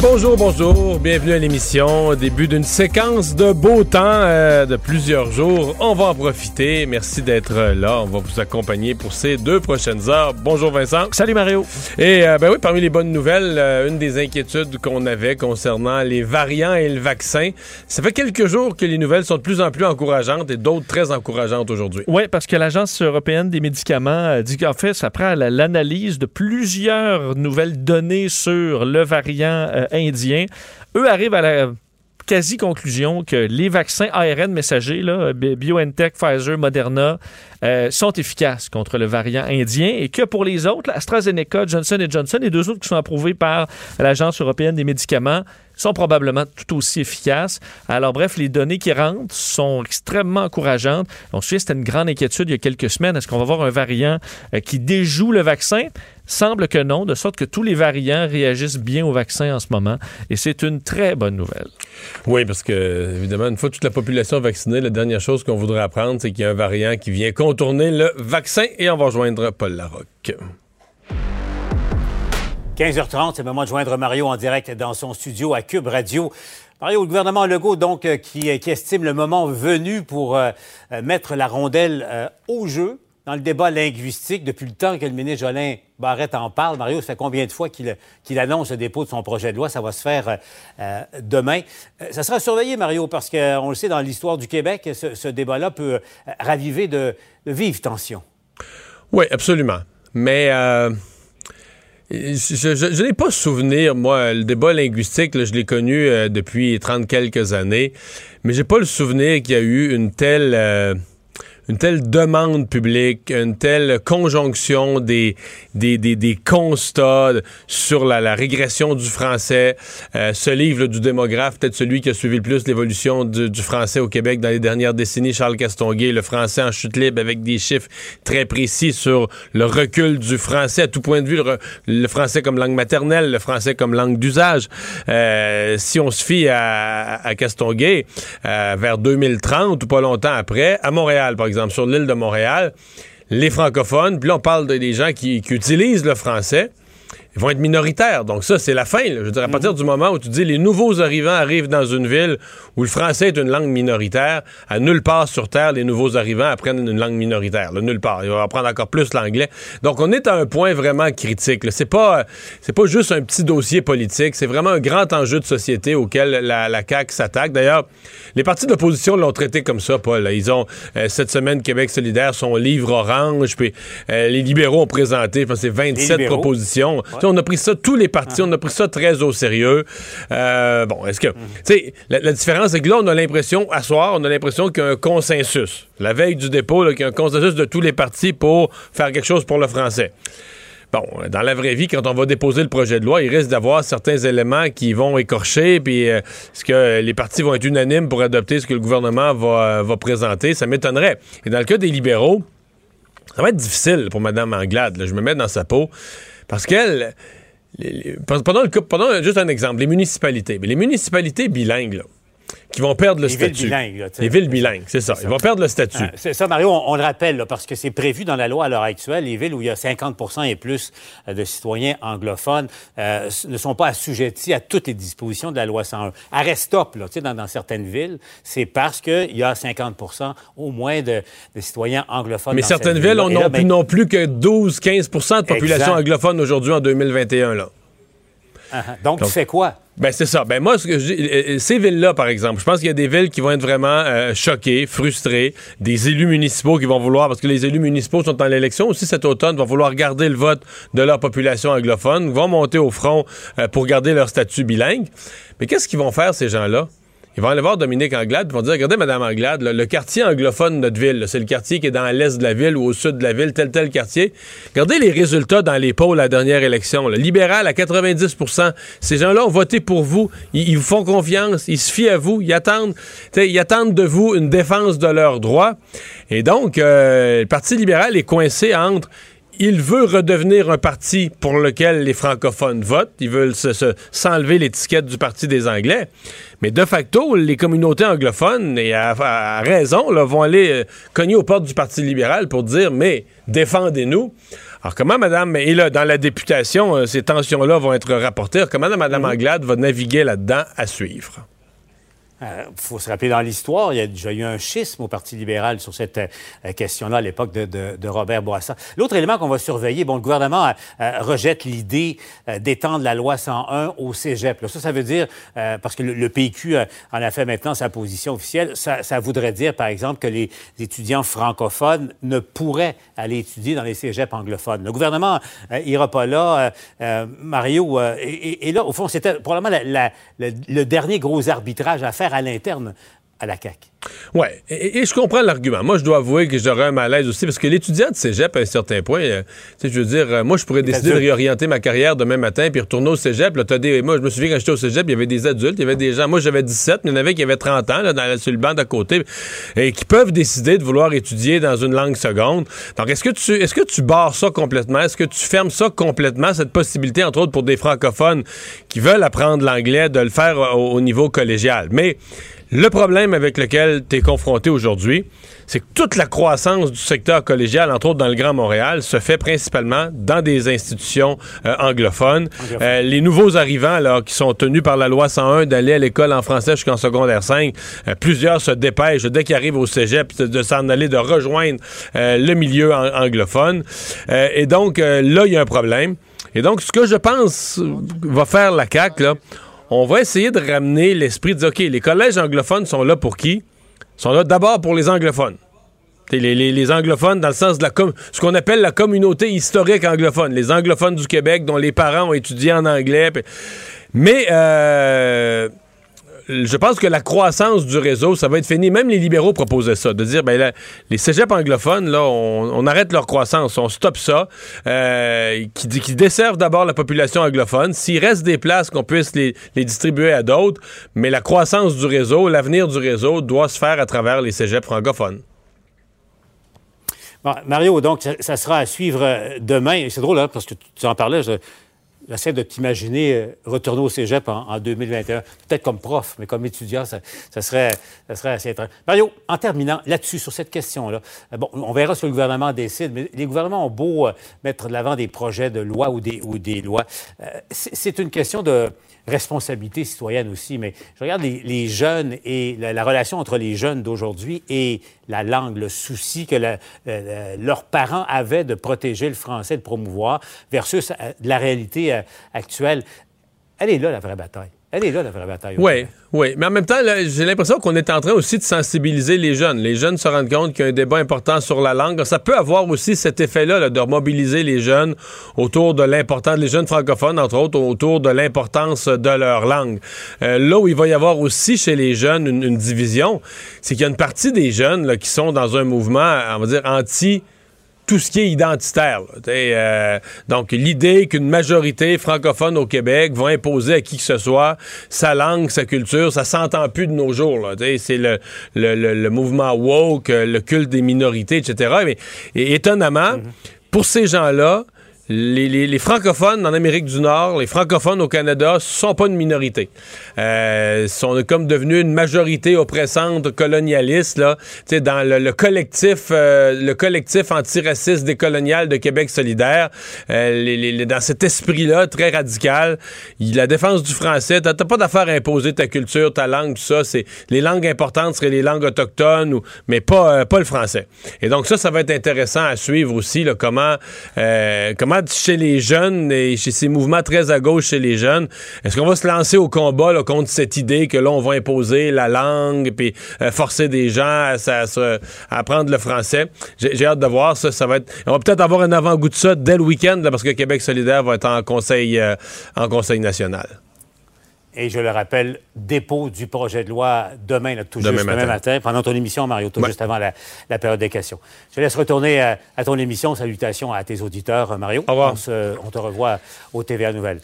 Bonjour, bonjour, bienvenue à l'émission. Début d'une séquence de beau temps euh, de plusieurs jours. On va en profiter. Merci d'être là. On va vous accompagner pour ces deux prochaines heures. Bonjour Vincent. Salut Mario. Et euh, ben oui, parmi les bonnes nouvelles, euh, une des inquiétudes qu'on avait concernant les variants et le vaccin, ça fait quelques jours que les nouvelles sont de plus en plus encourageantes et d'autres très encourageantes aujourd'hui. Oui, parce que l'Agence européenne des médicaments dit qu'en fait, ça prend l'analyse de plusieurs nouvelles données sur le variant indien, eux arrivent à la quasi-conclusion que les vaccins ARN messagers, là, BioNTech, Pfizer, Moderna, euh, sont efficaces contre le variant indien et que pour les autres, AstraZeneca, Johnson Johnson et deux autres qui sont approuvés par l'Agence européenne des médicaments sont probablement tout aussi efficaces. Alors bref, les données qui rentrent sont extrêmement encourageantes. On se c'était une grande inquiétude il y a quelques semaines. Est-ce qu'on va avoir un variant euh, qui déjoue le vaccin? Semble que non, de sorte que tous les variants réagissent bien au vaccin en ce moment. Et c'est une très bonne nouvelle. Oui, parce que, évidemment, une fois toute la population vaccinée, la dernière chose qu'on voudrait apprendre, c'est qu'il y a un variant qui vient contourner le vaccin. Et on va rejoindre Paul Larocque. 15h30, c'est le moment de joindre Mario en direct dans son studio à Cube Radio. Mario, le gouvernement Legault, donc, euh, qui, estime le moment venu pour euh, euh, mettre la rondelle au jeu dans le débat linguistique depuis le temps que le ministre Jolin Barrette en parle. Mario, ça fait combien de fois qu'il annonce le dépôt de son projet de loi? Ça va se faire demain. ça sera surveillé, Mario, parce qu'on le sait, dans l'histoire du Québec, ce, débat-là peut raviver de, de, vives tensions. Oui, absolument. Mais je, n'ai pas souvenir, moi, le débat linguistique, je l'ai connu euh, depuis 30 quelques années, mais j'ai pas le souvenir qu'il y a eu une telle... Une telle demande publique, une telle conjonction des, des, des, des constats sur la, la, régression du français. Euh, ce livre du démographe, peut-être celui qui a suivi le plus l'évolution du, du, français au Québec dans les dernières décennies, Charles Castonguay, le français en chute libre avec des chiffres très précis sur le recul du français à tout point de vue, le, français comme langue maternelle, le français comme langue d'usage. Euh, si on se fie à, à Castonguay, euh, vers 2030 ou pas longtemps après, à Montréal, par exemple, sur l'île de Montréal, les francophones, puis là, on parle des gens qui utilisent le français vont être minoritaires. Donc ça, c'est la fin. Je veux dire, à partir du moment où tu dis les nouveaux arrivants arrivent dans une ville où le français est une langue minoritaire, à nulle part sur Terre, les nouveaux arrivants apprennent une langue minoritaire. nulle part. Ils vont apprendre encore plus l'anglais. Donc on est à un point vraiment critique. C'est pas, c'est pas juste un petit dossier politique. C'est vraiment un grand enjeu de société auquel la, la CAQ s'attaque. D'ailleurs, les partis d'opposition l'ont traité comme ça, Paul. Ils ont, euh, cette semaine, Québec solidaire, son livre orange. Puis euh, les libéraux ont présenté, je c'est 27 propositions on a pris ça, tous les partis, on a pris ça très au sérieux. Euh, bon, est-ce que. Tu sais, la, différence, c'est que là, on a l'impression, à soir, on a l'impression qu'il y a un consensus. La veille du dépôt, qu'il y a un consensus de tous les partis pour faire quelque chose pour le français. Bon, dans la vraie vie, quand on va déposer le projet de loi, il risque d'avoir certains éléments qui vont écorcher, puis euh, est-ce que les partis vont être unanimes pour adopter ce que le gouvernement va, va présenter? Ça m'étonnerait. Et dans le cas des libéraux, ça va être difficile pour Mme Anglade. je me mets dans sa peau. Parce qu'elle. Pendant le pendant juste un exemple, les municipalités. Mais les municipalités bilingues, là, qui vont perdre le statut. Villes bilingues, les villes bilingues, c'est ça. Ils vont perdre le statut. Ah, c'est ça, Mario, on, le rappelle, parce que c'est prévu dans la loi à l'heure actuelle. Les villes où il y a 50% et plus euh, de citoyens anglophones euh, ne sont pas assujettis à toutes les dispositions de la loi 101. Arrêt stop, là, dans, dans certaines villes, c'est parce qu'il y a 50% au moins de, citoyens anglophones. Mais certaines villes n'ont plus, ben plus que 12-15% de population anglophone aujourd'hui en 2021. Là. Ah, ah. donc, tu fais quoi? Ben c'est ça. Ben moi, ce que je euh, euh, ces villes-là, par exemple, je pense qu'il y a des villes qui vont être vraiment euh, choquées, frustrées, des élus municipaux qui vont vouloir, parce que les élus municipaux sont en l'élection aussi cet automne, vont vouloir garder le vote de leur population anglophone, vont monter au front pour garder leur statut bilingue. Mais qu'est-ce qu'ils vont faire ces gens-là? Ils vont aller voir Dominique Anglade, ils vont dire, regardez, Madame Anglade, le quartier anglophone de notre ville, c'est le quartier qui est dans l'est de la ville ou au sud de la ville, tel, tel quartier. Regardez les résultats dans les polls à la dernière élection. Le libéral à 90% Ces gens-là ont voté pour vous. Ils, vous font confiance. Ils se fient à vous. Ils attendent, ils attendent de vous une défense de leurs droits. Et donc, euh, le Parti libéral est coincé entre il veut redevenir un parti pour lequel les francophones votent. Ils veulent s'enlever l'étiquette du Parti des Anglais. Mais de facto, les communautés anglophones, et à, raison, vont aller euh, cogner aux portes du Parti libéral pour dire, mais défendez-nous. Alors, comment Madame, et là, dans la députation, euh, ces tensions-là vont être rapportées. comment Madame mm-hmm. Anglade va naviguer là-dedans à suivre? Il euh, faut se rappeler dans l'histoire, il y a déjà eu un schisme au Parti libéral sur cette euh, question-là à l'époque de, Robert Bourassa. L'autre élément qu'on va surveiller, bon, le gouvernement euh, rejette l'idée d'étendre la loi 101 au cégep. ça, ça veut dire, parce que le, PQ en a fait maintenant sa position officielle, ça, voudrait dire, par exemple, que les étudiants francophones ne pourraient aller étudier dans les cégeps anglophones. Le gouvernement n'ira pas là. Mario, et, là, au fond, c'était probablement le dernier gros arbitrage à faire à l'interne à la CAQ. Oui, et, je comprends l'argument. Moi, je dois avouer que j'aurais un malaise aussi, parce que l'étudiant de cégep, à un certain point, euh, je veux dire, euh, moi, je pourrais décider de réorienter ma carrière demain matin puis retourner au cégep. Là, des, moi, je me souviens quand j'étais au cégep, il y avait des adultes, il y avait des gens. Moi, j'avais 17, mais il y en avait qui avaient 30 ans, là, dans, sur le banc d'à côté, et qui peuvent décider de vouloir étudier dans une langue seconde. Donc, est-ce que tu, est-ce que tu barres ça complètement? Est-ce que tu fermes ça complètement, cette possibilité, entre autres, pour des francophones qui veulent apprendre l'anglais, de le faire au, au niveau collégial? Mais, le problème avec lequel tu es confronté aujourd'hui, c'est que toute la croissance du secteur collégial, entre autres dans le Grand Montréal, se fait principalement dans des institutions euh, anglophones. Euh, les nouveaux arrivants, là, qui sont tenus par la loi 101 d'aller à l'école en français jusqu'en secondaire 5, euh, plusieurs se dépêchent dès qu'ils arrivent au cégep de s'en aller, de rejoindre le milieu anglophone. et donc, là, il y a un problème. Et donc, ce que je pense va faire la CAQ, là, on va essayer de ramener l'esprit de dire, OK, les collèges anglophones sont là pour qui? Ils sont là d'abord pour les anglophones. Les, anglophones dans le sens de la ce qu'on appelle la communauté historique anglophone, les anglophones du Québec dont les parents ont étudié en anglais. Mais euh, je pense que la croissance du réseau, ça va être fini. Même les libéraux proposaient ça, de dire, ben les cégeps anglophones, là, on, arrête leur croissance, on stoppe ça, euh, qui desservent d'abord la population anglophone. S'il reste des places, qu'on puisse les, distribuer à d'autres, mais la croissance du réseau, l'avenir du réseau doit se faire à travers les cégeps francophones. Mario, donc, ça, sera à suivre euh, demain. C'est drôle, hein, parce que tu en parlais. Je j'essaie de t'imaginer euh, retourner au cégep en, 2021. Peut-être comme prof, mais comme étudiant, ça, serait, ça serait assez étrange. Mario, en terminant là-dessus, sur cette question-là, euh, bon, on verra ce que le gouvernement décide, mais les gouvernements ont beau euh, mettre de l'avant des projets de loi ou des, ou des lois. c'est une question de responsabilité citoyenne aussi, mais je regarde les, jeunes et la, relation entre les jeunes d'aujourd'hui et la langue, le souci que leurs parents avaient de protéger le français, de promouvoir, versus euh, la réalité euh, actuelle. Elle est là, la vraie bataille. Elle est là, la vraie bataille. Oui, oui. Mais en même temps, j'ai l'impression qu'on est en train aussi de sensibiliser les jeunes. Les jeunes se rendent compte qu'il y a un débat important sur la langue. Ça peut avoir aussi cet effet-là de mobiliser les jeunes autour de l'importance, les jeunes francophones, entre autres, autour de l'importance de leur langue. Euh, là où il va y avoir aussi chez les jeunes une, division, c'est qu'il y a une partie des jeunes qui sont dans un mouvement, on va dire, anti- tout ce qui est identitaire. Euh, donc, l'idée qu'une majorité francophone au Québec va imposer à qui que ce soit sa langue, sa culture, ça s'entend plus de nos jours. C'est le, le, le, mouvement woke, le culte des minorités, etc. Mais étonnamment, mm-hmm. pour ces gens-là, les, francophones en Amérique du Nord, les francophones au Canada, sont pas une minorité. Euh, sont comme devenus une majorité oppressante colonialiste là, dans le, collectif, euh, le collectif antiraciste décolonial de Québec solidaire. Euh, dans cet esprit-là très radical, la défense du français, t'as pas d'affaire à imposer ta culture, ta langue, tout ça. Les langues importantes seraient les langues autochtones, mais pas pas le français. Et donc ça, ça va être intéressant à suivre aussi là, comment comment chez les jeunes et chez ces mouvements très à gauche chez les jeunes, est-ce qu'on va se lancer au combat contre cette idée que là, on va imposer la langue puis euh, forcer des gens à, apprendre le français? J'ai hâte de voir ça. ça va être, on va peut-être avoir un avant-goût de ça dès le week-end parce que Québec solidaire va être en conseil, euh, en conseil national. Et je le rappelle, dépôt du projet de loi demain, là, tout juste demain matin, pendant ton émission, Mario, tout juste avant la, période des questions. Je laisse retourner à, ton émission. Salutations à tes auditeurs, Mario. Au revoir. On, on te revoit au TVA Nouvelles.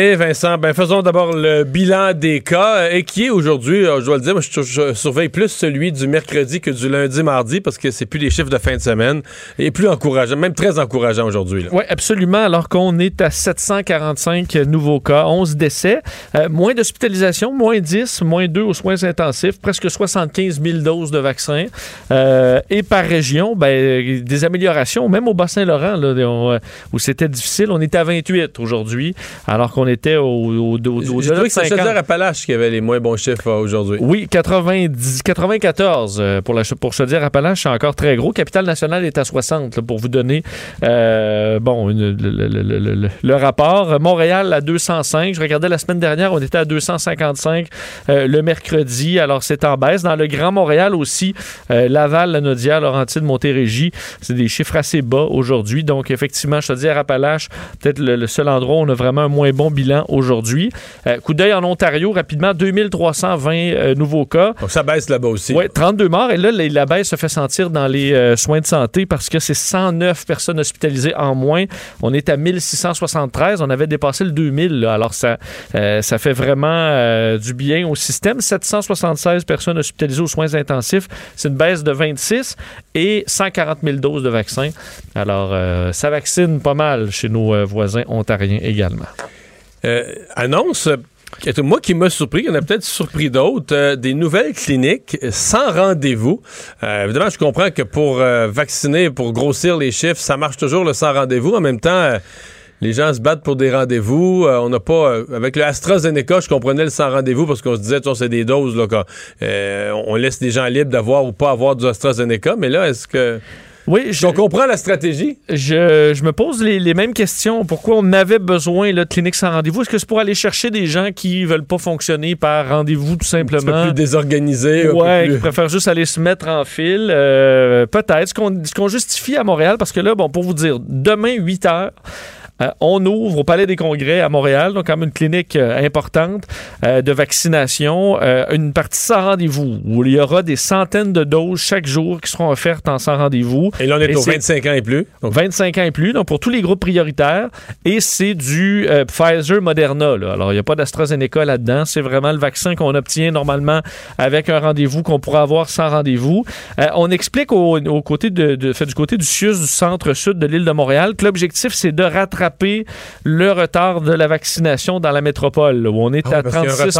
Et Vincent, ben faisons d'abord le bilan des cas euh, et qui est aujourd'hui, euh, je dois le dire, je, surveille plus celui du mercredi que du lundi, mardi parce que c'est plus des chiffres de fin de semaine et plus encourageant, même très encourageant aujourd'hui. Oui, absolument. Alors qu'on est à 745 nouveaux cas, 11 décès, euh, moins d'hospitalisation, moins 10, moins 2 aux soins intensifs, presque 75 000 doses de vaccins. et par région, ben, des améliorations, même au Bas-Saint-Laurent, où c'était difficile, on est à 28 aujourd'hui alors qu'on était au, au, au, au Je trouvais que c'est Chaudière-Appalaches qui avait les moins bons chiffres euh, aujourd'hui. Oui, 90, 94 euh, pour, la, pour Chaudière-Appalaches, c'est encore très gros. Capitale nationale est à 60, pour vous donner euh, bon, le, rapport. Montréal à 205. Je regardais la semaine dernière, on était à 255 le mercredi. Alors, c'est en baisse. Dans le Grand Montréal aussi, Laval, la Naudière, Laurentide, Montérégie, c'est des chiffres assez bas aujourd'hui. Donc, effectivement, Chaudière-Appalaches, peut-être le, seul endroit où on a vraiment un moins bon bilan aujourd'hui. Euh, coup d'œil en Ontario, rapidement, 2320 euh, nouveaux cas. Donc ça baisse là-bas aussi. Oui, 32 morts. Et là, la baisse se fait sentir dans les euh, soins de santé parce que c'est 109 personnes hospitalisées en moins. On est à 1673. On avait dépassé le 2000. Alors ça, ça fait vraiment du bien au système. 776 personnes hospitalisées aux soins intensifs. C'est une baisse de 26 et 140 000 doses de vaccins. Alors, ça vaccine pas mal chez nos voisins ontariens également. Euh, annonce moi qui m'a surpris, il y en a peut-être surpris d'autres, euh, des nouvelles cliniques sans rendez-vous. Euh, évidemment, je comprends que pour vacciner, pour grossir les chiffres, ça marche toujours le sans rendez-vous. En même temps, les gens se battent pour des rendez-vous. on n'a pas, avec le AstraZeneca, je comprenais le sans rendez-vous parce qu'on se disait, c'est des doses là, on laisse les gens libres d'avoir ou pas avoir du AstraZeneca. Mais là, est-ce que oui, je, comprends la stratégie. Je, me pose les, mêmes questions. Pourquoi on avait besoin là, de cliniques sans rendez-vous? Est-ce que c'est pour aller chercher des gens qui veulent pas fonctionner par rendez-vous tout simplement? Un peu plus désorganisé. Ouais, qui préfèrent juste aller se mettre en fil. Euh, peut-être. Ce qu'on justifie à Montréal, parce que là, bon, pour vous dire, demain, 8 heures, euh, on ouvre au Palais des Congrès à Montréal, donc même une clinique euh, importante euh, de vaccination, une partie sans rendez-vous, où il y aura des centaines de doses chaque jour qui seront offertes en sans rendez-vous. Et là, on est aux 25 ans et plus. Donc 25 ans et plus, donc pour tous les groupes prioritaires. Et c'est du Pfizer Moderna. Alors, il n'y a pas d'AstraZeneca là-dedans. C'est vraiment le vaccin qu'on obtient normalement avec un rendez-vous qu'on pourra avoir sans rendez-vous. on explique au, côté de, du côté du CIUS du centre-sud de l'île de Montréal que l'objectif, c'est de rattraper le retard de la vaccination dans la métropole, où on est ah à 36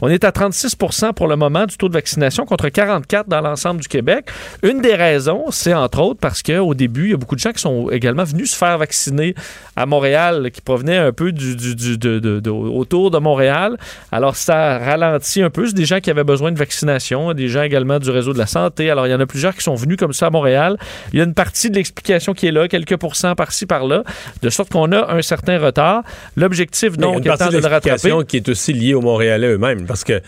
On est à 36 pour le moment du taux de vaccination contre 44 dans l'ensemble du Québec. Une des raisons, c'est entre autres parce qu'au début, il y a beaucoup de gens qui sont également venus se faire vacciner à Montréal, qui provenaient un peu du, autour de Montréal. Alors, ça ralentit un peu. C'est des gens qui avaient besoin de vaccination, des gens également du réseau de la santé. Alors, il y en a plusieurs qui sont venus comme ça à Montréal. Il y a une partie de l'explication qui est là, quelques pourcents par-ci, par-là, de sorte qu'on a un certain retard. L'objectif, donc, étant de, le rattraper. qui est aussi liée aux Montréalais eux-mêmes, parce que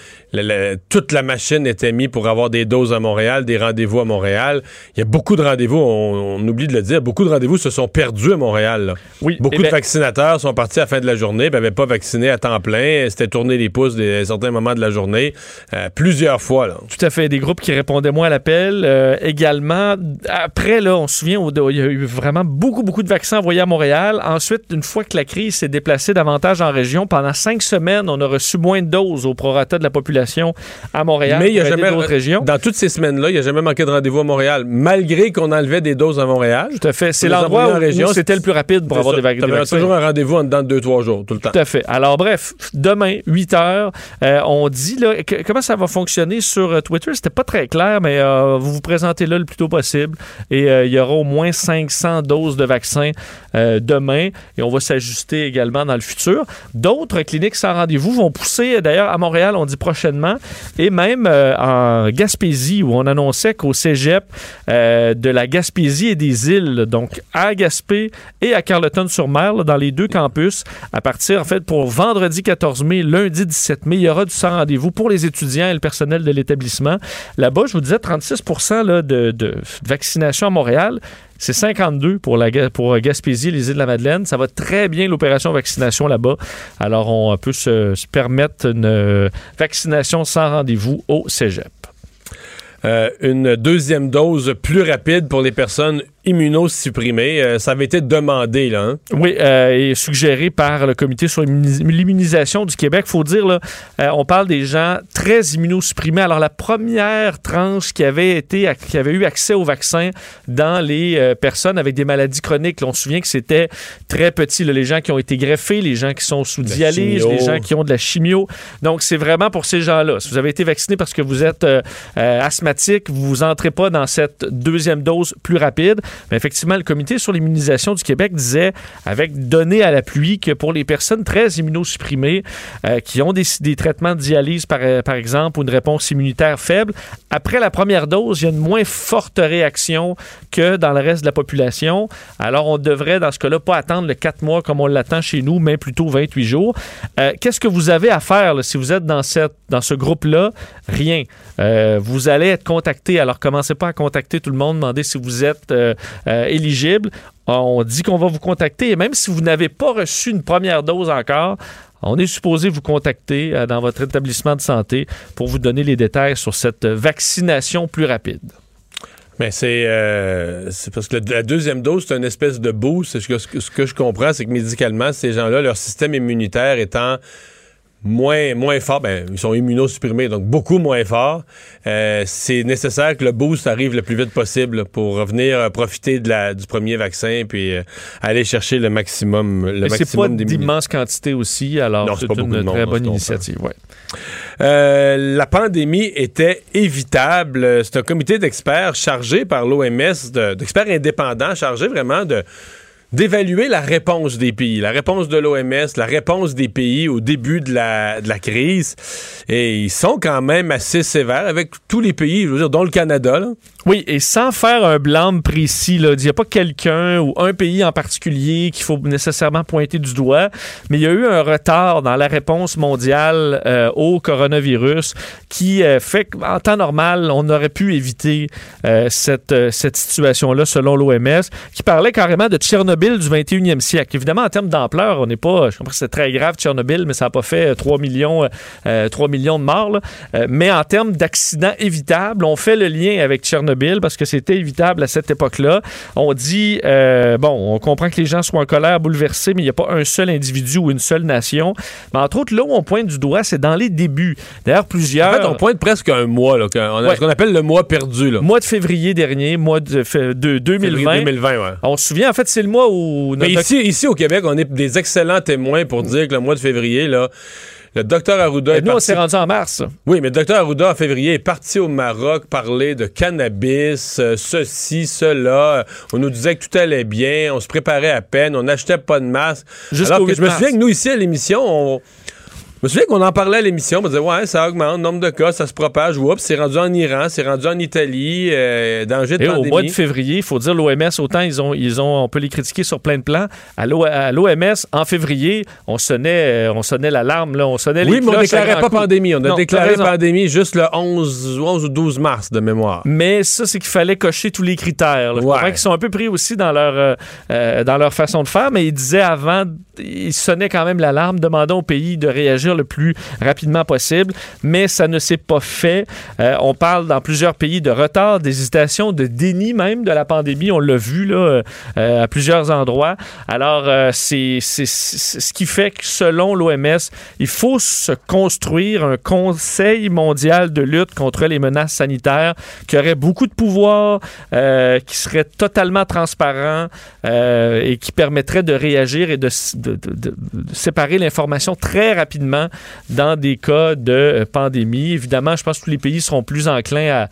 toute la machine était mise pour avoir des doses à Montréal, des rendez-vous à Montréal. Il y a beaucoup de rendez-vous, on, oublie de le dire, beaucoup de rendez-vous se sont perdus à Montréal. Oui. Beaucoup eh de vaccinateurs sont partis à la fin de la journée, n'avaient pas vacciné à temps plein, c'était tourné les pouces à certains moments de la journée, euh, plusieurs fois. Tout à fait. Des groupes qui répondaient moins à l'appel. Euh, également, après, là, on se souvient, il y a eu vraiment beaucoup, beaucoup de vaccins envoyés à Montréal. Ensuite, une fois que la crise s'est déplacée davantage en région, pendant cinq semaines, on a reçu moins de doses au prorata de la population à Montréal. Mais il y a jamais, d'autres régions. Dans toutes ces semaines-là, il n'y a jamais manqué de rendez-vous à Montréal, malgré qu'on enlevait des doses à Montréal. Tout à fait. C'est l'endroit où, c'était le plus rapide pour avoir des, vagues, avait toujours un rendez-vous en dedans de deux, trois jours, tout le temps. Tout à fait. Alors, bref, demain, 8 heures, euh, on dit, là, comment ça va fonctionner sur euh, Twitter? C'était pas très clair, mais euh, vous vous présentez là le plus tôt possible et il y aura au moins 500 doses de vaccins demain et on va s'ajuster également dans le futur. D'autres cliniques sans rendez-vous vont pousser, d'ailleurs à Montréal, on dit prochainement, et même euh, en Gaspésie, où on annonçait qu'au cégep euh, de la Gaspésie et des îles, donc à Gaspé et à Carleton-sur-Mer, dans les deux campus, à partir, en fait, pour vendredi 14 mai, lundi 17 mai, il y aura du sans rendez-vous pour les étudiants et le personnel de l'établissement. Là-bas, je vous disais 36 de, de vaccination à Montréal C'est 52 pour, la, pour Gaspésie, les îles de la Madeleine. Ça va très bien l'opération vaccination là-bas. Alors, on peut se, permettre une vaccination sans rendez-vous au cégep. Euh, une deuxième dose plus rapide pour les personnes immunosupprimés. Euh, ça avait été demandé, là. Hein? Oui, euh, et suggéré par le Comité sur l'immunisation du Québec. Il faut dire, là, euh, on parle des gens très immunosupprimés. Alors, la première tranche qui avait, été, qui avait eu accès au vaccin dans les personnes avec des maladies chroniques, on se souvient que c'était très petit. Là, les gens qui ont été greffés, les gens qui sont sous dialyse, les gens qui ont de la chimio. Donc, c'est vraiment pour ces gens-là. Si vous avez été vacciné parce que vous êtes asthmatique, vous n'entrez pas dans cette deuxième dose plus rapide. Mais effectivement, le comité sur l'immunisation du Québec disait, avec données à la pluie, que pour les personnes très immunosupprimées, euh, qui ont des, traitements de dialyse, par, euh, par exemple, ou une réponse immunitaire faible, après la première dose, il y a une moins forte réaction que dans le reste de la population. Alors, on devrait, dans ce cas-là, pas attendre le 4 mois comme on l'attend chez nous, mais plutôt 28 jours. Euh, qu'est-ce que vous avez à faire si vous êtes dans, cette, dans ce groupe-là? Rien. vous allez être contacté. Alors, commencez pas à contacter tout le monde, demandez si vous êtes éligible. On dit qu'on va vous contacter et même si vous n'avez pas reçu une première dose encore, on est supposé vous contacter euh, dans votre établissement de santé pour vous donner les détails sur cette vaccination plus rapide. Mais c'est euh, parce que la deuxième dose, c'est une espèce de boost. Ce que je comprends, c'est que médicalement, ces gens-là, leur système immunitaire étant moins, moins fort. Ben, ils sont immunosupprimés, donc beaucoup moins forts. Euh, c'est nécessaire que le boost arrive le plus vite possible pour revenir euh, profiter de la, du premier vaccin puis euh, aller chercher le maximum. Le Mais c'est pas d'immense quantité aussi, alors c'est une très bonne initiative. Ouais. la pandémie était évitable. C'est un comité d'experts chargé par l'OMS, d'experts indépendants, chargé vraiment de d'évaluer la réponse des pays, la réponse de l'OMS, la réponse des pays au début de la, de la crise. Et ils sont quand même assez sévères avec tous les pays, je veux dire, dont le Canada. Oui, et sans faire un blâme précis, il n'y a pas quelqu'un ou un pays en particulier qu'il faut nécessairement pointer du doigt, mais il y a eu un retard dans la réponse mondiale euh, au coronavirus qui euh, fait qu'en temps normal, on aurait pu éviter euh, cette, cette situation-là, selon l'OMS, qui parlait carrément de Tchernobyl du 21e siècle. Évidemment, en termes d'ampleur, on n'est pas, je comprends que c'est très grave, Tchernobyl, mais ça n'a pas fait 3 millions, 3 millions de morts. mais en termes d'accidents évitables, on fait le lien avec Tchernobyl parce que c'était évitable à cette époque-là. On dit, euh, bon, on comprend que les gens sont en colère, bouleversés, mais il n'y a pas un seul individu ou une seule nation. Mais entre autres, là où on pointe du doigt, c'est dans les débuts. D'ailleurs, plusieurs. En fait, on pointe presque un mois, là, on a ce qu'on appelle le mois perdu. Là. Mois de février dernier, mois de, 2020. 2020 ouais. On se souvient, en fait, c'est le mois où. Mais ici, ici, au Québec, on est des excellents témoins pour dire que le mois de février, là, le docteur Arruda. Et nous, on s'est rendu en mars. Oui, mais le docteur Arruda, en février, est parti au Maroc parler de cannabis, euh, ceci, cela. On nous disait que tout allait bien, on se préparait à peine, on n'achetait pas de masque. Alors que je me souviens que nous, ici, à l'émission, on me souviens qu'on en parlait à l'émission, on disait ouais, ça augmente, nombre de cas, ça se propage. Oups, c'est rendu en Iran, c'est rendu en Italie, euh, danger de Et au mois de février, il faut dire l'OMS, autant ils ont, ils ont, on peut les critiquer sur plein de plans. À l'OMS, en février, on sonnait, euh, on sonnait l'alarme, là, on sonnait oui, les Oui, mais on déclarait pas pandémie. On a déclaré pandémie juste le 11, 11 ou 12 mars de mémoire. Mais ça, c'est qu'il fallait cocher tous les critères. Ouais. qu'ils sont un peu pris aussi dans leur, euh, euh, dans leur façon de faire, mais ils disaient avant, ils sonnaient quand même l'alarme, demandant au pays de réagir le plus rapidement possible, mais ça ne s'est pas fait. Euh, on parle dans plusieurs pays de retard, d'hésitation, de déni même de la pandémie. On l'a vu là, euh, à plusieurs endroits. Alors, euh, c'est ce qui fait que selon l'OMS, il faut se construire un conseil mondial de lutte contre les menaces sanitaires qui aurait beaucoup de pouvoir, qui serait totalement transparent et qui permettrait de réagir et de, de séparer l'information très rapidement dans des cas de euh, pandémie. Évidemment, je pense que tous les pays seront plus enclins à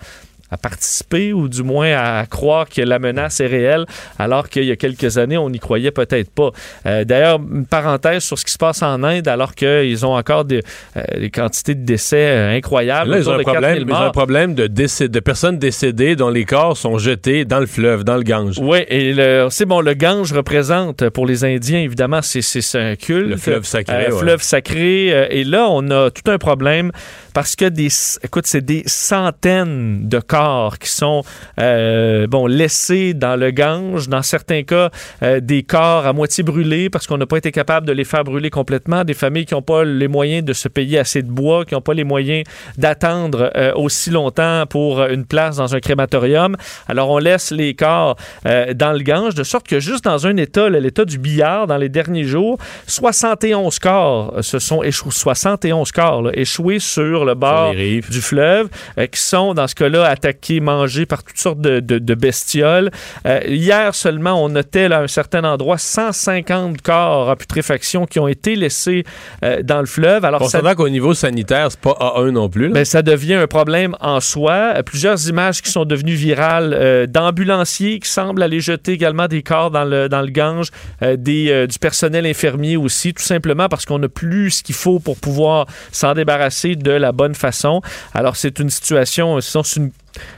à participer ou du moins à croire que la menace est réelle, alors qu'il y a quelques années, on n'y croyait peut-être pas. Euh, d'ailleurs, une parenthèse sur ce qui se passe en Inde, alors qu'ils ont encore des, euh, quantités de décès euh, incroyables. Là, ils ont, un problème, ils ont un problème de, décès, de personnes décédées dont les corps sont jetés dans le fleuve, dans le Gange. Oui, et c'est bon, le Gange représente pour les Indiens, évidemment, c'est un culte. Le fleuve sacré. Le fleuve sacré. et là, on a tout un problème parce que des, écoute, c'est des centaines de corps corps qui sont euh, bon laissés dans le Gange. Dans certains cas, euh, des corps à moitié brûlés parce qu'on n'a pas été capable de les faire brûler complètement. Des familles qui n'ont pas les moyens de se payer assez de bois, qui n'ont pas les moyens d'attendre euh, aussi longtemps pour une place dans un crématorium. Alors on laisse les corps dans le Gange de sorte que juste dans un état, l'état du billard, dans les derniers jours, 71 corps se sont échoués, 71 corps là, échoués sur le bord du fleuve, qui sont dans ce cas-là attaqués, mangés par toutes sortes de, de, de bestioles. Euh, hier seulement, on notait là, à un certain endroit 150 corps en putréfaction qui ont été laissés euh, dans le fleuve. Alors, ça... qu'au niveau sanitaire, c'est pas A1 non plus. Là. Ben, ça devient un problème en soi. Plusieurs images qui sont devenues virales euh, d'ambulanciers qui semblent aller jeter également des corps dans le, dans le Gange, des, du personnel infirmier aussi, tout simplement parce qu'on n'a plus ce qu'il faut pour pouvoir s'en débarrasser de la bonne façon. Alors, c'est une situation, c'est une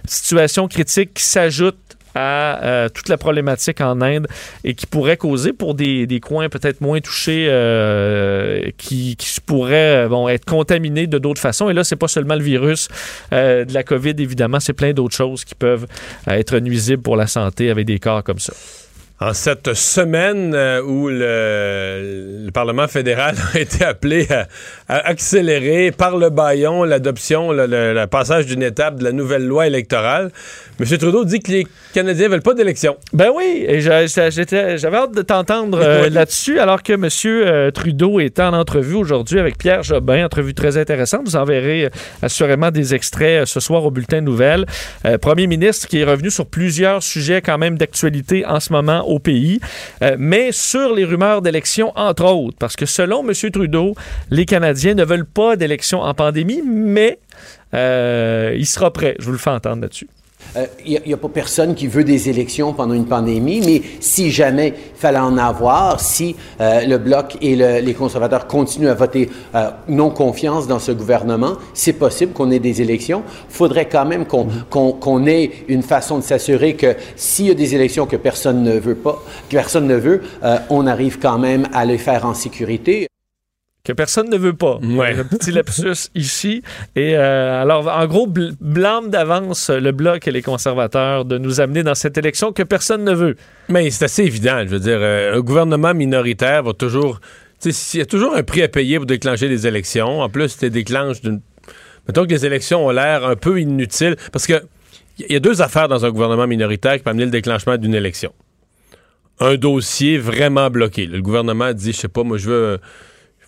situation critique qui s'ajoute à euh, toute la problématique en Inde et qui pourrait causer pour des, des coins peut-être moins touchés euh, qui, qui, pourraient bon, être contaminés de d'autres façons. Et là, c'est pas seulement le virus euh, de la COVID, évidemment, c'est plein d'autres choses qui peuvent être nuisibles pour la santé avec des cas comme ça en cette semaine où le, le, Parlement fédéral a été appelé à, à accélérer par le baillon l'adoption, le, le, le, passage d'une étape de la nouvelle loi électorale. M. Trudeau dit que les Canadiens veulent pas d'élection. Ben oui, et j'avais hâte de t'entendre euh, là-dessus, alors que M. Euh, Trudeau est en entrevue aujourd'hui avec Pierre Jobin, entrevue très intéressante. Vous enverrez euh, assurément des extraits euh, ce soir au bulletin de nouvelles. Euh, Premier ministre qui est revenu sur plusieurs sujets quand même d'actualité en ce moment au pays, mais sur les rumeurs d'élection, entre autres, parce que selon M. Trudeau, les Canadiens ne veulent pas d'élection en pandémie, mais il sera prêt. Je vous le fais entendre là-dessus. Il euh, n'y a, a, pas personne qui veut des élections pendant une pandémie, mais si jamais il fallait en avoir, si euh, le Bloc et le, les conservateurs continuent à voter euh, non confiance dans ce gouvernement, c'est possible qu'on ait des élections. Il faudrait quand même qu'on qu qu ait une façon de s'assurer que s'il y a des élections que personne ne veut pas, que personne ne veut, euh, on arrive quand même à les faire en sécurité que personne ne veut pas. Ouais. Un petit lapsus ici. Et euh, alors, en gros, bl blâme d'avance le Bloc et les conservateurs de nous amener dans cette élection que personne ne veut. Mais c'est assez évident. Je veux dire, euh, un gouvernement minoritaire va toujours... Il y a toujours un prix à payer pour déclencher des élections. En plus, tu déclenches d'une... Mettons que les élections ont l'air un peu inutiles. Parce que il y a deux affaires dans un gouvernement minoritaire qui peuvent amener le déclenchement d'une élection. Un dossier vraiment bloqué. Le gouvernement dit, je sais pas, moi, je veux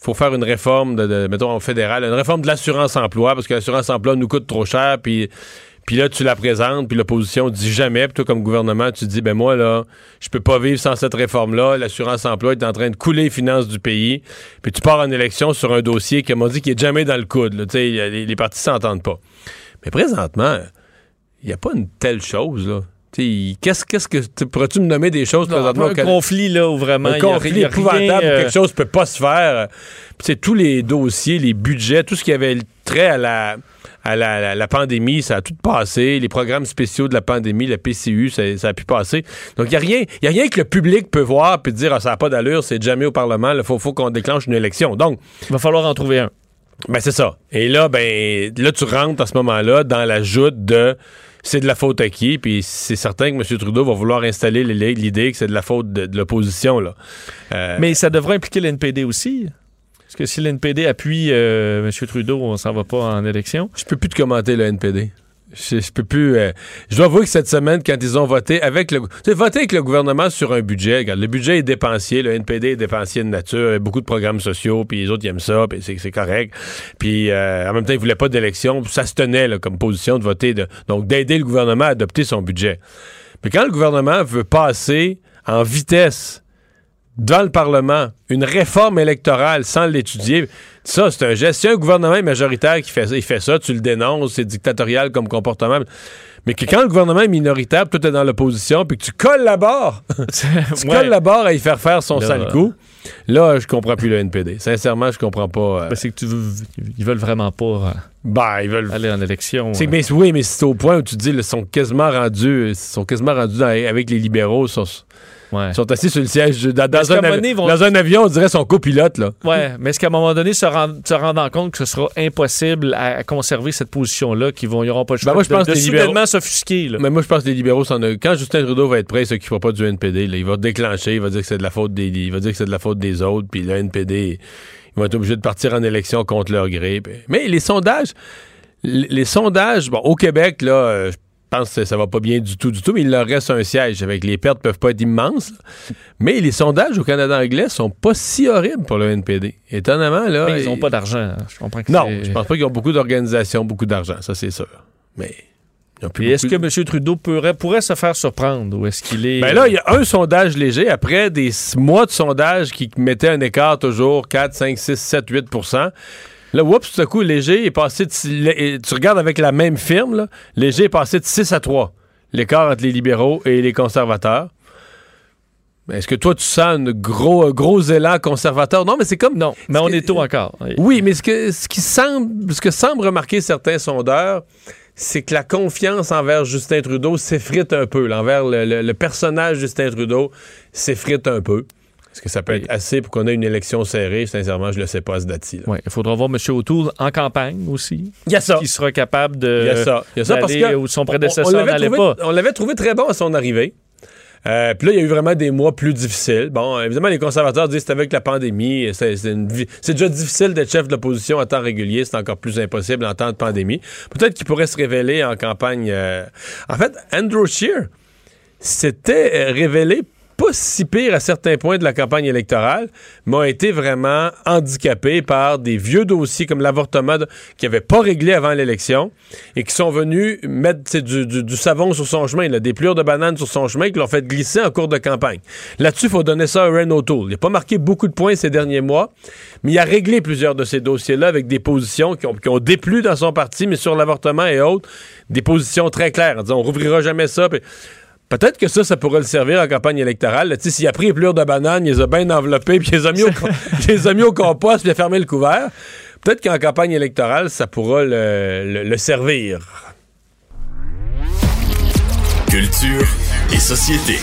faut faire une réforme, de, de mettons, fédérale, une réforme de l'assurance-emploi, parce que l'assurance-emploi nous coûte trop cher, puis... Puis là, tu la présentes, puis l'opposition dit jamais. Puis toi, comme gouvernement, tu dis, ben moi, là, je peux pas vivre sans cette réforme-là. L'assurance-emploi est en train de couler les finances du pays. Puis tu pars en élection sur un dossier, comme on dit, qui est jamais dans le coude. Sais, les, les partis s'entendent pas. Mais présentement, il n'y a pas une telle chose, là. Qu'est-ce que pourrais-tu me nommer des choses non, présentement un conflit là où vraiment un conflit y a, épouvantable rien, euh... quelque chose peut pas se faire. C'est tous les dossiers les budgets tout ce qui avait trait à la à la, la, la, pandémie ça a tout passé. Les programmes spéciaux de la pandémie la PCU ça, ça a pu passer. Donc il y a rien y a rien que le public peut voir puis dire ah, ça n'a pas d'allure c'est jamais au parlement il faut faut qu'on déclenche une élection. Donc il va falloir en trouver un. Ben c'est ça. Et là ben là tu rentres à ce moment-là dans la joute de c'est de la faute à qui? Puis c'est certain que M. Trudeau va vouloir installer l'idée que c'est de la faute de, de l'opposition. là. Euh... Mais ça devrait impliquer l'NPD aussi. Parce que si l'NPD appuie euh, M. Trudeau, on s'en va pas en élection. Je peux plus te commenter le NPD. Je, peux plus. Euh, je dois avouer que cette semaine, quand ils ont voté avec le, voté avec le gouvernement sur un budget, regarde, le budget est dépensier, le NPD est dépensier de nature, il y a beaucoup de programmes sociaux, puis les autres ils aiment ça, puis c'est correct. Puis euh, en même temps, ils voulaient pas d'élection, ça se tenait comme position de voter, de, donc d'aider le gouvernement à adopter son budget. Mais quand le gouvernement veut passer en vitesse devant le Parlement une réforme électorale sans l'étudier, ça, c'est un geste. Si un gouvernement majoritaire qui fait ça, il fait ça, tu le dénonces, c'est dictatorial comme comportement. Mais que quand le gouvernement est minoritaire, tout est dans l'opposition, puis que tu collabores, tu ouais. collabores à y faire faire son là, sale coup, là, je comprends plus le NPD. Sincèrement, je comprends pas. Euh... Ben, c'est que tu veux, ils veulent vraiment pas ben, ils veulent... aller en élection. Euh... Mais, oui, mais c'est au point où tu dis, ils sont quasiment rendus, ils sont quasiment rendus dans, avec les libéraux Ouais. Ils sont assis sur le siège. Dans, un, donné, vont- dans un avion, on dirait son copilote. Là. Ouais, mais est-ce qu'à un moment donné, se, rend- se rendant compte que ce sera impossible à, à conserver cette position-là, qu'ils n'auront pas le choix Ben, moi, je de, pense de libéraux- soudainement s'offusquer. Mais moi, je pense que les libéraux, s'en quand Justin Trudeau va être prêt, il s'occupera pas du NPD. là. Il va déclencher, il va dire que c'est de la faute des, il va dire que c'est de la faute des autres, puis le NPD, ils vont être obligés de partir en élection contre leur gré. Mais les sondages, les, sondages, bon, au Québec, là, euh, pense que ça va pas bien du tout, du tout, mais il leur reste un siège. Avec les pertes peuvent pas être immenses. Mais les sondages au Canada anglais sont pas si horribles pour le NPD. Étonnamment, là. Mais ils n'ont pas d'argent. hein. Je comprends que Non, je pense pas qu'ils ont beaucoup d'organisations, beaucoup d'argent, ça c'est sûr. Mais. est-ce que M. Trudeau pourrait, pourrait se faire surprendre ou est-ce qu'il est. Ben là, il y a un sondage léger après des mois de sondage qui mettaient un écart toujours 4, 5, 6, 7, 8 Là, oups, tout à coup, Léger est passé de. Tu regardes avec la même firme, là, Léger est passé de 6 à 3. L'écart entre les libéraux et les conservateurs. Est-ce que toi, tu sens un gros, gros élan conservateur? Non, mais c'est comme. Non, mais on que- est tôt encore. Oui, mais ce que, ce qui semble, ce que semble remarquer certains sondeurs, c'est que la confiance envers Justin Trudeau s'effrite un peu. là, envers le, le- le personnage Justin Trudeau s'effrite un peu. Est-ce que ça peut être assez pour qu'on ait une élection serrée? Sincèrement, je ne le sais pas à ce date-ci. il faudra voir M. O'Toole en campagne aussi. Il y a ça. Qui sera capable de. Il y a ça. Il y a ça parce que où son on- prédécesseur on l'avait n'allait trouvé- pas? On l'avait trouvé très bon à son arrivée. Euh, Puis là, il y a eu vraiment des mois plus difficiles. Bon, évidemment, les conservateurs disent que c'est avec la pandémie. C'est déjà difficile d'être chef de l'opposition en temps régulier. C'est encore plus impossible en temps de pandémie. Peut-être qu'il pourrait se révéler en campagne. euh, En fait, Andrew Scheer s'était euh, révélé pas si pire à certains points de la campagne électorale, mais a été vraiment handicapé par des vieux dossiers comme l'avortement qui n'avaient pas réglé avant l'élection et qui sont venus mettre du, savon sur son chemin, des plures de bananes sur son chemin qui l'ont fait glisser en cours de campagne. Là-dessus, il faut donner ça à Ren O'Toole. Il n'a pas marqué beaucoup de points ces derniers mois, mais il a réglé plusieurs de ces dossiers-là avec des positions qui ont, ont déplu dans son parti, mais sur l'avortement et autres, des positions très claires en disant on rouvrira jamais ça. Peut-être que ça, ça pourrait le servir en campagne électorale. là. Tu sais, S'il a pris les plures de banane, il les a bien enveloppées, puis il les a mis au, les a mis au compost, puis il a fermé le couvert. Peut-être qu'en campagne électorale, ça pourra le, le- le servir. Culture et société.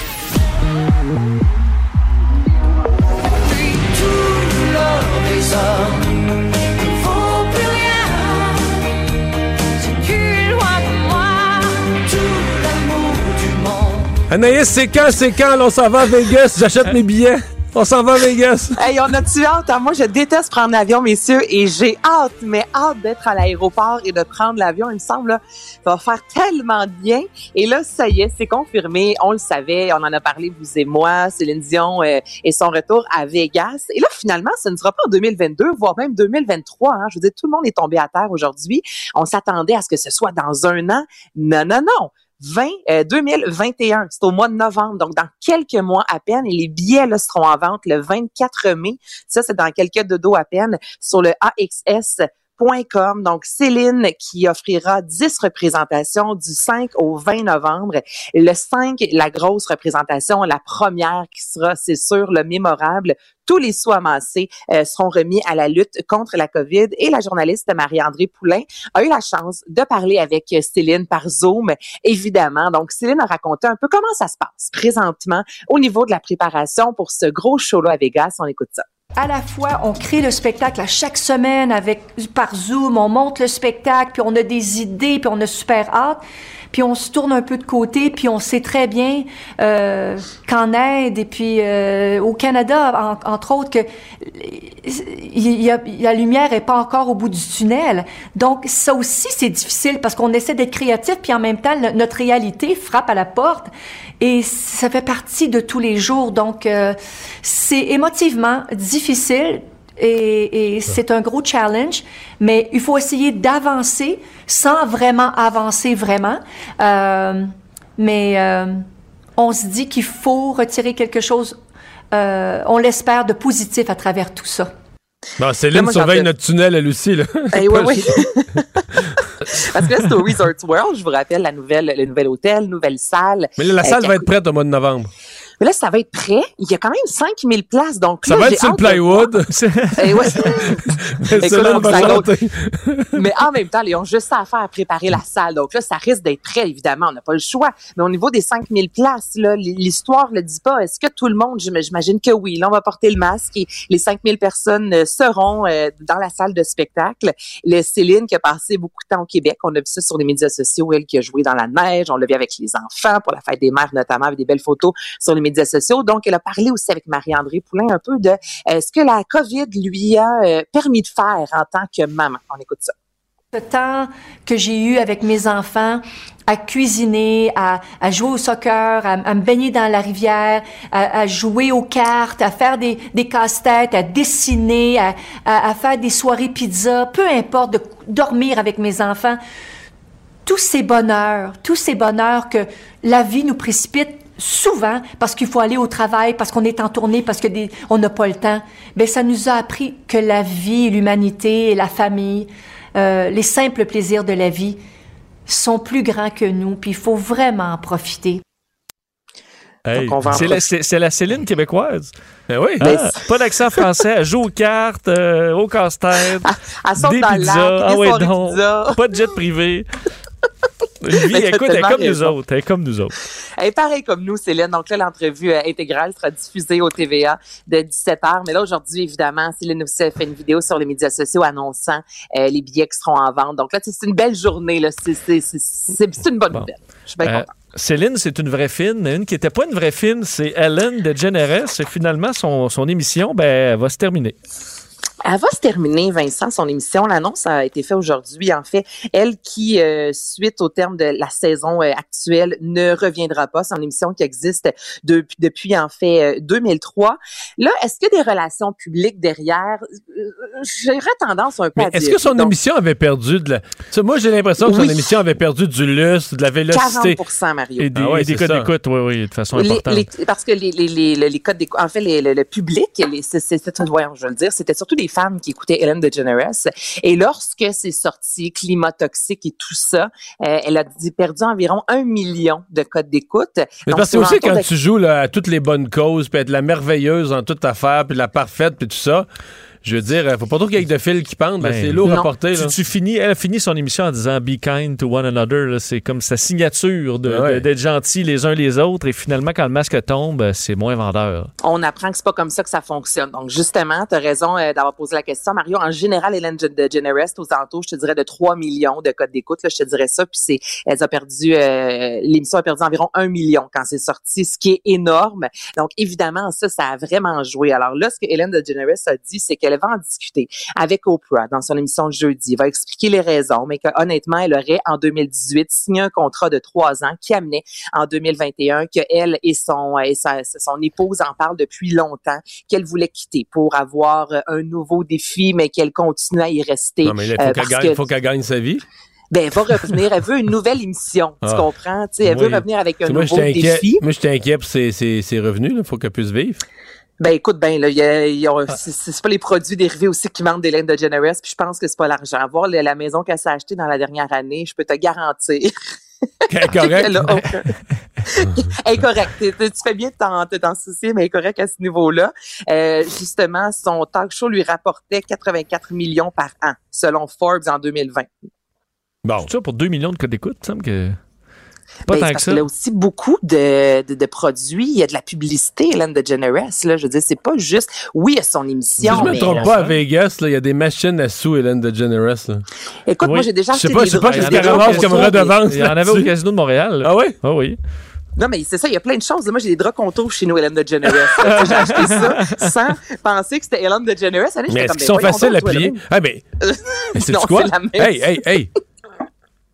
Anaïs, c'est quand, c'est quand? Là, on s'en va à Vegas. J'achète mes billets. On s'en va à Vegas. Hey, on a-tu hâte? hein? Moi, je déteste prendre l'avion, messieurs, et j'ai hâte, mais hâte d'être à l'aéroport et de prendre l'avion. Il me semble, ça va faire tellement bien. Et là, ça y est, c'est confirmé. On le savait, on en a parlé, vous et moi, Céline Dion euh, et son retour à Vegas. Et là, finalement, ce ne sera pas en 2022, voire même 2023. Hein? Je veux dire, tout le monde est tombé à terre aujourd'hui. On s'attendait à ce que ce soit dans un an. Non, non, non. 20, euh, 2021, c'est au mois de novembre, donc dans quelques mois à peine, et les billets là, seront en vente le 24 mai. Ça, c'est dans quelques dodo à peine sur le AXS.com. Donc, Céline qui offrira 10 représentations du 5 au 20 novembre. Le 5, la grosse représentation, la première qui sera, c'est sûr, le mémorable. Tous les sous amassés euh, seront remis à la lutte contre la COVID. Et la journaliste Marie-André Poulain a eu la chance de parler avec Céline par Zoom, évidemment. Donc, Céline a raconté un peu comment ça se passe présentement au niveau de la préparation pour ce gros show-là à Vegas. On écoute ça. À la fois, on crée le spectacle à chaque semaine avec par Zoom, on monte le spectacle, puis on a des idées, puis on a super hâte, puis on se tourne un peu de côté, puis on sait très bien euh, qu'en aide et puis euh, au Canada, en- entre autres, que il y a- la lumière est pas encore au bout du tunnel. Donc ça aussi c'est difficile parce qu'on essaie d'être créatif, puis en même temps notre réalité frappe à la porte et ça fait partie de tous les jours. Donc euh, c'est émotivement difficile et, et c'est un gros challenge, mais il faut essayer d'avancer sans vraiment avancer vraiment. Euh, mais euh, on se dit qu'il faut retirer quelque chose, euh, on l'espère, de positif à travers tout ça. Bon, Céline moi, surveille notre tunnel à Lucie. Là. Eh oui, oui. Parce que là, c'est au Resorts World, je vous rappelle, la nouvelle, le nouvel hôtel, nouvelle salle. Mais là, la salle va être prête au mois de novembre. Mais là, ça va être prêt. Il y a quand même 5000 places. Donc, Ça là, va être sur le plywood. ouais. Mais Écoute, en même temps, ils ont juste ça à faire à préparer la salle. Donc là, ça risque d'être prêt, évidemment. On n'a pas le choix. Mais au niveau des 5000 places, là, l'histoire le dit pas. Est-ce que tout le monde, j'im- j'imagine que oui. Là, on va porter le masque et les 5000 personnes euh, seront euh, dans la salle de spectacle. Le Céline qui a passé beaucoup de temps au Québec. On a vu ça sur les médias sociaux. Elle qui a joué dans la neige. On l'a vu avec les enfants pour la fête des mères, notamment, avec des belles photos sur les médias Donc, elle a parlé aussi avec Marie-André Poulain un peu de euh, ce que la COVID lui a euh, permis de faire en tant que maman. On écoute ça. Le temps que j'ai eu avec mes enfants à cuisiner, à, jouer au soccer, à, me baigner dans la rivière, à, à jouer aux cartes, à faire des, des casse-têtes, à dessiner, à faire des soirées pizza, peu importe, de dormir avec mes enfants. Tous ces bonheurs, tous ces bonheurs que la vie nous précipite souvent parce qu'il faut aller au travail, parce qu'on est en tournée, parce que des, on n'a pas le temps. Ben ça nous a appris que la vie, l'humanité et la famille, euh, les simples plaisirs de la vie sont plus grands que nous, puis il faut vraiment en profiter. Hey, Donc, on va en c'est la, c'est- la Céline québécoise. Ben oui. Ah, pas d'accent français. Elle joue aux cartes, euh, au casse-tête, Elle saute des pizzas. Ah ouais, donc. pizza. Pas de jet privé. Mais t'as écoute, elle est comme nous autres. Elle est comme nous autres. Elle est pareille comme nous, Céline. Donc là, l'entrevue euh, intégrale sera diffusée au TVA de 17h. Mais là, aujourd'hui, évidemment, Céline aussi a fait une vidéo sur les médias sociaux annonçant euh, les billets qui seront en vente. Donc là, c'est une belle journée. là. C'est une bonne Bon. nouvelle. Je suis bien Euh, contente. Céline, c'est une vraie fine, mais une qui n'était pas une vraie fine, c'est Ellen DeGeneres. Et finalement, son, son émission ben, elle va se terminer. Elle va se terminer, Vincent, son émission. L'annonce a été faite aujourd'hui. En fait, elle qui, euh, suite au terme de la saison euh, actuelle, ne reviendra pas. C'est une émission qui existe depuis, depuis en fait, euh, 2003. Là, est-ce a des relations publiques derrière? Euh, J'aurais tendance un peu Mais à est-ce que son. Donc, émission avait perdu de la. Tu sais, moi, j'ai l'impression que son Oui. émission avait perdu du lustre, de la vélocité. 40 Mario. Et des, Ah ouais, et des codes d'écoute, oui, oui, de façon Les- importante. les- parce que les, les, les, les codes d'écoute, en fait, les- le, le public, les- c'est- c'est- c'était, voyons, je vais le dire, c'était surtout des femmes qui écoutaient Ellen DeGeneres. Et lorsque c'est sorti, climat toxique et tout ça, euh, elle a perdu environ un million de codes d'écoute. Parce que c'est aussi, quand de- tu joues là, à toutes les bonnes causes, puis être la merveilleuse en toute affaire, puis la parfaite, puis tout ça, je veux dire, euh, faut pas trop qu'il y ait de fils qui pendent. Ben, c'est lourd à non. porter. Tu, Là. tu finis, elle a fini son émission en disant Be kind to one another. C'est comme sa signature de- Ah ouais. de- d'être gentils les uns les autres. Et finalement, quand le masque tombe, c'est moins vendeur. on apprend que c'est pas comme ça que ça fonctionne. Donc, justement, tu as raison euh, d'avoir posé la question. Mario, en général, Hélène de DeGeneres, aux alentours, je te dirais, de 3 millions de codes d'écoute. Là, je te dirais ça. Puis c'est, elle a perdu, euh, l'émission a perdu environ 1 million quand c'est sorti, ce qui est énorme. Donc, évidemment, ça, ça a vraiment joué. Alors là, ce que Hélène DeGeneres a dit, c'est qu'elle va en discuter avec Oprah dans son émission de jeudi. Elle va expliquer les raisons, mais que honnêtement, elle aurait, en 2018, signé un contrat de trois ans qui amenait en 2021 que elle et son et sa- son épouse en parlent depuis longtemps qu'elle voulait quitter pour avoir euh, un nouveau défi mais qu'elle continue à y rester Non, mais là, il euh, faut qu'elle gagne, que- faut qu'elle gagne sa vie. ben elle va revenir elle veut une nouvelle émission tu Ah. comprends? Tu sais elle Oui. veut revenir avec un Moi, nouveau défi Moi, j'étais inquiet pour ses, ses- ses revenus. Il faut qu'elle puisse vivre. Ben écoute ben là Ah. c'est c'est pas les produits dérivés aussi qui manquent d'Hélène DeGeneres puis je pense que c'est pas l'argent voir la, la maison qu'elle s'est achetée dans la dernière année je peux te garantir correcte. Tu tu fais bien de t'en, de soucier, mais correcte à ce niveau-là. Euh, justement, son talk show lui rapportait 84 millions par an, selon Forbes en 2020. Bon. Ça, pour 2 millions de codes d'écoute, semble que. Pas Ben, tant que parce ça. qu'elle a aussi beaucoup de, de, de produits. Il y a de la publicité, Hélène DeGeneres. Là, je veux dire, c'est pas juste... Oui, il y a son Si émission, je me trompe euh, pas, à Vegas, là, il y a des machines à sous Hélène DeGeneres. là. Écoute, Oui. moi, j'ai déjà Je sais acheté pas, des je sais pas ramasse comme redevance. Il y en avait au Casino de Montréal. Ah ouais? Ah oui. Non, mais c'est ça, il y a plein de choses. Moi, j'ai des draps contours chez nous, Hélène DeGeneres. là. j'ai acheté ça sans penser que c'était Hélène DeGeneres. Allez, Mais est-ce qu'ils ben, sont faciles à plier? Ah, mais. Mais c'est quoi? Hey, hey, hey!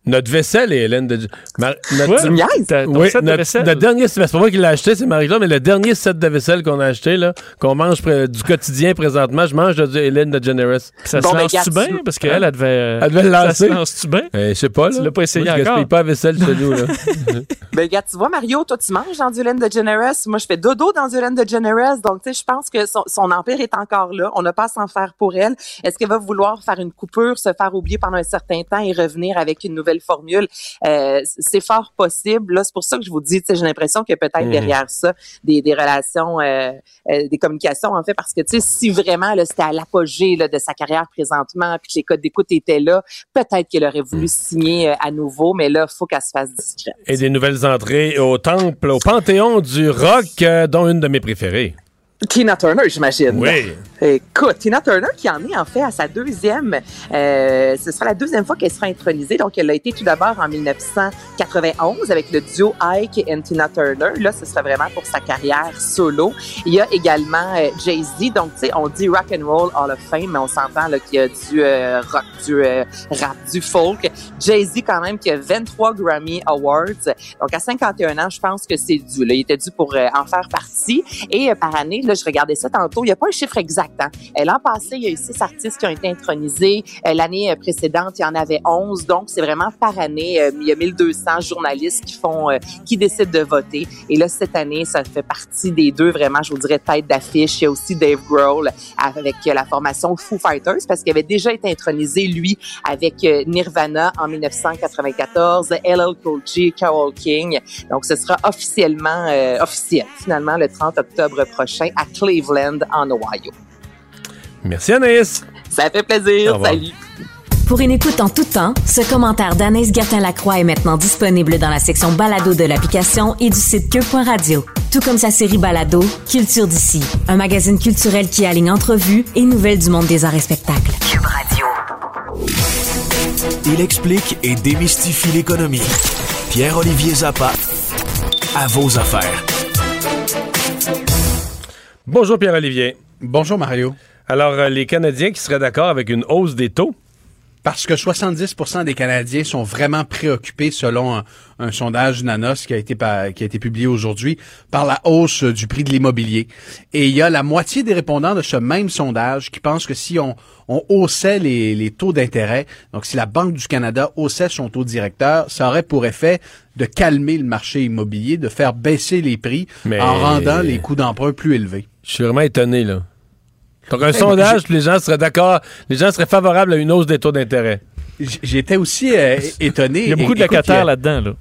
Notre vaisselle est Hélène de. Ma- notre, ton Oui, set de notre, vaisselle? notre dernier, c'est pas moi qui l'ai acheté, c'est Marie-Claude, mais le dernier set de vaisselle qu'on a acheté, là, qu'on mange du quotidien présentement, je mange de du Hélène DeGeneres. Ça Bon, se ben, lance-tu bien? Parce qu'elle, elle devait. Elle devait le Ça lancer. se lance-tu bien? Eh, je sais pas, là. Tu l'as pas essayé Moi, je encore? pas la vaisselle chez nous, là. Ben, regarde, tu vois, Mario, toi, tu manges dans du Hélène DeGeneres. Moi, je fais dodo dans du Hélène DeGeneres. Donc, tu sais, je pense que son, son empire est encore là. On n'a pas à s'en faire pour elle. Est-ce qu'elle va vouloir faire une coupure, se faire oublier pendant un certain temps et revenir avec une nouvelle nouvelle formule. Euh, c'est fort possible. Là, c'est pour ça que je vous dis, j'ai l'impression que peut-être Mhm. derrière ça, des, des relations, euh, euh, des communications, en fait, parce que, si vraiment, là, c'était à l'apogée, là, de sa carrière présentement, puis que les codes d'écoute étaient là, peut-être qu'elle aurait voulu signer euh, à nouveau, mais là, faut qu'elle se fasse discrète. Et des nouvelles entrées au temple, au panthéon du rock, dont une de mes préférées. Tina Turner, j'imagine. Oui. Écoute, Tina Turner qui en est en fait à sa deuxième, euh, ce sera la deuxième fois qu'elle sera intronisée. Donc, elle a été tout d'abord en 1991 avec le duo Ike et Tina Turner. Là, ce sera vraiment pour sa carrière solo. Il y a également euh, Jay-Z. Donc, tu sais, on dit Rock and Roll Hall of Fame, mais on s'entend là qu'il y a du euh, rock, du euh, rap, du folk. Jay-Z quand même qui a 23 Grammy Awards. Donc, à 51 ans, je pense que c'est dû. Là. Il était dû pour en faire partie. Et par année, là, je regardais ça tantôt, il n'y a pas un chiffre exact. Hein. Euh, L'an passé, il y a eu six artistes qui ont été intronisés. Euh, L'année euh, précédente, il y en avait 11. Donc, c'est vraiment par année. il y a 1200 journalistes qui font, qui décident de voter. Et là, cette année, ça fait partie des deux, vraiment, je vous dirais, tête d'affiche. Il y a aussi Dave Grohl avec la formation Foo Fighters parce qu'il avait déjà été intronisé, lui, avec Nirvana en 1994, LL Cool J, Carole King. Donc, ce sera officiellement, euh, officiel, finalement, le 30 octobre prochain à Cleveland, en Ohio. Merci Anaïs. Ça fait plaisir. Salut. Pour une écoute en tout temps, ce commentaire d'Anaïs Gertin-Lacroix est maintenant disponible dans la section balado de l'application et du site cube.radio. Tout comme sa série balado, Culture d'ici, un magazine culturel qui aligne entrevues et nouvelles du monde des arts et spectacles. Cube Radio. Il explique et démystifie l'économie. Pierre-Olivier Zappa, à vos affaires. Bonjour Pierre-Olivier. Bonjour Mario. Alors, euh, les Canadiens qui seraient d'accord avec une hausse des taux? Parce que 70% des Canadiens sont vraiment préoccupés, selon un, un sondage Nanos qui a été pa- qui a été publié aujourd'hui, par la hausse du prix de l'immobilier. Et il y a la moitié des répondants de ce même sondage qui pensent que si on, on haussait les, les taux d'intérêt, donc si la Banque du Canada haussait son taux directeur, ça aurait pour effet de calmer le marché immobilier, de faire baisser les prix Mais- en rendant les coûts d'emprunt plus élevés. Je suis vraiment étonné, là. Donc, un sondage, puis les gens seraient d'accord, les gens seraient favorables à une hausse des taux d'intérêt. J'étais aussi euh, étonné. Il y a beaucoup de locataires là-dedans. Là.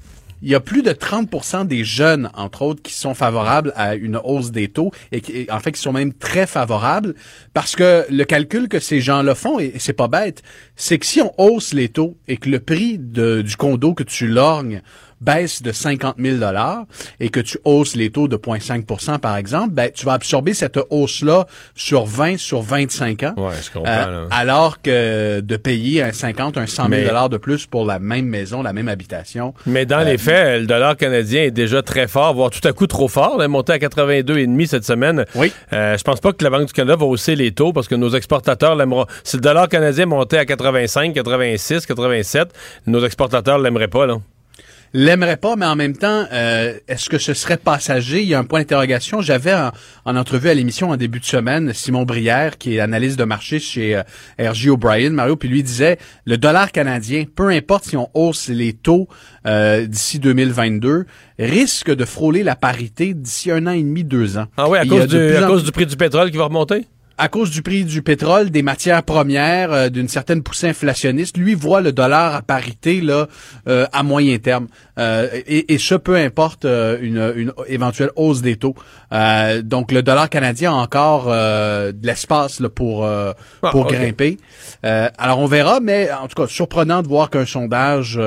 Il y a plus de 30% des jeunes, entre autres, qui sont favorables à une hausse des taux et qui, en fait, qui sont même très favorables parce que le calcul que ces gens-là font, et c'est pas bête, c'est que si on hausse les taux et que le prix de- du condo que tu lorgnes baisse de 50 000 dollars et que tu hausses les taux de 0,5% par exemple, ben, tu vas absorber cette hausse-là sur 20, sur 25 ans. Ouais, je comprends, Euh, là. alors que de payer un 50, un 100 000 Mais- dollars de plus pour la même maison, la même habitation. Mais dans Euh, les faits, le dollar canadien est déjà très fort, voire tout à coup trop fort. Il est monté à 82,5 cette semaine. Oui. Euh, je pense pas que la Banque du Canada va hausser les taux parce que nos exportateurs l'aimeront. Si le dollar canadien montait à 85, 86, 87, nos exportateurs l'aimeraient pas, là. L'aimerait pas, mais en même temps, euh, est-ce que ce serait passager? Il y a un point d'interrogation. J'avais en, en entrevue à l'émission en début de semaine Simon Brière, qui est analyste de marché chez euh, RJ O'Brien, Mario, puis lui disait, le dollar canadien, peu importe si on hausse les taux euh, d'ici 2022, risque de frôler la parité d'ici un an et demi, deux ans. Ah oui, à, cause du, à en cause du prix du pétrole qui va remonter? À cause du prix du pétrole, des matières premières, euh, d'une certaine poussée inflationniste, lui voit le dollar à parité là euh, à moyen terme. Euh, et, et ce, peu importe euh, une, une éventuelle hausse des taux. Euh, donc le dollar canadien a encore de l'espace là, pour Ah, pour grimper. Alors on verra, mais en tout cas surprenant de voir qu'un sondage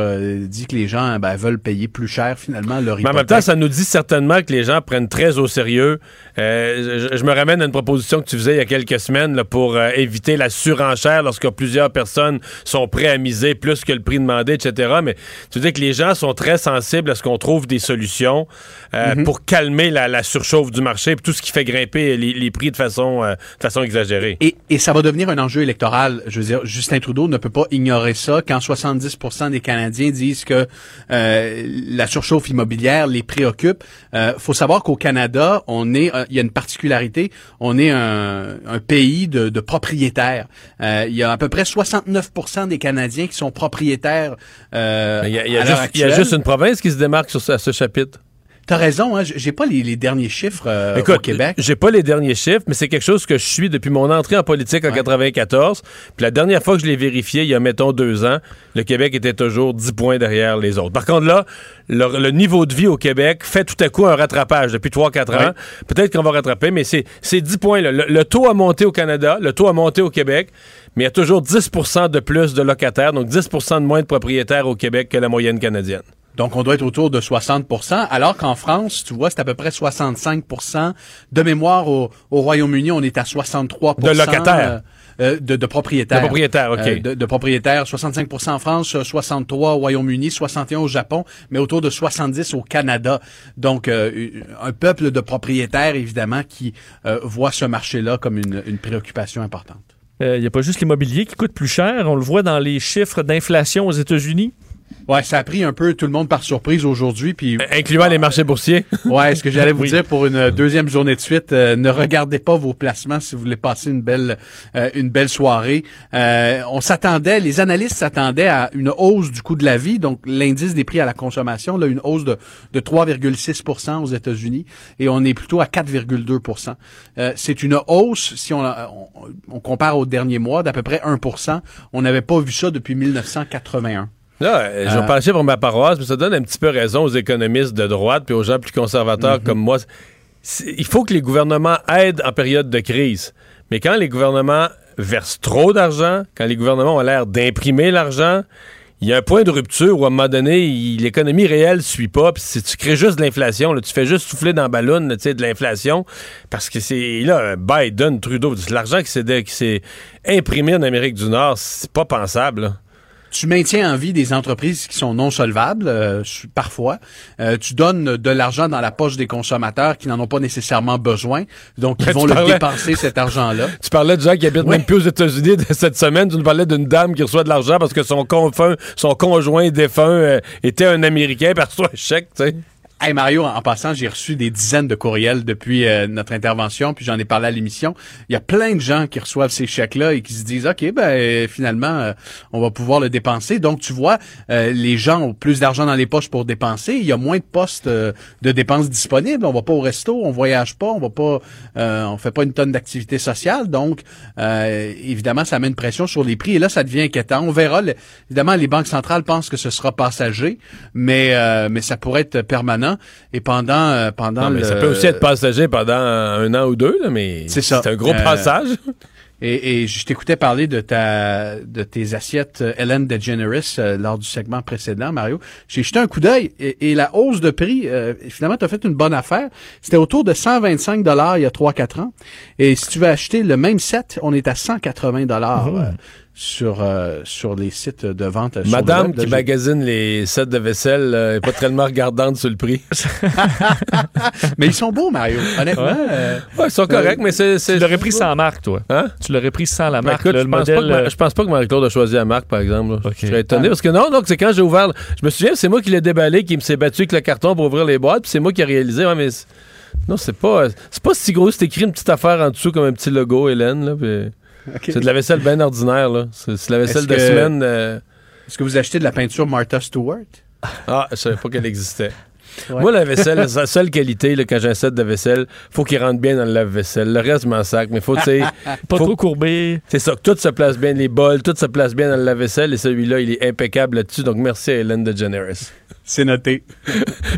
dit que les gens ben, veulent payer plus cher finalement leur Mais en même temps, ça nous dit certainement que les gens prennent très au sérieux. Euh, je, je me ramène à une proposition que tu faisais il y a quelques semaines là, pour euh, éviter la surenchère lorsque plusieurs personnes sont prêtes à miser plus que le prix demandé, etc. Mais tu dis que les gens sont très sensibles à ce qu'on trouve des solutions euh, Mhm. pour calmer la, la surchauffe du marché, puis tout ce qui fait grimper les, les prix de façon, euh, de façon exagérée. Et, et ça va devenir un enjeu électoral. Je veux dire, Justin Trudeau ne peut pas ignorer ça quand 70% des Canadiens disent que euh, la surchauffe immobilière les préoccupe. Euh, faut savoir qu'au Canada, on est, il y a une particularité, on est un, un pays de, de propriétaires. Euh, il y a à peu près 69% des Canadiens qui sont propriétaires. Euh, Il y a, il y a à l'heure juste, il y a actuelle. juste une province qui se démarque sur ce, à ce chapitre. T'as raison, hein, j'ai pas les, les derniers chiffres euh, au Québec. j'ai pas les derniers chiffres, mais c'est quelque chose que je suis depuis mon entrée en politique en Ouais. 94. Puis la dernière fois que je l'ai vérifié, il y a, mettons, deux ans, le Québec était toujours 10 points derrière les autres. Par contre, là, le, le niveau de vie au Québec fait tout à coup un rattrapage depuis 3-4 Ouais. ans. Peut-être qu'on va rattraper, mais c'est c'est 10 points. là. Le, le taux a monté au Canada, le taux a monté au Québec, mais il y a toujours 10% de plus de locataires, donc 10% de moins de propriétaires au Québec que la moyenne canadienne. Donc, on doit être autour de 60% alors qu'en France, tu vois, c'est à peu près 65% De mémoire, au, au Royaume-Uni, on est à 63 De locataires. euh, euh, de, de propriétaires. De propriétaires, OK. Euh, de, de propriétaires, 65 en France, euh, 63 au Royaume-Uni, 61 au Japon, mais autour de 70 au Canada. Donc, euh, un peuple de propriétaires, évidemment, qui euh, voit ce marché-là comme une, une préoccupation importante. Il n'y a pas juste l'immobilier qui coûte plus cher. On le voit dans les chiffres d'inflation aux États-Unis. Ouais, ça a pris un peu tout le monde par surprise aujourd'hui, puis Incluant les marchés boursiers. Ouais, ce que j'allais vous Oui. dire pour une euh, deuxième journée de suite, euh, ne regardez pas vos placements si vous voulez passer une belle euh, une belle soirée. Euh, on s'attendait, les analystes s'attendaient à une hausse du coût de la vie, donc l'indice des prix à la consommation, là, une hausse de, de 3,6% aux États-Unis, et on est plutôt à 4,2% euh, C'est une hausse, si on, on, on compare au dernier mois, d'à peu près 1% On n'avait pas vu ça depuis 1981. Euh, je vais Euh, pencher pour ma paroisse, mais ça donne un petit peu raison aux économistes de droite puis aux gens plus conservateurs Mhm. comme moi. Il faut que les gouvernements aident en période de crise. Mais quand les gouvernements versent trop d'argent, quand les gouvernements ont l'air d'imprimer l'argent, il y a un point de rupture où, à un moment donné, l'économie réelle ne suit pas. Puis si tu crées juste de l'inflation, tu fais juste souffler dans le ballon de l'inflation, parce que c'est là, Biden, Trudeau, l'argent qui s'est qui s'est imprimé en Amérique du Nord, c'est pas pensable. là. Tu maintiens en vie des entreprises qui sont non solvables, euh, parfois. Euh, tu donnes de l'argent dans la poche des consommateurs qui n'en ont pas nécessairement besoin. Donc, ils vont le parlais- dépenser, cet argent-là. Tu parlais de gens qui habitent Oui. même plus aux États-Unis cette semaine. Tu nous parlais d'une dame qui reçoit de l'argent parce que son, confin- son conjoint défunt euh, était un Américain, reçoit un chèque, tu sais. Hey Mario, en passant, j'ai reçu des dizaines de courriels depuis euh, notre intervention, puis j'en ai parlé à l'émission. Il y a plein de gens qui reçoivent ces chèques-là et qui se disent, OK, ben finalement, euh, on va pouvoir le dépenser. Donc, tu vois, euh, les gens ont plus d'argent dans les poches pour dépenser. Il y a moins de postes de dépenses disponibles. On va pas au resto, on voyage pas, on va pas, on fait pas une tonne d'activités sociales. Donc, évidemment, ça met une pression sur les prix. Et là, ça devient inquiétant. On verra. Évidemment, les banques centrales pensent que ce sera passager, mais mais ça pourrait être permanent. Et pendant euh, pendant Non, mais le- ça peut aussi être passager pendant un an ou deux, là, mais C'est un gros Euh, passage. Et, et je t'écoutais parler de ta de tes assiettes euh, Ellen DeGeneres euh, lors du segment précédent, Mario. J'ai jeté un coup d'œil et, et la hausse de prix, euh, finalement, tu as fait une bonne affaire. C'était autour de 125 dollars il y a 3-4 ans. Et si tu veux acheter le même set, on est à 180 dollars euh, sur euh, sur les sites de vente. euh, Madame web. Là, qui j'ai- magasine les sets de vaisselle euh, est pas tellement regardante sur le prix. Mais ils sont beaux, Mario. Honnêtement. Ouais. euh, Ouais, ils sont corrects, mais c'est... Tu l'aurais pris sans marque, toi. Hein? Tu l'aurais pris sans la Ben, marque, écoute, là, je, le pense modèle. pas que, Ma- euh, je pense pas que Marie-Claude a choisi la marque, par exemple. là. Je serais étonné parce que non, donc c'est quand j'ai ouvert. Je me souviens, c'est moi qui l'ai déballé, qui me s'est battu avec le carton pour ouvrir les boîtes, puis c'est moi qui ai réalisé. Ouais, mais c'est- non, c'est pas, c'est pas si gros. C'est écrit une petite affaire en dessous comme un petit logo, Hélène. Là, puis C'est de la vaisselle bien ordinaire. là. C'est la vaisselle de que- semaine. euh, Est-ce que vous achetez de la peinture Martha Stewart? Ah, je savais pas qu'elle existait. Ouais. Moi, la vaisselle, sa seule qualité, là, quand j'ai un set de vaisselle, faut qu'il rentre bien dans le lave-vaisselle. Le reste, je m'en sac. Mais faut, tu sais, Pas faut- trop courbé. C'est ça, que tout se place bien, les bols, tout se place bien dans le lave-vaisselle, et celui-là, il est impeccable là-dessus. Donc, merci à Hélène DeGeneres. C'est noté.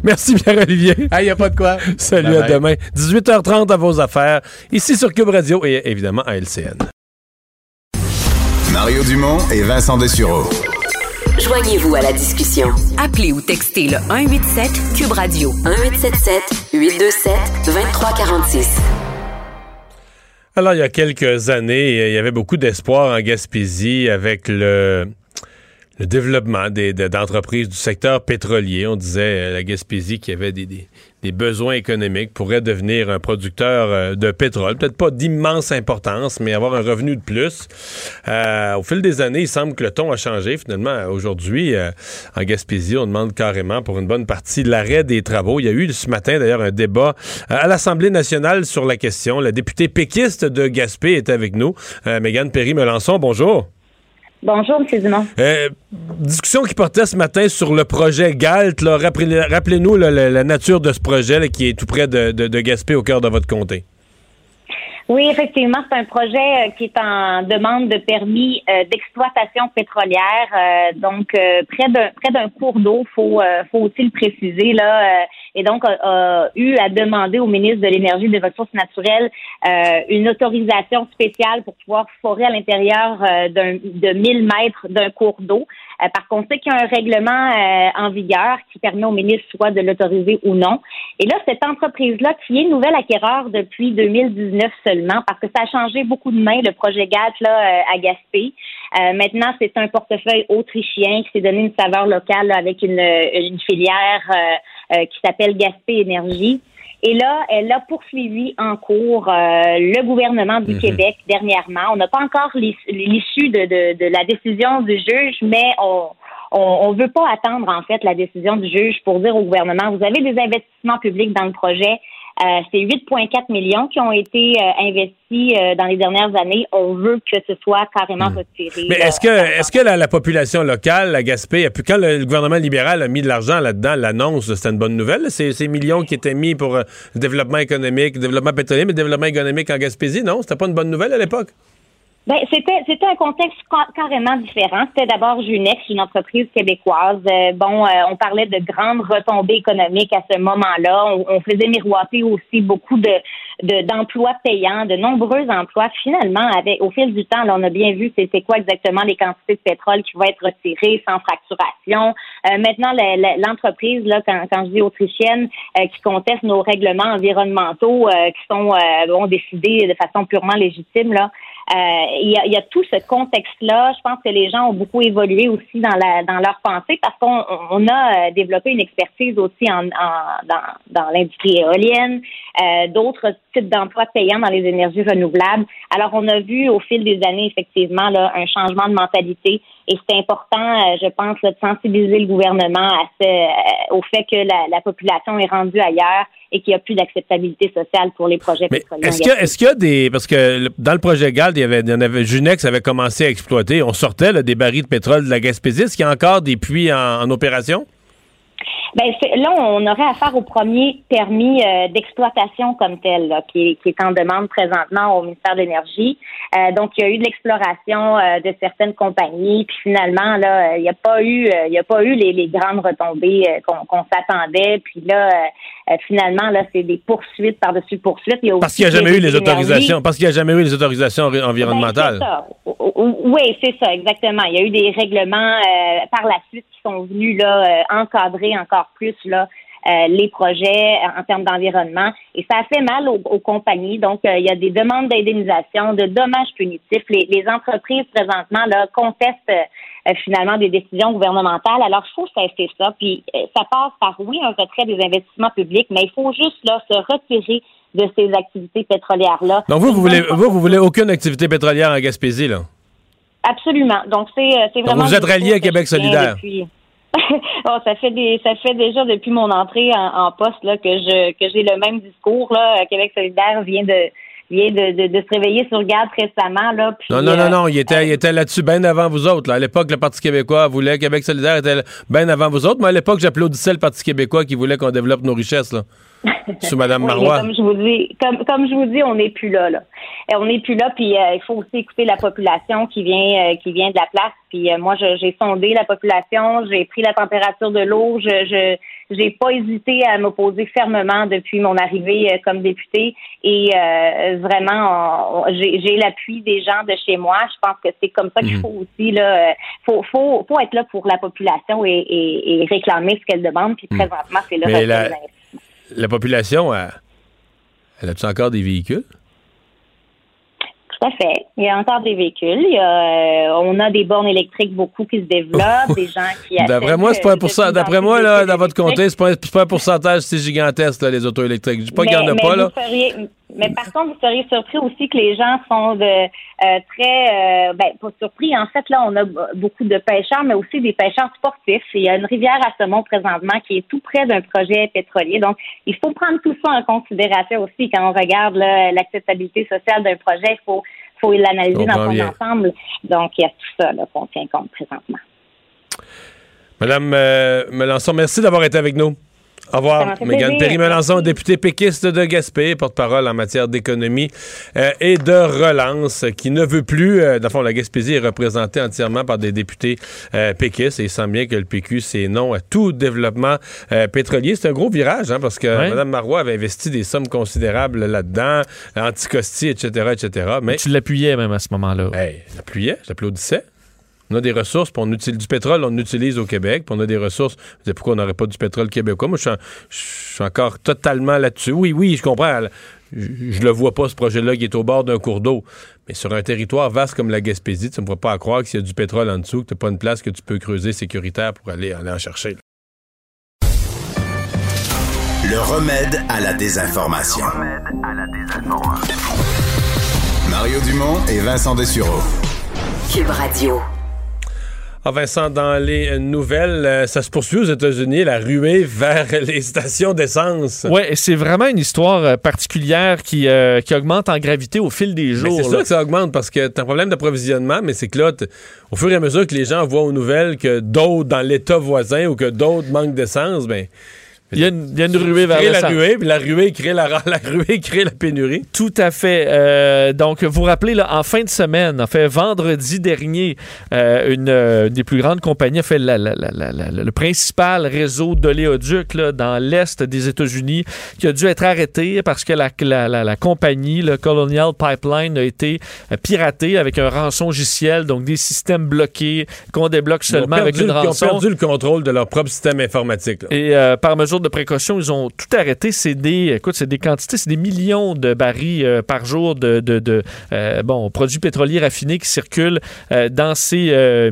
Merci, Pierre-Olivier. Ah, il a pas de quoi. Salut, Bye à bye. demain. 18h30 à vos affaires, ici sur Cube Radio et évidemment à LCN. Mario Dumont et Vincent Dessureau. Joignez-vous à la discussion. Appelez ou textez le 187 Cube Radio 1877 827 2346. Alors, il y a quelques années, il y avait beaucoup d'espoir en Gaspésie avec le, le développement des- d'entreprises du secteur pétrolier. On disait, euh, la Gaspésie, qui avait des, des- des besoins économiques, pourrait devenir un producteur euh, de pétrole. Peut-être pas d'immense importance, mais avoir un revenu de plus. Euh, au fil des années, il semble que le ton a changé. Finalement, aujourd'hui, euh, en Gaspésie, on demande carrément pour une bonne partie l'arrêt des travaux. Il y a eu ce matin, d'ailleurs, un débat à l'Assemblée nationale sur la question. La députée péquiste de Gaspé est avec nous. Euh, Mégane Perry-Melançon, bonjour. Bonjour, M. Dumont. Euh, discussion qui portait ce matin sur le projet GALT. Rappelez-nous la, nature de ce projet qui est tout près de, de, de Gaspé, au cœur de votre comté. Oui, effectivement, c'est un projet euh, qui est en demande de permis euh, d'exploitation pétrolière. euh, donc, près d'un près d'un cours d'eau, faut faut aussi le préciser là. et donc, a, a eu à demander au ministre de l'Énergie et des Ressources naturelles une autorisation spéciale pour pouvoir forer à l'intérieur d'un de 1000 mètres d'un cours d'eau. Euh, par contre, c'est qu'il y a un règlement euh, en vigueur qui permet au ministre soit de l'autoriser ou non. Et là, cette entreprise-là, qui est nouvelle acquéreur depuis 2019 seulement, parce que ça a changé beaucoup de mains, le projet GAT là, euh, à Gaspé. Euh, maintenant, c'est un portefeuille autrichien qui s'est donné une saveur locale là, avec une, une filière euh, qui s'appelle Gaspé Énergie. Et là, elle a poursuivi en cours euh, le gouvernement du Mhm. Québec dernièrement. On n'a pas encore l'is- l'issue de, de, de la décision du juge, mais on on ne veut pas attendre en fait la décision du juge pour dire au gouvernement vous avez des investissements publics dans le projet. Euh, c'est 8,4 millions qui ont été euh, investis euh, dans les dernières années. On veut que ce soit carrément retiré. Mais est-ce que, est-ce que la, la population locale, la Gaspé, puis quand le, le gouvernement libéral a mis de l'argent là-dedans, l'annonce, c'était une bonne nouvelle, ces, ces millions qui étaient mis pour euh, le développement économique, le développement pétrolier, mais le développement économique en Gaspésie, non? C'était pas une bonne nouvelle à l'époque? Ben, c'était c'était un contexte ca- carrément différent. C'était d'abord Junex, une entreprise québécoise. Euh, bon, euh, on parlait de grandes retombées économiques à ce moment-là. On, on faisait miroiter aussi beaucoup de de- d'emplois payants, de nombreux emplois. Finalement, avec au fil du temps, là, on a bien vu c'était quoi exactement les quantités de pétrole qui vont être retirées sans fracturation. Euh, maintenant, l'entreprise, là, quand, quand je dis autrichienne, euh, qui conteste nos règlements environnementaux euh, qui sont euh, bon, décidés de façon purement légitime, là. Euh, il y, a, y a tout ce contexte-là. Je pense que les gens ont beaucoup évolué aussi dans la dans leur pensée parce qu'on on a euh, développé une expertise aussi en, en- dans, dans l'industrie éolienne, euh, d'autres types d'emplois payants dans les énergies renouvelables. Alors, on a vu au fil des années effectivement là, un changement de mentalité et c'est important, euh, je pense, là, de sensibiliser le gouvernement à ce, euh, au fait que la, la population est rendue ailleurs et qu'il n'y a plus d'acceptabilité sociale pour les projets pétroliers. Est-ce qu'il y, a- est-ce qu'il y a des. Parce que dans le projet GALD, il y avait, il y en avait, Junex avait commencé à exploiter. On sortait là, des barils de pétrole de la Gaspésie. Est-ce qu'il y a encore des puits en, en opération? Ben, là, on aurait affaire au premier permis euh, d'exploitation comme tel, là, qui, qui est en demande présentement au ministère de l'Énergie. Euh, donc, il y a eu de l'exploration euh, de certaines compagnies, puis finalement, là, euh, il n'y a pas eu, euh, il y a pas eu les, les grandes retombées euh, qu'on qu'on s'attendait. Puis là, euh, finalement, là, c'est des poursuites par-dessus poursuites. Il y a Parce qu'il n'y a jamais eu les autorisations. Parce qu'il n'y a jamais eu les autorisations envi- environnementales. Ben, c'est Oui, c'est ça, exactement. Il y a eu des règlements euh, par la suite qui sont venus là euh, encadrer encore plus là euh, les projets en termes d'environnement. Et ça a fait mal aux, aux compagnies. Donc, euh, il y a des demandes d'indemnisation, de dommages punitifs. Les, les entreprises présentement là contestent euh, euh, finalement des décisions gouvernementales. Alors, il faut cesser ça. Puis, euh, ça passe par oui un retrait des investissements publics, mais il faut juste là se retirer de ces activités pétrolières là. Donc, vous, vous voulez, vous, vous voulez aucune activité pétrolière en Gaspésie, là? Absolument. Donc c'est euh, Donc, vraiment. vous êtes rallié à Québec solidaire. depuis- oh, ça fait des ça fait déjà depuis mon entrée en, en poste là que je que j'ai le même discours là. Québec solidaire vient de vient de, de, de se réveiller sur garde récemment là. Puis, Non, non, euh, non, non, il était, il était là-dessus bien avant vous autres. là. À l'époque, le Parti québécois voulait, Québec solidaire était bien avant vous autres. Mais à l'époque, j'applaudissais le Parti québécois qui voulait qu'on développe nos richesses, là. Sous Oui, Marois. Comme je vous dis, comme, comme je vous dis, on n'est plus là, là. Et on n'est plus là, puis euh, il faut aussi écouter la population qui vient, euh, qui vient de la place. Puis euh, moi, j'ai sondé la population, j'ai pris la température de l'eau, je, je j'ai pas hésité à m'opposer fermement depuis mon arrivée euh, comme députée. Et euh, vraiment, j'ai l'appui des gens de chez moi. Je pense que c'est comme ça qu'il Mhm. faut aussi là. euh, faut, faut, faut être là pour la population et, et, et réclamer ce qu'elle demande. Puis présentement, c'est retrait la, population, elle, elle a-tu encore des véhicules? Tout à fait. Il y a encore des véhicules. Il y a, euh, on a des bornes électriques beaucoup qui se développent, des gens qui D'après moi, c'est pas un de pourcent- plus en D'après moi, là, dans votre comté, c'est pas, pas un pourcentage si gigantesque, là, les autos électriques. Je dis pas qu'il en a Mais- pas, là. Mais par contre, vous seriez surpris aussi que les gens sont de euh, très, euh, ben pas surpris. En fait, là, on a beaucoup de pêcheurs, mais aussi des pêcheurs sportifs. Il y a une rivière à saumon présentement qui est tout près d'un projet pétrolier. Donc, il faut prendre tout ça en considération aussi quand on regarde l'acceptabilité sociale d'un projet. Il faut faut l'analyser dans son bien. ensemble. Donc, il y a tout ça qu'on tient compte présentement. Madame euh, Melançon, merci d'avoir été avec nous. Au revoir. Mégane. Perry-Melançon, députée péquiste de Gaspé, porte-parole en matière d'économie euh, et de relance, qui ne veut plus, euh, dans le fond, la Gaspésie est représentée entièrement par des députés euh, péquistes et il semble bien que le PQ, c'est non à tout développement euh, pétrolier. C'est un gros virage, hein, parce que. Mme Marois avait investi des sommes considérables là-dedans, anticosti, etc., etc. Mais Tu l'appuyais même à ce moment-là. Hey, j'appuyais, j'applaudissais. On a des ressources, puis on utilise du pétrole, on utilise au Québec, puis on a des ressources. Disais, pourquoi on n'aurait pas du pétrole québécois? Moi, je suis, en- je suis encore totalement là-dessus. Oui, oui, je comprends. Je, je le vois pas, ce projet-là, qui est au bord d'un cours d'eau. Mais sur un territoire vaste comme la Gaspésie, tu ne me vas pas à croire que s'il y a du pétrole en dessous, que tu n'as pas une place que tu peux creuser sécuritaire pour aller, aller en chercher. là. Le remède à la désinformation. Mario Dumont et Vincent Dessureau. Cube Radio. Ah, Vincent, dans les euh, nouvelles, euh, ça se poursuit aux États-Unis, la ruée vers les stations d'essence. Et c'est vraiment une histoire euh, particulière qui, euh, qui augmente en gravité au fil des jours. c'est sûr que ça augmente parce que t'as un problème d'approvisionnement, mais c'est que là, au fur et à mesure que les gens voient aux nouvelles que d'autres dans l'État voisin ou que d'autres manquent d'essence, ben. Il y, a une, il y a une ruée vers crée la ruée, puis la ruée crée la, la ruée crée la pénurie. Tout à fait. Euh, donc, vous vous rappelez, là, en fin de semaine, en fait, vendredi dernier, euh, une euh, des plus grandes compagnies a fait la- la- le principal réseau d'oléoducs dans l'est des États-Unis qui a dû être arrêté parce que la, la- la- la compagnie, le Colonial Pipeline, a été piratée avec un rançon logiciel, donc des systèmes bloqués qu'on débloque seulement avec perdu une le- ils ont rançon. perdu le contrôle de leur propre système informatique. là. Et par mesure de précaution, ils ont tout arrêté. C'est des, écoute, c'est des quantités, c'est des millions de barils euh, par jour de, de, de, euh, bon, produits pétroliers raffinés qui circulent euh, dans ces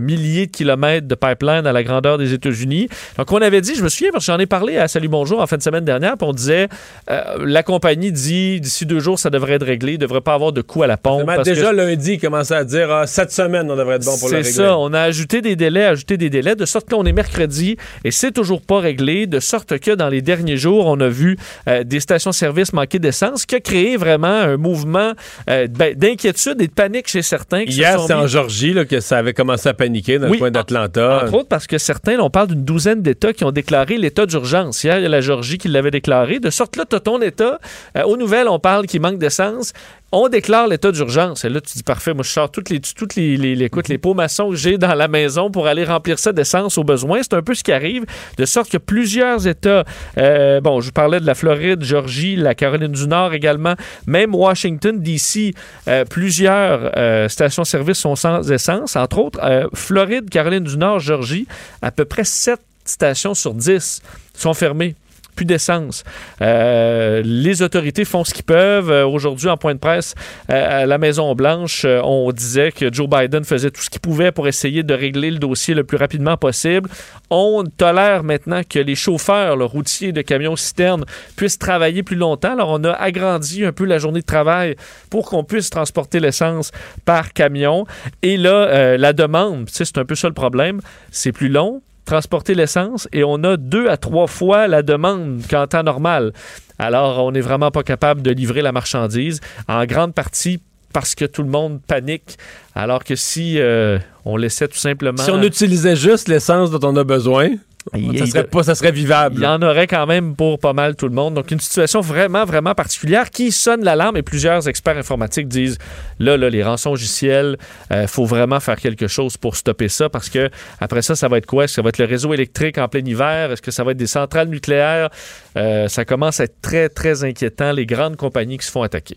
milliers de kilomètres de pipeline à la grandeur des États-Unis. Donc, on avait dit, je me souviens parce que j'en ai parlé à Salut Bonjour en fin de semaine dernière, puis on disait, la compagnie dit d'ici deux jours, ça devrait être réglé, il ne devrait pas avoir de coût à la pompe. Parce que- déjà lundi, ils commençaient à dire ah, cette semaine, on devrait être bon pour le c'est régler. ça, on a ajouté des délais, ajouté des délais, de sorte qu'on est mercredi et c'est toujours pas réglé, de sorte que dans les derniers jours, on a vu euh, des stations-service manquer d'essence, ce qui a créé vraiment un mouvement euh, ben, d'inquiétude et de panique chez certains. Hier, c'est mis- en Georgie là, que ça avait commencé à paniquer dans Oui, le coin d'Atlanta. Entre autres parce que certains, là, on parle d'une douzaine d'États qui ont déclaré l'état d'urgence. Hier, il y a la Georgie qui l'avait déclaré. De sorte là, tu as ton État. Euh, aux nouvelles, on parle qu'il manque d'essence. On déclare l'état d'urgence. Et là, tu dis parfait, moi je sors toutes les, toutes les, les, les- écoute, les pots maçons que j'ai dans la maison pour aller remplir ça d'essence au besoin. C'est un peu ce qui arrive, de sorte que plusieurs États, euh, bon, je vous parlais de la Floride, Georgie, la Caroline du Nord également, même Washington, D.C., euh, plusieurs euh, stations-service sont sans essence. Entre autres, Floride, Caroline du Nord, Georgie, à peu près 7 stations sur 10 sont fermées. Plus d'essence. Euh, les autorités font ce qu'ils peuvent. Euh, Aujourd'hui, en point de presse, euh, à la Maison-Blanche, on disait que Joe Biden faisait tout ce qu'il pouvait pour essayer de régler le dossier le plus rapidement possible. On tolère maintenant que les chauffeurs, le routiers de camions citernes, puissent travailler plus longtemps. Alors, on a agrandi un peu la journée de travail pour qu'on puisse transporter l'essence par camion. Et là, la demande, c'est un peu ça le problème, c'est plus long transporter l'essence et on a deux à trois fois la demande qu'en temps normal. Alors, on n'est vraiment pas capable de livrer la marchandise, en grande partie parce que tout le monde panique, alors que si euh, on laissait tout simplement... Si on utilisait juste l'essence dont on a besoin, Il- ça serait, pas, ça serait vivable. Il y en aurait quand même pour pas mal tout le monde. Donc, une situation vraiment, vraiment particulière qui sonne l'alarme et plusieurs experts informatiques disent là, là, les rançons logiciels, il faut vraiment faire quelque chose pour stopper ça parce que après ça, ça va être quoi? Est-ce que ça va être le réseau électrique en plein hiver? Est-ce que ça va être des centrales nucléaires? Euh, ça commence à être très, très inquiétant, les grandes compagnies qui se font attaquer.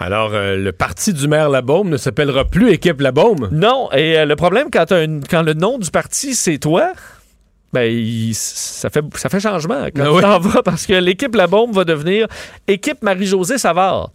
Alors, euh, le parti du maire Labaume ne s'appellera plus Équipe Labaume? Non, et euh, le problème, quand, une- quand le nom du parti, c'est toi, ben, il- ça, fait, ça fait changement quand tu oui. t'en vas, parce que l'équipe La Bombe va devenir équipe Marie-Josée Savard.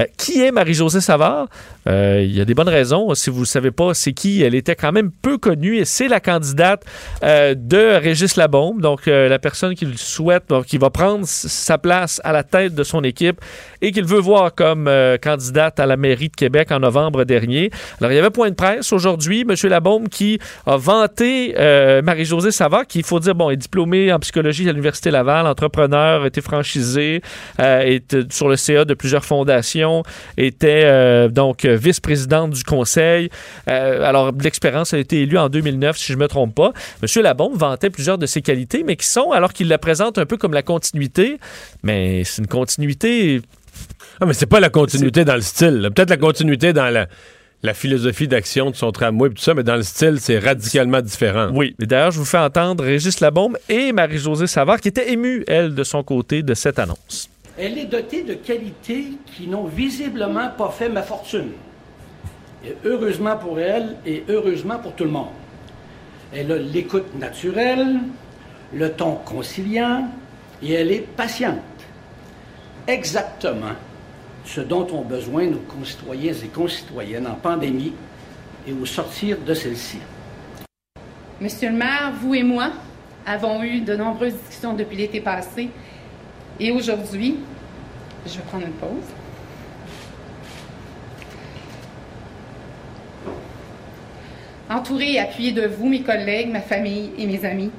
Euh, qui est Marie-Josée Savard? Euh, Il y a des bonnes raisons. Si vous ne savez pas c'est qui, elle était quand même peu connue et c'est la candidate euh, de Régis Labaume, donc euh, la personne qui le souhaite, qui va prendre sa place à la tête de son équipe et qu'il veut voir comme euh, candidate à la mairie de Québec en novembre dernier. Alors, il y avait point de presse aujourd'hui, M. Labaume qui a vanté euh, Marie-Josée Savard, qui, il faut dire, bon, est diplômée en psychologie à l'Université Laval, entrepreneur, a été franchisé, euh, est euh, sur le CA de plusieurs fondations, était euh, donc euh, euh, vice-présidente du conseil. Euh, alors, l'expérience a été élue en 2009, si je me trompe pas. Monsieur Labombe vantait plusieurs de ses qualités, mais qui sont, alors qu'il la présente un peu comme la continuité, mais c'est une continuité Ah, mais c'est pas la continuité dans le style. Peut-être la continuité dans la, la philosophie d'action de son tramway et tout ça, mais dans le style, c'est radicalement différent. Oui, et d'ailleurs, je vous fais entendre Régis Labombe et Marie-Josée Savard, qui était émue, elle, de son côté, de cette annonce. Elle est dotée de qualités qui n'ont visiblement pas fait ma fortune. Et heureusement pour elle et heureusement pour tout le monde. Elle a l'écoute naturelle, le ton conciliant et elle est patiente. Exactement ce dont ont besoin nos concitoyens et concitoyennes en pandémie et au sortir de celle-ci. Monsieur le maire, vous et moi avons eu de nombreuses discussions depuis l'été passé. Et aujourd'hui, je vais prendre une pause. Entouré et appuyé de vous, mes collègues, ma famille et mes amis.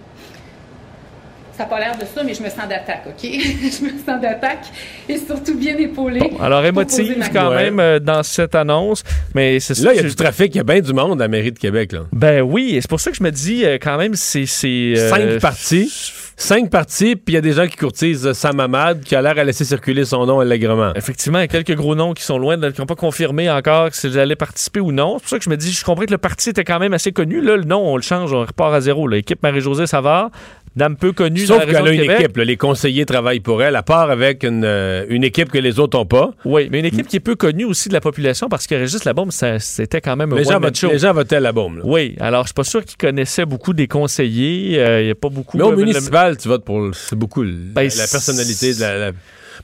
Ça n'a pas l'air de ça, mais je me sens d'attaque, OK? je me sens d'attaque et surtout bien épaulée. Alors, pour poser émotive quand même euh, dans cette annonce, mais c'est ça. Là, il y a du trafic, il y a bien du monde à la mairie de Québec. Là. Ben oui, et c'est pour ça que je me dis euh, quand même, c'est. c'est, euh, Cinq parties. Cinq parties, puis il y a des gens qui courtisent Sam Hamad qui a l'air à laisser circuler son nom allègrement. Effectivement, il y a quelques gros noms qui sont loin, de- qui n'ont pas confirmé encore s'ils allaient participer ou non. C'est pour ça que je me dis, je comprends que le parti était quand même assez connu. Là, le nom, on le change, on repart à zéro. L'équipe Marie-Josée Savard, dame peu connue Sauf qu'elle a une Québec. équipe. là. les conseillers travaillent pour elle, à part avec une, euh, une équipe que les autres n'ont pas. Oui, mais une équipe qui est peu connue aussi de la population parce que Régis ça- c'était quand même un Les gens, show. les gens votaient à la bombe. là. Oui, alors je suis pas sûr qu'ils connaissaient beaucoup des conseillers. Euh, Il n'y a pas beaucoup. Mais au euh, le- municipal, tu votes pour. C'est beaucoup le- Ben, la, la personnalité de la. la-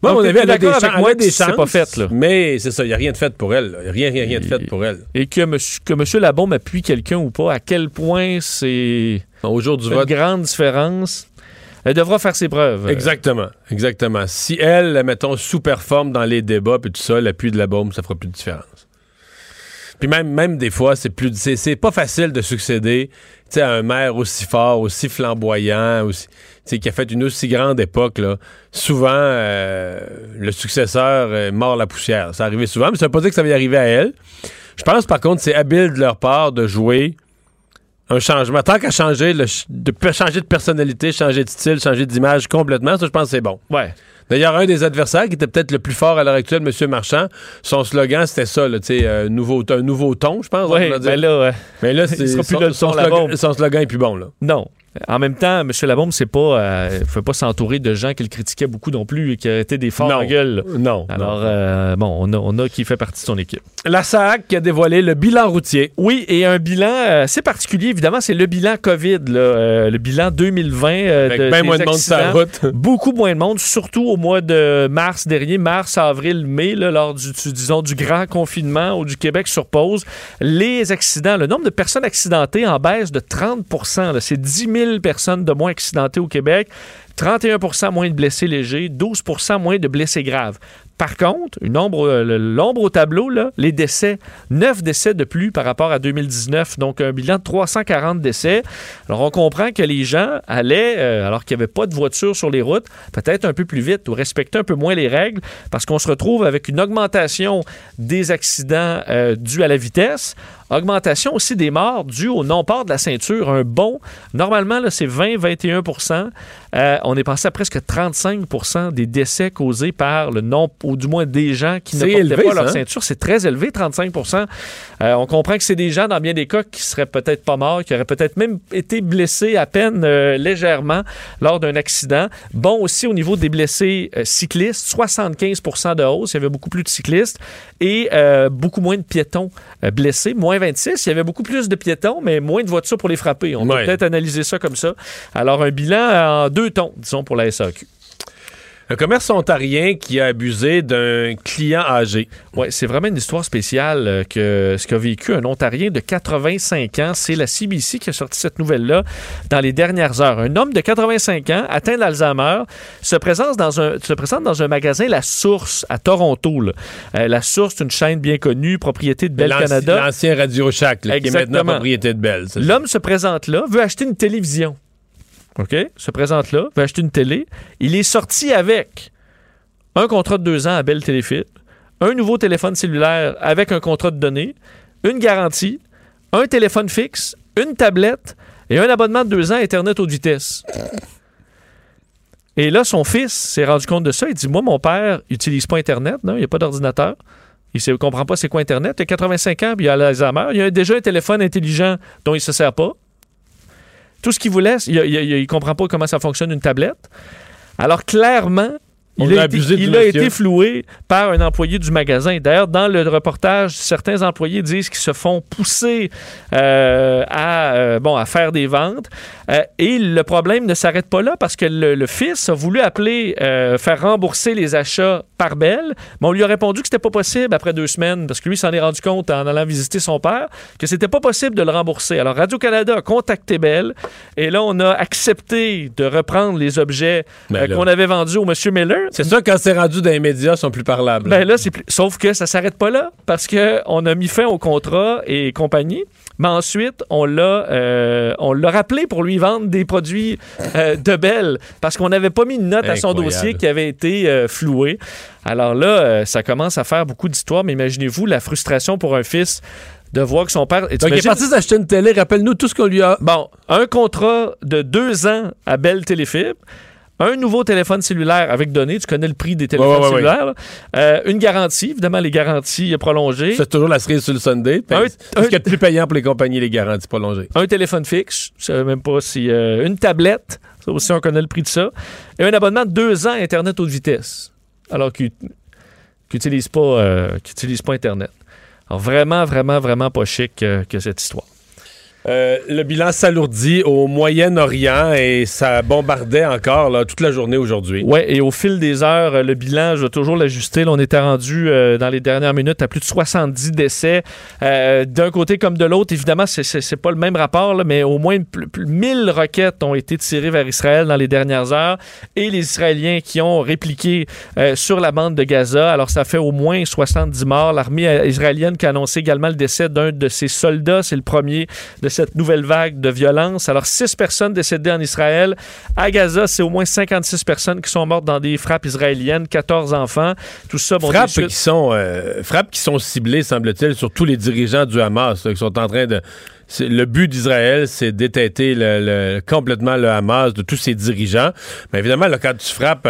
Moi, avis, t'es elle a des, avec moi des chances. pas fait, là. Mais c'est ça, il n'y a rien de fait pour elle. là. Rien, rien, rien de fait pour elle. Et que monsieur, que monsieur Labombe appuie quelqu'un ou pas, à quel point c'est Au jour du une vote. grande différence. Elle devra faire ses preuves. Exactement, exactement. Si elle, mettons, sous-performe dans les débats puis tout ça, l'appui de la bombe, ça fera plus de différence. Puis même, même des fois, c'est plus, c'est, pas facile de succéder, à un maire aussi fort, aussi flamboyant, aussi, qui a fait une aussi grande époque là. Souvent, euh, le successeur euh, mord la poussière. Ça arrivait souvent, mais ça veut pas dire que ça va y arriver à elle. Je pense par contre, c'est habile de leur part de jouer un changement. Tant qu'à changer, le de changer de personnalité, changer de style, changer d'image complètement, ça, je pense que c'est bon. Ouais. D'ailleurs, un des adversaires qui était peut-être le plus fort à l'heure actuelle, M. Marchand, son slogan, c'était ça, là, tu sais, euh, nouveau, un nouveau ton, je pense. Oui, ben là, ouais. Mais là, c'est, son, là son slogan, son slogan est plus bon, là. Non. En même temps, M. Labombe, c'est pas, euh, faut pas s'entourer de gens qui le critiquaient beaucoup non plus et qui étaient des forts Non. en gueule. Non. Alors, euh, bon, on a, on a qui fait partie de son équipe. La SAC qui a dévoilé le bilan routier. Oui, et un bilan euh, assez particulier, évidemment, c'est le bilan COVID, là, euh, le bilan 2020. euh, Avec de, bien des moins de monde sur la route. Beaucoup moins de monde, surtout au mois de mars dernier, mars, avril, mai, là, lors du, du- disons, du grand confinement où du Québec sur pause. Les accidents, le nombre de personnes accidentées en baisse de 30 là. C'est 10 000 personnes de moins accidentées au Québec. 31% moins de blessés légers, 12% moins de blessés graves. Par contre, euh, l'ombre au tableau, les décès, 9 décès de plus par rapport à 2019, donc un bilan de 340 décès. Alors on comprend que les gens allaient, euh, alors qu'il n'y avait pas de voiture sur les routes, peut-être un peu plus vite ou respecter un peu moins les règles, parce qu'on se retrouve avec une augmentation des accidents euh, dus à la vitesse, augmentation aussi des morts dues au non-port de la ceinture, un bon, normalement là, c'est 20-21% Euh, on est passé à presque 35% des décès causés par le non, ou du moins des gens qui ne portaient élevé, pas leur hein? ceinture. C'est très élevé, 35% Euh, On comprend que c'est des gens, dans bien des cas, qui seraient peut-être pas morts, qui auraient peut-être même été blessés à peine euh, légèrement lors d'un accident. Bon aussi au niveau des blessés euh, cyclistes, 75 de hausse. Il y avait beaucoup plus de cyclistes et euh, beaucoup moins de piétons blessés, moins 26. Il y avait beaucoup plus de piétons, mais moins de voitures pour les frapper. On Ouais. peut peut-être analyser ça comme ça. Alors, un bilan en deux tons, disons, pour la SAQ. Un commerce ontarien qui a abusé d'un client âgé. Oui, c'est vraiment une histoire spéciale euh, que ce qu'a vécu un Ontarien de 85 ans. C'est la CBC qui a sorti cette nouvelle-là dans les dernières heures. Un homme de 85 ans, atteint d'Alzheimer, se présente dans un, se présente dans un magasin La Source à Toronto. là. Euh, la Source, c'est une chaîne bien connue, propriété de Bell Canada. L'ancien Radio Shack, là, qui est maintenant propriété de Bell. L'homme se présente là, veut acheter une télévision. OK? Se présente là, veut acheter une télé. Il est sorti avec un contrat de deux ans à Bell Téléfilm, un nouveau téléphone cellulaire avec un contrat de données, une garantie, un téléphone fixe, une tablette et un abonnement de deux ans à Internet haute vitesse. Et là, son fils s'est rendu compte de ça. Il dit Moi, mon père n'utilise pas Internet, non, il n'y a pas d'ordinateur. Il ne comprend pas c'est quoi Internet. Il a 85 ans, puis il a l'Alzheimer. Il a déjà un téléphone intelligent dont il ne se sert pas. Tout ce qu'il voulait, il ne comprend pas comment ça fonctionne une tablette. Alors, clairement, On il, a a, été, abusé du il a monsieur. été floué par un employé du magasin. D'ailleurs, dans le reportage, certains employés disent qu'ils se font pousser euh, à, euh, bon, à faire des ventes. Euh, et le problème ne s'arrête pas là parce que le, le fils a voulu appeler, faire rembourser les achats par Bell, mais on lui a répondu que c'était pas possible après deux semaines parce que lui s'en est rendu compte en allant visiter son père que c'était pas possible de le rembourser. Alors Radio-Canada a contacté Bell et là, on a accepté de reprendre les objets Ben qu'on avait vendus au monsieur Miller. C'est ça, quand c'est rendu dans les médias, ils sont plus parlables. Ben là, c'est plus- sauf que ça s'arrête pas là parce que on a mis fin au contrat et compagnie. Mais ensuite, on l'a, euh, on l'a rappelé pour lui vendre des produits euh, de Bell parce qu'on n'avait pas mis une note à son dossier qui avait été euh, floué. Alors là, euh, ça commence à faire beaucoup d'histoires. Mais imaginez-vous la frustration pour un fils de voir que son père. et Donc, il est parti s'acheter une télé. Rappelle-nous tout ce qu'on lui a. Bon, un contrat de deux ans à Bell Téléfibre. Un nouveau téléphone cellulaire avec données, tu connais le prix des téléphones Ouais, ouais, ouais, cellulaires. Euh, une garantie, évidemment, les garanties prolongées. C'est toujours la cerise sur le Sunday. Un- C'est ce a de plus payant pour les compagnies, les garanties prolongées. Un téléphone fixe, je savais même pas si. euh, une tablette, ça aussi, on connaît le prix de ça. Et un abonnement de deux ans à Internet haute vitesse. Alors qu'ils n'utilisent pas, euh, pas Internet. Alors vraiment, vraiment, vraiment pas chic euh, que cette histoire. Euh, le bilan s'alourdit au Moyen-Orient et ça bombardait encore toute la journée aujourd'hui. Ouais, et au fil des heures, le bilan, je vais toujours l'ajuster. On était rendu euh, dans les dernières minutes à plus de 70 décès. Euh, D'un côté comme de l'autre, évidemment, c'est- pas le même rapport, mais au moins plus, plus- 1000 roquettes ont été tirées vers Israël dans les dernières heures et les Israéliens qui ont répliqué sur la bande de Gaza. Alors, ça fait au moins 70 morts. L'armée israélienne qui a annoncé également le décès d'un de ses soldats. C'est le premier cette nouvelle vague de violence. Alors, six personnes décédées en Israël. À Gaza, c'est au moins 56 personnes qui sont mortes dans des frappes israéliennes, 14 enfants. Tout ça, bon, frappes, qui sont, euh, frappes qui sont ciblées, semble-t-il, sur tous les dirigeants du Hamas, là, qui sont en train de... Le but d'Israël, c'est d'étêter le- le- complètement le Hamas de tous ses dirigeants. Mais évidemment, là, quand tu frappes,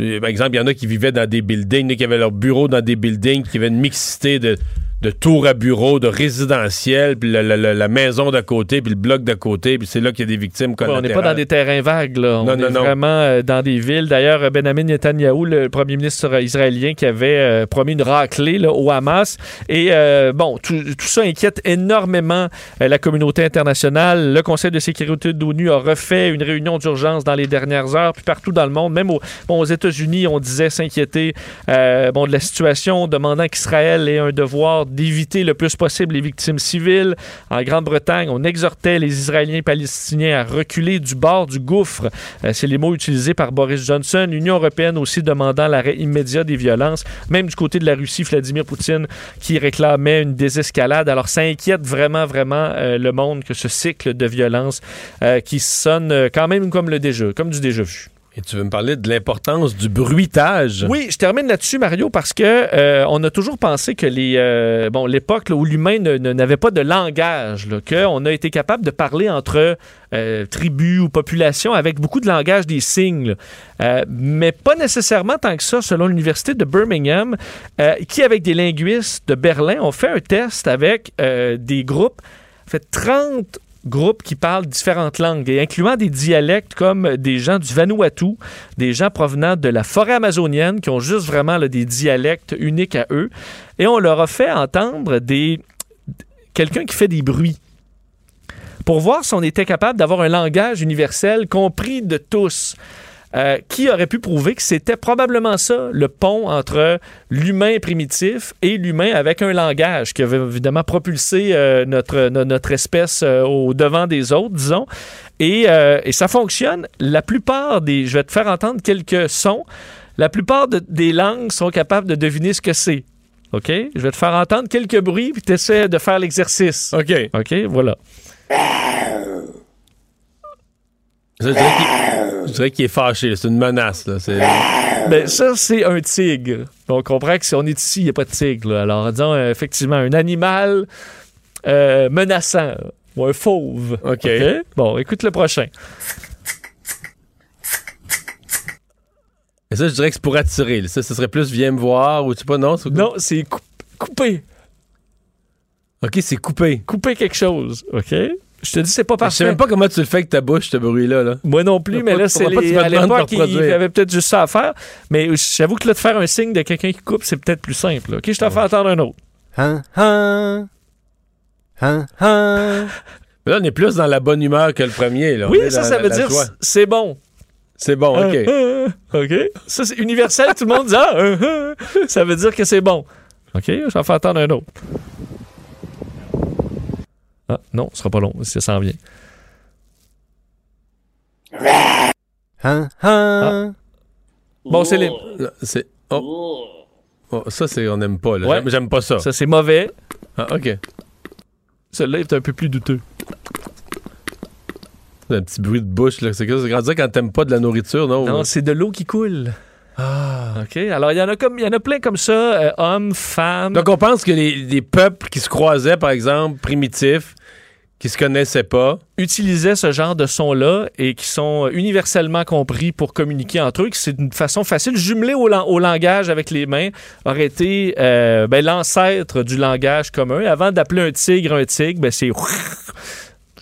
euh, par exemple, il y en a qui vivaient dans des buildings, qui avaient leur bureau dans des buildings, qui avaient une mixité de, de tours à bureaux, de résidentiels, puis la, la- la- la maison d'à côté, puis le bloc d'à côté, puis c'est là qu'il y a des victimes Ouais, on n'est pas dans des terrains vagues, là. On Non, est non, vraiment euh, dans des villes. D'ailleurs, Benjamin Netanyahou, le premier ministre israélien, qui avait euh, promis une raclée là, au Hamas. Et euh, bon, tout, tout ça inquiète énormément euh, la communauté internationale. Le Conseil de sécurité de l'ONU a refait une réunion d'urgence dans les dernières heures, puis partout dans le monde, même au- bon, aux États-Unis, on disait s'inquiéter euh, bon, de la situation, demandant qu'Israël ait un devoir d'éviter le plus possible les victimes civiles. En Grande-Bretagne, on exhortait les Israéliens et Palestiniens à reculer du bord du gouffre. Euh, C'est les mots utilisés par Boris Johnson. L'Union européenne aussi demandant l'arrêt immédiat des violences. Même du côté de la Russie, Vladimir Poutine qui réclamait une désescalade. Alors ça inquiète vraiment, vraiment euh, le monde que ce cycle de violence euh, qui sonne quand même comme le déjà, comme du déjà vu. Et tu veux me parler de l'importance du bruitage? Oui, je termine là-dessus, Mario, parce que euh, on a toujours pensé que les euh, bon l'époque où l'humain n'avait pas de langage, qu'on a été capable de parler entre euh, tribus ou populations avec beaucoup de langage des signes, mais pas nécessairement tant que ça, selon l'université de Birmingham, qui avec des linguistes de Berlin ont fait un test avec des groupes, fait 30 groupes qui parlent différentes langues, et incluant des dialectes comme des gens du Vanuatu, des gens provenant de la forêt amazonienne qui ont juste vraiment des dialectes uniques à eux. Et on leur a fait entendre des quelqu'un qui fait des bruits pour voir si on était capable d'avoir un langage universel compris de tous. Euh, qui aurait pu prouver que c'était probablement ça, le pont entre l'humain primitif et l'humain avec un langage qui avait évidemment propulsé euh, notre, no- notre espèce euh, au devant des autres, disons. Et, euh, et ça fonctionne. La plupart des... Je vais te faire entendre quelques sons. La plupart de- des langues sont capables de deviner ce que c'est. OK? Je vais te faire entendre quelques bruits, puis tu essaies de faire l'exercice. OK. OK, voilà. Je dirais qu'il- est fâché. C'est une menace. Là. Ben, ça, c'est un tigre. On comprend que si on est ici, il n'y a pas de tigre. là. Alors, disons, euh, effectivement, un animal euh, menaçant. Ou un fauve. OK. Bon, écoute le prochain. Et ça, je dirais que c'est pour attirer. là. Ça, ce serait plus viens me voir ou tu sais pas, non? c'est- Non, c'est coup- coupé. OK, c'est coupé. Couper quelque chose. OK? Je te dis, c'est pas Je sais parfait. même pas comment tu le fais avec ta bouche, ce bruit-là. Là. Moi non plus, mais pas- là, c'est pas que les- à l'époque, il avait peut-être juste ça à faire. Mais j'avoue que là, de faire un signe de quelqu'un qui coupe, c'est peut-être plus simple. là. OK, je t'en fais entendre un autre. Hein, hein? Hein, hein? Mais là, on est plus dans la bonne humeur que le premier. Là. Oui, ça, dans ça la- veut la dire c'est bon. C'est bon, OK. Ah, OK. Ça, c'est universel. Tout le monde dit ah, ah, ah. Ça veut dire que c'est bon. OK, j'en fais entendre un autre. Ah, non, ce sera pas long, si ça s'en vient. Hein, hein? Bon, c'est les... Là, C'est. Oh. Oh, ça, c'est. On n'aime pas. là. Ouais. J'aime- J'aime pas ça. Ça, c'est mauvais. Ah, OK. Celui-là est un peu plus douteux. C'est un petit bruit de bouche. là. C'est c'est grandi quand t'aimes pas de la nourriture, non? Non, c'est de l'eau qui coule. Ah, OK. Alors, il y en a comme il y en a plein comme ça, euh, hommes, femmes. Donc, on pense que les, les peuples qui se croisaient, par exemple, primitifs, qui se connaissaient pas, utilisaient ce genre de son-là et qui sont universellement compris pour communiquer entre eux, que c'est une façon facile, jumelée au, lan- au langage avec les mains, aurait été euh, ben, l'ancêtre du langage commun. Avant d'appeler un tigre un tigre, ben, c'est...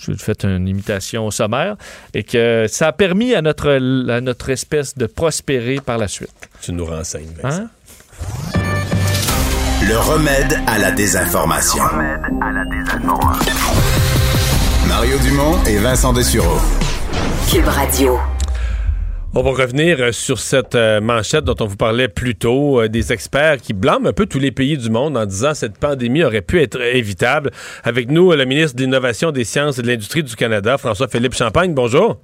Je fait une imitation sommaire et que ça a permis à notre, à notre espèce de prospérer par la suite. tu nous renseignes. Vincent. Hein? Le remède à la désinformation. Mario Dumont et Vincent Dessureau. Cube Radio. On va revenir euh, sur cette euh, manchette dont on vous parlait plus tôt, euh, des experts qui blâment un peu tous les pays du monde en disant que cette pandémie aurait pu être évitable. Avec nous, le ministre de l'Innovation, des Sciences et de l'Industrie du Canada, François-Philippe Champagne. Bonjour.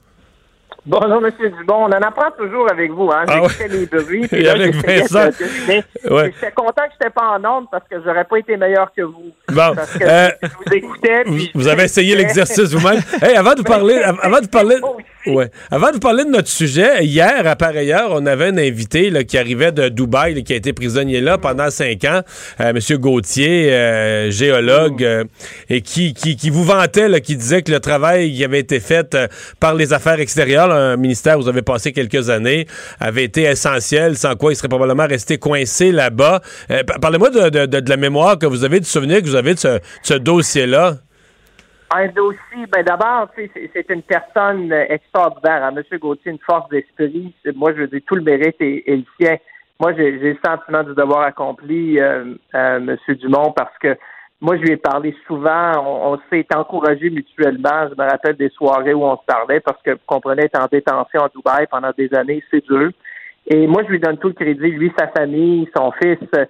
Bonjour, Monsieur Dubon. On en apprend toujours avec vous. Hein? Ah J'écoutais les bruits. puis Et là, avec Vincent. de. Ouais. J'étais content que je n'étais pas en onde parce que j'aurais pas été meilleur que vous. Bon, Parce que euh, je vous écoutais. Vous, puis vous je avez essayé l'exercice vous-même. Hey, avant de vous parler, av- avant de vous parler, ouais, avant de vous parler de notre sujet, hier, à par ailleurs, on avait un invité là, qui arrivait de Dubaï, là, qui a été prisonnier là pendant cinq ans, euh, Monsieur Gauthier, euh, géologue, et qui, qui, qui vous vantait, là, qui disait que le travail qui avait été fait par les affaires extérieures, un ministère où vous avez passé quelques années, avait été essentiel, sans quoi il serait probablement resté coincé là-bas. Euh, pa- Parlez-moi de, la mémoire que vous avez, du souvenir que vous avez de ce, dossier-là. Un dossier, ben d'abord, c'est- une personne euh, extraordinaire. Hein? Monsieur Gauthier, une force d'esprit. Moi, je veux dire, tout le mérite est, le sien. Moi, j'ai le sentiment du devoir accompli, euh, Monsieur Dumont, parce que moi, je lui ai parlé souvent. On, s'est encouragé mutuellement. Je me rappelle des soirées où on se parlait parce que, vous comprenez, être en détention à Dubaï pendant des années, c'est dur. Et moi, je lui donne tout le crédit, lui, sa famille, son fils. euh,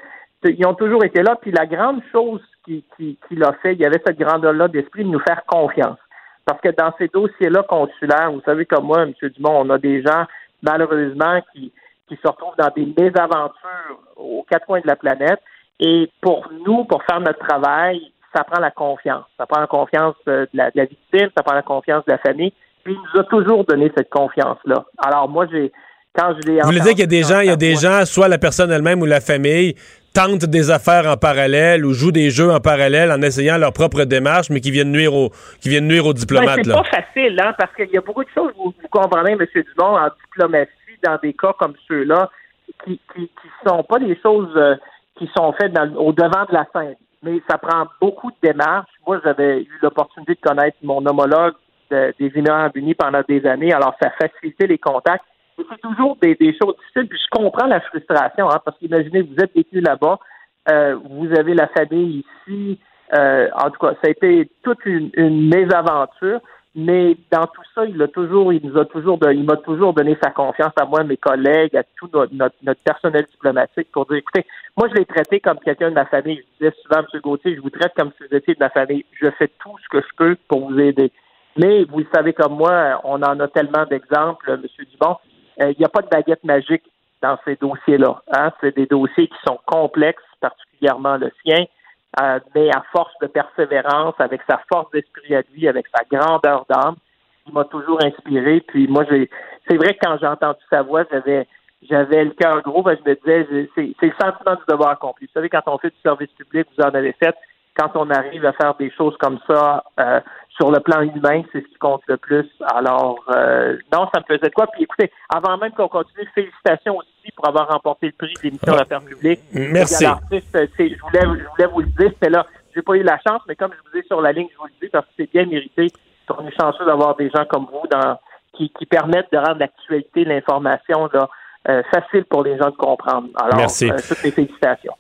ils ont toujours été là. Puis la grande chose qui, qui, qu'il a fait, il y avait cette grandeur-là d'esprit de nous faire confiance. Parce que dans ces dossiers-là consulaires, vous savez comme moi, M. Dumont, on a des gens, malheureusement, qui, qui se retrouvent dans des mésaventures aux quatre coins de la planète. Et pour nous, pour faire notre travail, ça prend la confiance. Ça prend la confiance euh, de la, de la victime, ça prend la confiance de la famille. Puis il nous a toujours donné cette confiance-là. Alors moi, j'ai quand je l'ai Vous voulez dire qu'il y a des gens, il y a des gens, soit la personne elle-même ou la famille, tentent des affaires en parallèle ou jouent des jeux en parallèle en essayant leur propre démarche, mais qui viennent nuire aux, qui viennent nuire aux diplomates. c'est pas facile, hein, parce qu'il y a beaucoup de choses, vous, vous comprenez, M. Dumont, en diplomatie, dans des cas comme ceux-là, qui, qui, qui sont pas des choses euh, qui sont faites dans- au devant de la scène. Mais ça prend beaucoup de démarches. Moi, j'avais eu l'opportunité de connaître mon homologue de- des Émirats unis pendant des années, alors ça facilitait les contacts. C'est toujours des, des choses difficiles, puis je comprends la frustration, hein, parce qu'imaginez, vous êtes détenu là-bas, euh, vous avez la famille ici, euh, en tout cas, ça a été toute une, une mésaventure, mais dans tout ça, il a toujours, il nous a toujours, il m'a toujours donné sa confiance à moi, mes collègues, à tout notre, notre, notre personnel diplomatique pour dire, écoutez, moi, je l'ai traité comme quelqu'un de ma famille. Je disais souvent, M. Gauthier, je vous traite comme si vous étiez de ma famille. Je fais tout ce que je peux pour vous aider. Mais vous le savez comme moi, on en a tellement d'exemples, M. Dubon. Euh, Il n'y a pas de baguette magique dans ces dossiers-là. Hein? C'est des dossiers qui sont complexes, particulièrement le sien, euh, mais à force de persévérance, avec sa force d'esprit à lui, avec sa grandeur d'âme, il m'a toujours inspiré. Puis moi, j'ai, c'est vrai que quand j'ai entendu sa voix, j'avais, j'avais le cœur gros. que je me disais, c'est le sentiment du devoir accompli. Vous savez, quand on fait du service public, vous en avez fait. Quand on arrive à faire des choses comme ça euh, sur le plan humain, c'est ce qui compte le plus. Alors, euh, non, ça me faisait de quoi. Puis écoutez, avant même qu'on continue, félicitations aussi pour avoir remporté le prix de l'émission d'affaires publiques. Merci. Égal artiste, euh, c'est- je voulais, je voulais vous le dire, mais là, j'ai pas eu la chance, mais comme je vous ai sur la ligne, je vous le dis parce que c'est bien mérité. On est chanceux d'avoir des gens comme vous dans, qui, qui permettent de rendre l'actualité, l'information là, euh, facile pour les gens de comprendre. Alors, Merci. euh, toutes mes félicitations.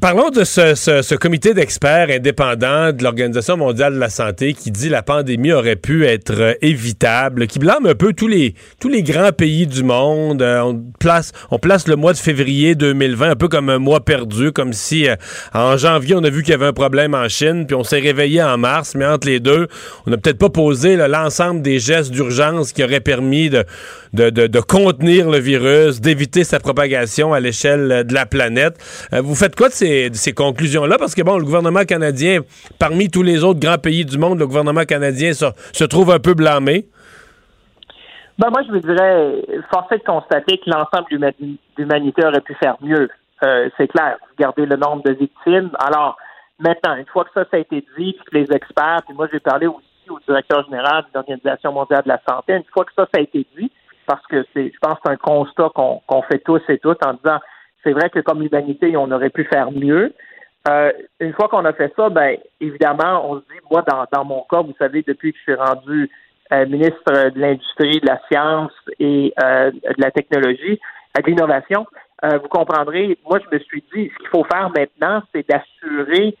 Parlons de ce, comité d'experts indépendant de l'Organisation mondiale de la santé qui dit la pandémie aurait pu être euh, évitable, qui blâme un peu tous les, tous les grands pays du monde. Euh, on, place, on place le mois de février 2020 un peu comme un mois perdu, comme si euh, en janvier on a vu qu'il y avait un problème en Chine, puis on s'est réveillé en mars, mais entre les deux, on n'a peut-être pas posé l'ensemble des gestes d'urgence qui auraient permis de, de, de- contenir le virus, d'éviter sa propagation à l'échelle euh, de la planète. Euh, vous faites quoi de ces, conclusions-là? Parce que, bon, le gouvernement canadien, parmi tous les autres grands pays du monde, le gouvernement canadien se, trouve un peu blâmé. Ben, moi, je me dirais, force est de constater que l'ensemble de l'huma- l'humanité aurait pu faire mieux. Euh, c'est clair. Regardez le nombre de victimes. Alors, maintenant, une fois que ça, a été dit, puis que les experts, puis moi, j'ai parlé aussi au directeur général de l'Organisation mondiale de la santé, une fois que ça a été dit, parce que c'est, je pense c'est un constat qu'on, fait tous et toutes en disant, c'est vrai que comme humanité, on aurait pu faire mieux. Euh, une fois qu'on a fait ça, ben évidemment, on se dit, moi, dans, mon cas, vous savez, depuis que je suis rendu euh, ministre de l'Industrie, de la Science et euh, de la Technologie, de l'Innovation, vous comprendrez, moi, je me suis dit, ce qu'il faut faire maintenant, c'est d'assurer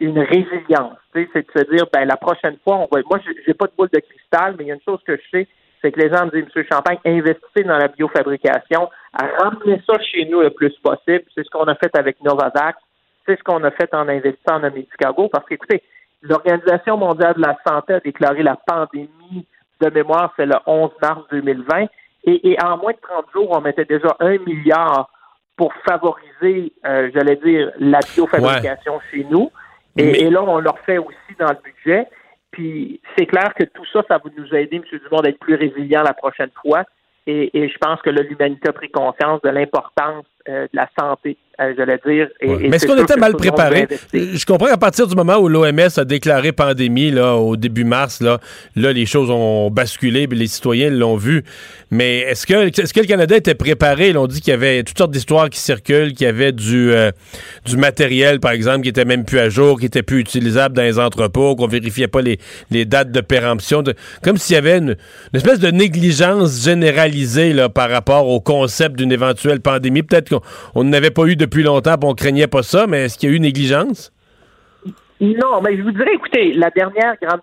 une résilience. C'est de se dire, ben la prochaine fois, on va. Moi, j'ai pas de boule de cristal, mais il y a une chose que je sais, c'est que les gens me disent, M. Champagne, investissez dans la biofabrication, à ramener ça chez nous le plus possible. C'est ce qu'on a fait avec Novavax, c'est ce qu'on a fait en investissant en Chicago, parce qu'écoutez, l'Organisation mondiale de la santé a déclaré la pandémie de mémoire, c'est le 11 mars 2020, et, et en moins de 30 jours, on mettait déjà un milliard pour favoriser, euh, j'allais dire, la biofabrication chez nous. Et, Mais- et là, on leur fait aussi dans le budget. Puis c'est clair que tout ça, ça va nous aider, M. Dumont, d'être plus résilient la prochaine fois. Et, et je pense que l'humanité a pris conscience de l'importance euh, de la santé, euh, j'allais dire. Et, et Mais est-ce qu'on était mal préparé? Je comprends qu'à partir du moment où l'OMS a déclaré pandémie là, au début mars, là, là, les choses ont basculé, puis les citoyens l'ont vu. Mais est-ce que, est-ce que le Canada était préparé? Là, on dit qu'il y avait toutes sortes d'histoires qui circulent, qu'il y avait du, euh, du matériel, par exemple, qui était même plus à jour, qui était plus utilisable dans les entrepôts, qu'on vérifiait pas les, les dates de péremption. de- comme s'il y avait une, une espèce de négligence généralisée là, par rapport au concept d'une éventuelle pandémie. Peut-être qu'on on n'avait pas eu depuis longtemps, on craignait pas ça, mais est-ce qu'il y a eu négligence? Non, mais je vous dirais, écoutez, la dernière grande.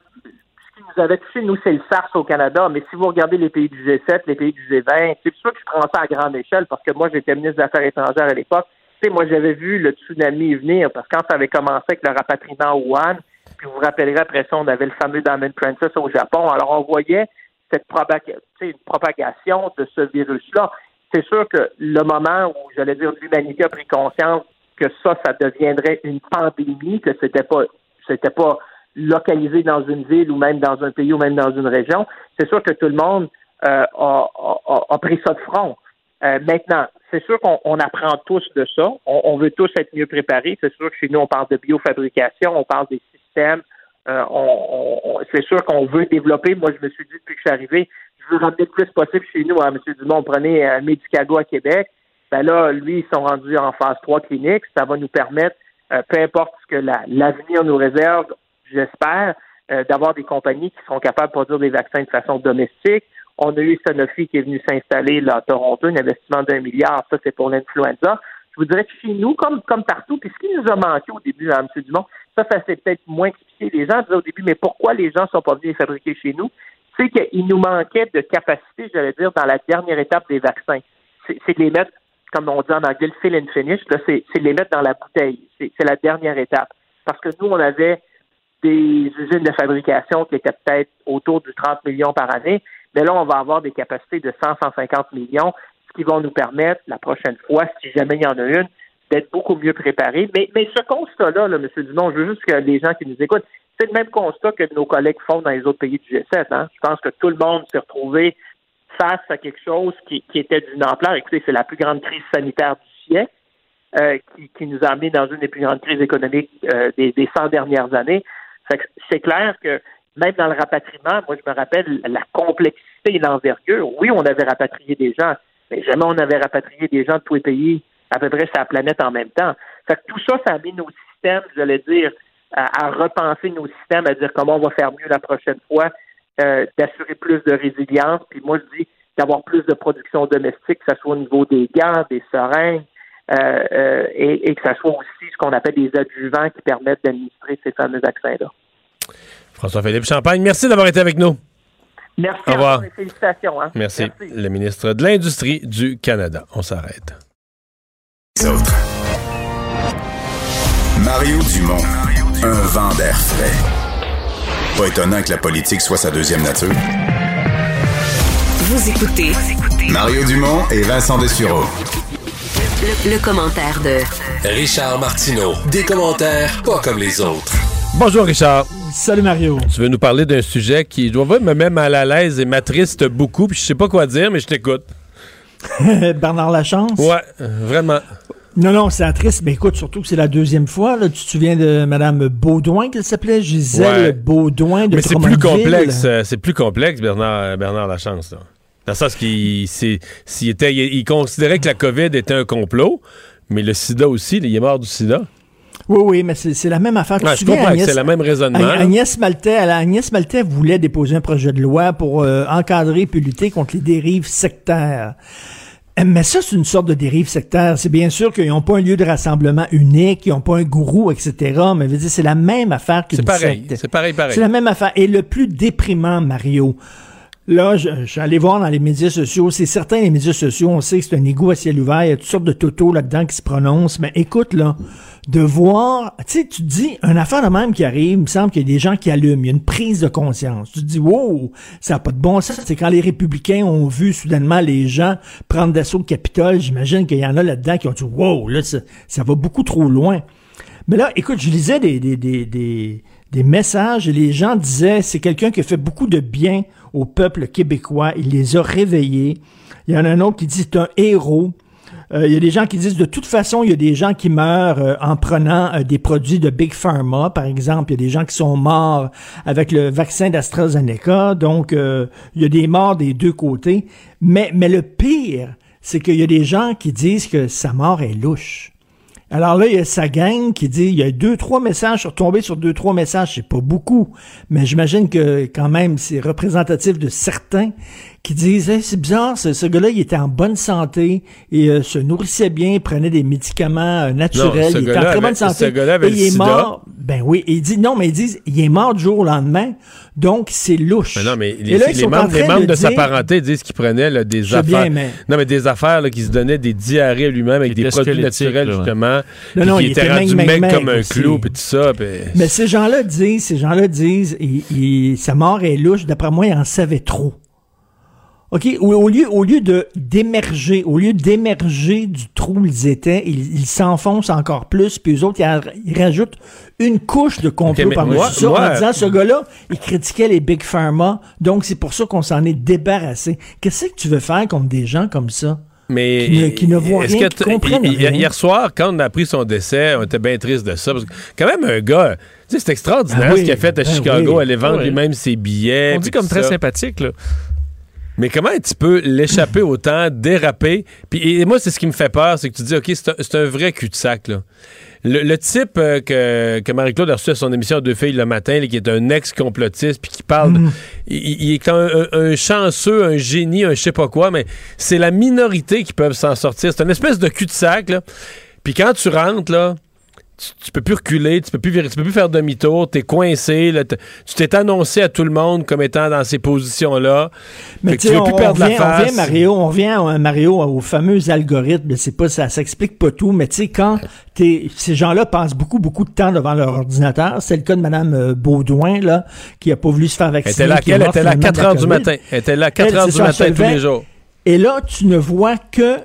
Nous avait touché, nous, c'est le SARS au Canada. Mais si vous regardez les pays du G7, les pays du G20, c'est sûr que je prends ça à grande échelle parce que moi, j'étais ministre des Affaires étrangères à l'époque. Tu sais, moi, j'avais vu le tsunami venir parce que quand ça avait commencé avec le rapatriement à Wuhan, puis vous vous rappellerez après ça, on avait le fameux Diamond Princess au Japon. Alors, on voyait cette propagation de ce virus-là. C'est sûr que le moment où, j'allais dire, l'humanité a pris conscience que ça, ça deviendrait une pandémie, que c'était pas, c'était pas localisé dans une ville ou même dans un pays ou même dans une région, c'est sûr que tout le monde euh, a, a- a pris ça de front. Euh, maintenant, c'est sûr qu'on on apprend tous de ça. On, on veut tous être mieux préparés. C'est sûr que chez nous, on parle de biofabrication, on parle des systèmes. Euh, c'est sûr qu'on veut développer. Moi, je me suis dit depuis que je suis arrivé, je veux ramener le plus possible chez nous. Hein, M. Dumont, prenez euh, Medicago à Québec. Ben là, lui, ils sont rendus en phase 3 clinique. Ça va nous permettre, euh, peu importe ce que la- l'avenir nous réserve, j'espère, euh, d'avoir des compagnies qui seront capables de produire des vaccins de façon domestique. On a eu Sanofi qui est venu s'installer à Toronto, un investissement d'un milliard, ça c'est pour l'influenza. Je vous dirais que chez nous, comme, comme partout, puis ce qui nous a manqué au début, hein, M. Dumont, ça, ça s'est peut-être moins expliqué. Les gens disaient au début, mais pourquoi les gens sont pas venus les fabriquer chez nous? C'est qu'il nous manquait de capacité, j'allais dire, dans la dernière étape des vaccins. C'est de les mettre, comme on dit en anglais, fill and finish, c'est de les mettre dans la bouteille. C'est la dernière étape. Parce que nous, on avait des usines de fabrication qui étaient peut-être autour du 30 millions par année, mais là, on va avoir des capacités de 100, 150 millions, ce qui va nous permettre, la prochaine fois, si jamais il y en a une, d'être beaucoup mieux préparés. Mais, mais ce constat-là, là, M. Dumont, je veux juste que les gens qui nous écoutent, c'est le même constat que nos collègues font dans les autres pays du G7. Hein. Je pense que tout le monde s'est retrouvé face à quelque chose qui, qui était d'une ampleur. Écoutez, c'est la plus grande crise sanitaire du siècle euh, qui, qui nous a amené dans une des plus grandes crises économiques euh, des, des 100 dernières années. C'est clair que même dans le rapatriement, moi je me rappelle la complexité et l'envergure. Oui, on avait rapatrié des gens, mais jamais on avait rapatrié des gens de tous les pays à peu près la planète en même temps. Fait que tout ça, ça a mis nos systèmes, j'allais dire, à, à repenser nos systèmes, à dire comment on va faire mieux la prochaine fois, euh, d'assurer plus de résilience. Puis moi, je dis d'avoir plus de production domestique, que ce soit au niveau des gants, des seringues, euh, euh, et, et que ce soit aussi ce qu'on appelle des adjuvants qui permettent d'administrer ces fameux vaccins-là. François-Philippe Champagne, merci d'avoir été avec nous. Merci Au revoir. félicitations. Hein. Merci. Le ministre de l'Industrie du Canada. On s'arrête. Mario Dumont, un vent d'air frais. Pas étonnant que la politique soit sa deuxième nature. Vous écoutez Mario Dumont et Vincent Dessureau. le, le commentaire de Richard Martineau. Des commentaires pas comme les autres. Bonjour Richard. Salut Mario. Tu veux nous parler d'un sujet qui doit me mettre mal à l'aise et m'attriste beaucoup, puis je sais pas quoi dire, mais je t'écoute. Bernard Lachance? Ouais, euh, vraiment. Non, non, c'est triste, mais écoute, surtout que c'est la deuxième fois. Là, tu te souviens de Mme Baudouin, qu'elle s'appelait? Gisèle Ouais. Baudouin de Mais c'est plus complexe, euh, c'est plus complexe, Bernard, Bernard Lachance. Là. Dans le sens qu'il il, il considérait que la COVID était un complot, mais le sida aussi, il est mort du sida. Oui, oui, mais c'est la même affaire. Ouais, je souviens, comprends que c'est le même raisonnement. Agnès Maltais, Agnès Maltais voulait déposer un projet de loi pour euh, encadrer puis lutter contre les dérives sectaires. Mais ça, c'est une sorte de dérive sectaire. C'est bien sûr qu'ils n'ont pas un lieu de rassemblement unique, ils n'ont pas un gourou, etc. Mais c'est la même affaire qu'une C'est pareil, c'est pareil, pareil. C'est la même affaire. Et le plus déprimant, Mario, là, je, je suis allé voir dans les médias sociaux, c'est certain, les médias sociaux, on sait que c'est un égout à ciel ouvert, il y a toutes sortes de totos là-dedans qui se prononcent, mais écoute, là, de voir, tu sais, tu dis, une affaire de même qui arrive, il me semble qu'il y a des gens qui allument, il y a une prise de conscience. Tu te dis, wow, ça n'a pas de bon sens. C'est quand les républicains ont vu soudainement les gens prendre d'assaut le Capitole, j'imagine qu'il y en a là-dedans qui ont dit, wow, là, ça, ça va beaucoup trop loin. Mais là, écoute, je lisais des, des, des, des, des messages les gens disaient c'est quelqu'un qui a fait beaucoup de bien au peuple québécois. Il les a réveillés. Il y en a un autre qui dit c'est un héros. Euh, il y a des gens qui disent de toute façon, il y a des gens qui meurent euh, en prenant euh, des produits de Big Pharma, par exemple. Il y a des gens qui sont morts avec le vaccin d'AstraZeneca. Donc, il y a des morts des deux côtés. Mais le pire, c'est qu'il y a des gens qui disent que sa mort est louche. Alors là, il y a sa gang qui dit, il y a deux, trois messages, je sur deux, trois messages, c'est pas beaucoup, mais j'imagine que quand même, c'est représentatif de certains qui disent, Hey, c'est bizarre, ce, ce gars-là, il était en bonne santé, et euh, se nourrissait bien, il prenait des médicaments euh, naturels, il était en très bonne avait- santé, ce gars-là avait et le il est sida. mort. Ben oui, et il dit, non, mais ils disent, il est mort du jour au lendemain, donc c'est louche. Mais non, mais Et les, là, les membres, les membres de, sa dire- parenté disent qu'il prenait là, des affaires. bien, mais- Non, mais des affaires là, qui se donnaient des diarrhées lui-même avec des, produits naturels, là, ouais. justement. Non, non, il était était rendu meg comme un aussi. clou, puis tout ça. puis- Mais ces gens-là disent, ces gens-là disent, il- il- sa mort est louche. D'après moi, il en savait trop. OK? Au, lieu, au lieu de d'émerger, au lieu d'émerger du trou où ils étaient, ils ils s'enfoncent encore plus, puis eux autres, ils, en- ils rajoutent une couche de complot par-dessus moi- ça, moi- en disant, ce gars-là, il critiquait les Big Pharma, donc c'est pour ça qu'on s'en est débarrassé. Qu'est-ce que tu veux faire contre des gens comme ça? Mais Qui ne- qui ne voient est-ce rien, que qui comprennent rien. Hier soir, quand on a appris son décès, on était bien triste de ça. Parce que quand même, un gars, tu sais, c'est extraordinaire Ah oui, ce qu'il a fait à ben Chicago, oui. aller vendre Ah oui. lui-même ses billets. On dit comme très ça. sympathique, là. Mais comment tu peux l'échapper autant, déraper? Puis, et moi, c'est ce qui me fait peur, c'est que tu dis, OK, c'est un, vrai cul-de-sac, là. Le, le type euh, que, que Marie-Claude a reçu à son émission Deux filles le matin, là, qui est un ex-complotiste, puis qui parle, de- Mm. il, il est un, un- un chanceux, un génie, un je sais pas quoi, mais c'est la minorité qui peuvent s'en sortir. C'est une espèce de cul-de-sac, là. Puis quand tu rentres, là, tu, tu peux plus reculer, tu peux plus, tu peux plus faire demi-tour, t'es coincé, là, tu t'es annoncé à tout le monde comme étant dans ces positions-là. Mais tu veux on, plus on perdre la on face. revient, Mario, on revient euh, Mario au fameux algorithme. C'est pas ça, ça explique pas tout, mais tu sais quand t'es, ces gens-là passent beaucoup beaucoup de temps devant leur ordinateur. C'est le cas de Madame euh, Baudouin là, qui a pas voulu se faire Elle vacciner. était là, elle était là à finalement 4 de la heures du matin. Elle était là à 4 Elle, heures du matin elle tous les jours. Et là, tu ne vois que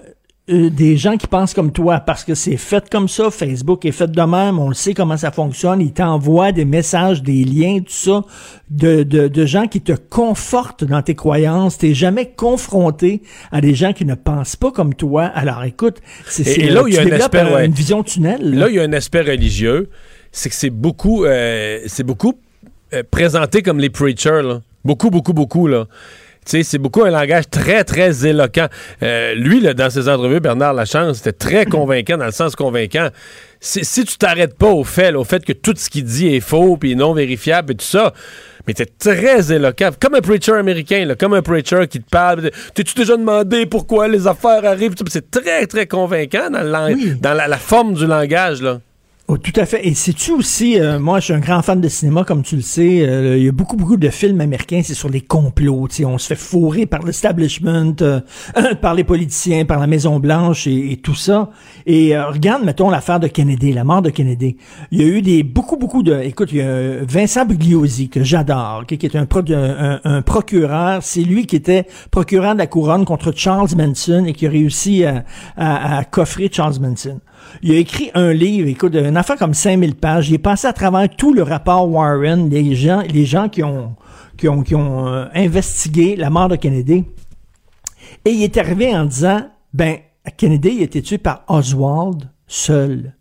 euh, des gens qui pensent comme toi parce que c'est fait comme ça, Facebook est fait de même, on le sait comment ça fonctionne, il t'envoie des messages, des liens, tout ça, de, de, de gens qui te confortent dans tes croyances. T'es jamais confronté à des gens qui ne pensent pas comme toi. Alors écoute, c'est là où il y a un aspect, euh, ouais. une vision tunnel. Là, il y a un aspect religieux, c'est que c'est beaucoup, euh, c'est beaucoup euh, présenté comme les preachers, là. Beaucoup, beaucoup, beaucoup, là. Sais, c'est beaucoup un langage très, très éloquent. Euh, lui, là, dans ses entrevues, Bernard Lachance, c'était très convaincant, dans le sens convaincant. Si, si tu t'arrêtes pas au fait, là, au fait que tout ce qu'il dit est faux, puis non vérifiable, et tout ça, mais t'es très éloquent. Comme un preacher américain, là, comme un preacher qui te parle. T'es-tu déjà demandé pourquoi les affaires arrivent? C'est très, très convaincant dans, le lang- dans la, la forme du langage, là. Oh, tout à fait. Et sais-tu aussi, euh, moi, je suis un grand fan de cinéma, comme tu le sais. euh, Il y a beaucoup, beaucoup de films américains, c'est sur les complots. On se fait fourrer par l'establishment, euh, par les politiciens, par la Maison-Blanche et, et tout ça. Et regarde, mettons, l'affaire de Kennedy, la mort de Kennedy. Il y a eu des beaucoup, beaucoup de... Écoute, il y a Vincent Bugliosi, que j'adore, qui est un procureur. C'est lui qui était procureur de la couronne contre Charles Manson et qui a réussi à, à- à coffrer Charles Manson. Il a écrit un livre, écoute, une affaire comme 5000 pages. Il est passé à travers tout le rapport Warren, les gens, les gens qui ont, qui ont, qui ont euh, investigué la mort de Kennedy. Et il est arrivé en disant, ben, Kennedy a été tué par Oswald seul.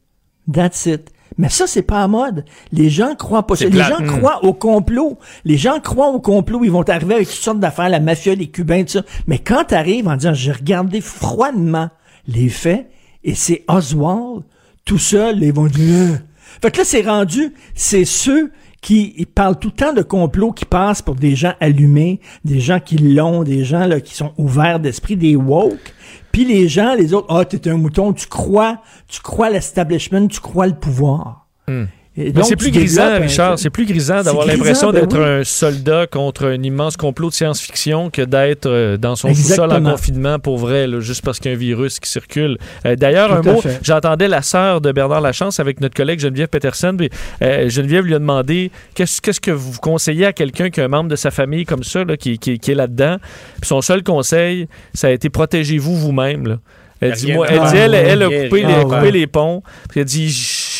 That's it. Mais ça, c'est pas à mode. Les gens croient pas ça. Les plate. gens Mm. croient au complot. Les gens croient au complot. Ils vont arriver avec toutes sortes d'affaires, la mafia, les Cubains, tout ça. Mais quand tu arrives en disant, j'ai regardé froidement les faits, et c'est Oswald, tout seul, ils vont dire... Euh. Fait que là, c'est rendu, c'est ceux qui parlent tout le temps de complot, qui passent pour des gens allumés, des gens qui l'ont, des gens là, qui sont ouverts d'esprit, des woke. Puis les gens, les autres, ah, t'es un mouton, tu crois, tu crois l'establishment, tu crois le pouvoir. Et Mais c'est plus grisant, Richard. C'est plus grisant d'avoir l'impression ben d'être oui. un soldat contre un immense complot de science-fiction que d'être euh, dans son sous-sol en confinement pour vrai, là, juste parce qu'il y a un virus qui circule. Euh, D'ailleurs, un mot, j'entendais la sœur de Bernard Lachance avec notre collègue Geneviève Peterson. puis, euh, Geneviève lui a demandé qu'est-ce que vous conseillez à quelqu'un qui est un membre de sa famille comme ça, là, qui, qui- qui est là-dedans? Son seul conseil, ça a été protégez-vous vous-même. Elle dit, Rien moi, à elle, faire. dit, elle, elle a coupé, les, coupé les ponts. Elle dit,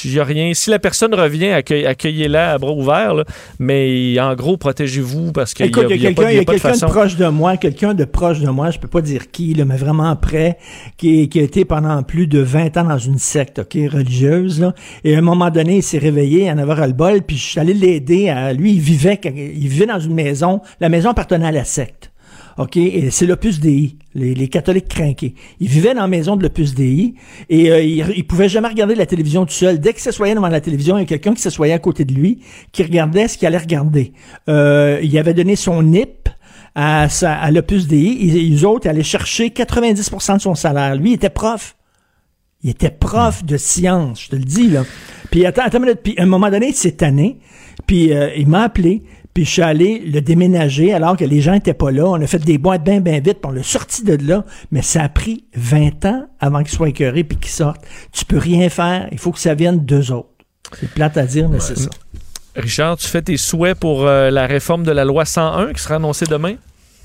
n'y a rien. Si la personne revient, accueille- accueillez-la à bras ouverts. là. Mais en gros, protégez-vous parce qu'il Écoute, a, il y a quelqu'un il y a pas de quelqu'un de façon. proche de moi, quelqu'un de proche de moi, je peux pas dire qui, là, mais vraiment près, qui, qui a été pendant plus de 20 ans dans une secte, ok, religieuse, là. Et à un moment donné, il s'est réveillé, il en avait ras le bol, puis je suis allé l'aider à, lui, il vivait, il vivait dans une maison, la maison appartenait à la secte. OK, et c'est l'Opus Dei, les, les catholiques craqués. Il vivait dans la maison de l'Opus Dei et euh, il, il pouvait jamais regarder la télévision tout seul. Dès qu'il s'assoyait devant la télévision, il y a quelqu'un qui s'assoyait à côté de lui, qui regardait ce qu'il allait regarder. Euh, il avait donné son NIP à, à l'Opus Dei. Ils, ils autres allaient chercher 90% de son salaire. Lui, il était prof. Il était prof de science, je te le dis, là. Puis, attends, attends une minute. Puis, à un moment donné, cette année, puis euh, il m'a appelé, puis je suis allé le déménager alors que les gens étaient pas là. On a fait des boîtes bien, bien vite, puis on l'a sorti de là. Mais ça a pris 20 ans avant qu'il soit écœuré puis qu'il sorte. Tu peux rien faire. Il faut que ça vienne d'eux autres. C'est plate à dire, mais c'est ça. Richard, tu fais tes souhaits pour euh, la réforme de la loi 101 qui sera annoncée demain?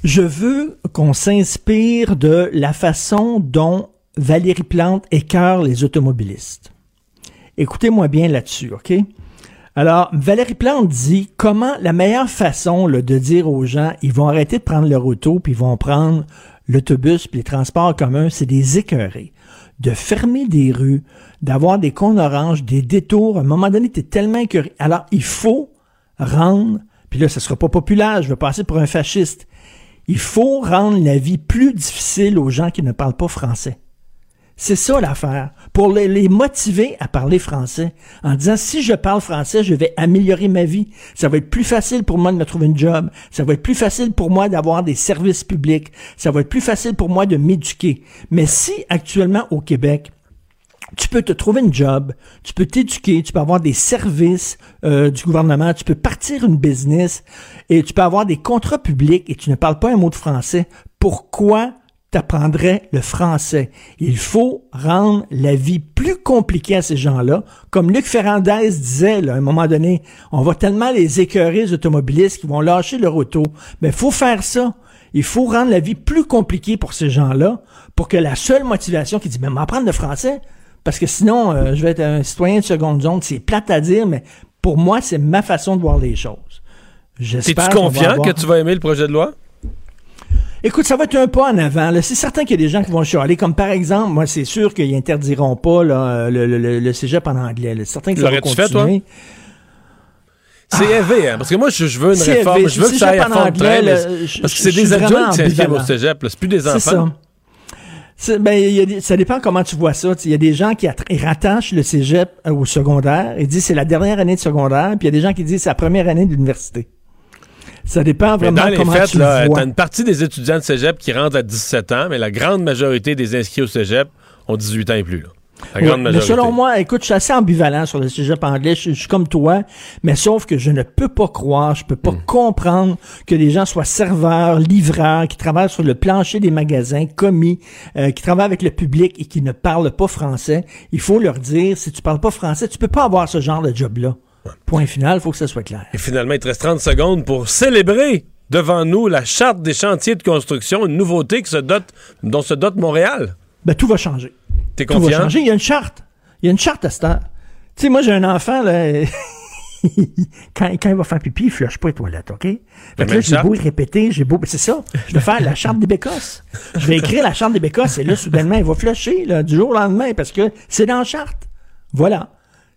Je veux qu'on s'inspire de la façon dont Valérie Plante écœure les automobilistes. Écoutez-moi bien là-dessus, OK? Alors, Valérie Plante dit comment la meilleure façon là, de dire aux gens, ils vont arrêter de prendre leur auto, puis ils vont prendre l'autobus, puis les transports communs, c'est des écœurés. De fermer des rues, d'avoir des cônes oranges, des détours. À un moment donné, tu es tellement écœuré. Alors, il faut rendre, puis là, ce sera pas populaire, je vais passer pour un fasciste. Il faut rendre la vie plus difficile aux gens qui ne parlent pas français. C'est ça l'affaire. Pour les, les motiver à parler français. En disant, si je parle français, je vais améliorer ma vie. Ça va être plus facile pour moi de me trouver une job. Ça va être plus facile pour moi d'avoir des services publics. Ça va être plus facile pour moi de m'éduquer. Mais si actuellement au Québec, tu peux te trouver une job, tu peux t'éduquer, tu peux avoir des services euh, du gouvernement, tu peux partir une business et tu peux avoir des contrats publics et tu ne parles pas un mot de français. Pourquoi t'apprendrais le français? Il faut rendre la vie plus compliquée à ces gens-là. Comme Luc Ferrandez disait là, à un moment donné, on va tellement les écœurer, les automobilistes, qui vont lâcher leur auto. Mais faut faire ça. Il faut rendre la vie plus compliquée pour ces gens-là pour que la seule motivation qui dit, mais m'apprendre le français, parce que sinon, euh, je vais être un citoyen de seconde zone. C'est plate à dire, mais pour moi, c'est ma façon de voir les choses. J'espère Es-tu confiant avoir- que tu vas aimer le projet de loi? Écoute, ça va être un pas en avant. là. C'est certain qu'il y a des gens qui vont chialer, comme par exemple, moi, c'est sûr qu'ils interdiront pas là, le, le, le, le cégep en anglais. C'est certain que ça va fait, toi? C'est élevé, hein? Parce que moi, je, je veux une réforme. élevé. Je veux que ça aille à fond de anglais, train. là, mais- je- Parce que c'est des adultes qui s'inscrivent au cégep. C'est plus des C'est enfants. ça. Ben, il y a des- ça dépend comment tu vois ça. Il y a des gens qui rattachent le cégep euh, au secondaire et disent c'est la dernière année de secondaire, puis il y a des gens qui disent c'est la première année d'université. Ça dépend Mais vraiment dans les comment faits, tu là, vois. une partie des étudiants de cégep qui rentrent à 17 ans, mais la grande majorité des inscrits au cégep ont 18 ans et plus. Là. Grande mais selon moi, écoute, je suis assez ambivalent sur le cégep anglais. Je, je suis comme toi, mais sauf que je ne peux pas croire, je peux pas Hmm. comprendre que les gens soient serveurs, livreurs, qui travaillent sur le plancher des magasins, commis, euh, qui travaillent avec le public et qui ne parlent pas français. Il faut leur dire, si tu parles pas français, tu peux pas avoir ce genre de job-là. Point final, il faut que ça soit clair. Et finalement, il te reste 30 secondes pour célébrer devant nous la charte des chantiers de construction, une nouveauté qui se dote, dont se dote Montréal. Ben, tout va changer. T'es Tout va changer. Il y a une charte. Il y a une charte à cette heure. Tu sais, moi, j'ai un enfant, là. quand, quand il va faire pipi, il flush pas les toilettes, OK? Fait que là, j'ai beau le répéter, j'ai beau. ben, c'est ça. Je vais faire la charte des bécosses. Je vais écrire la charte des bécosses et là, soudainement, il va flusher, là, du jour au lendemain parce que c'est dans la charte. Voilà.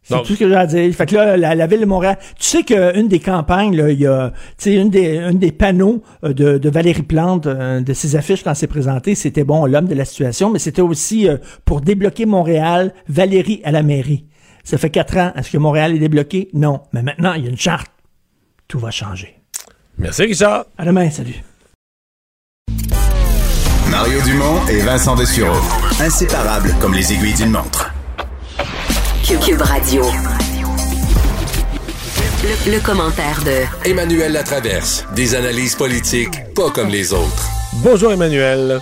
C'est tout ce que j'ai à dire. Fait que là, la, la ville de Montréal, tu sais qu'une des campagnes, là, il y a, tu sais, une des, une des panneaux euh, de, de Valérie Plante, euh, de ses affiches quand c'est présenté, c'était bon, l'homme de la situation, mais c'était aussi euh, pour débloquer Montréal, Valérie à la mairie. Ça fait quatre ans. Est-ce que Montréal est débloqué? Non. Mais maintenant, il y a une charte. Tout va changer. Merci, Richard. À demain, salut. Mario Dumont et Vincent Dessureau. Inséparables comme les aiguilles d'une montre. Cube, Cube Radio. Le, le commentaire de Emmanuel Latraverse. Des analyses politiques pas comme les autres. Bonjour, Emmanuel.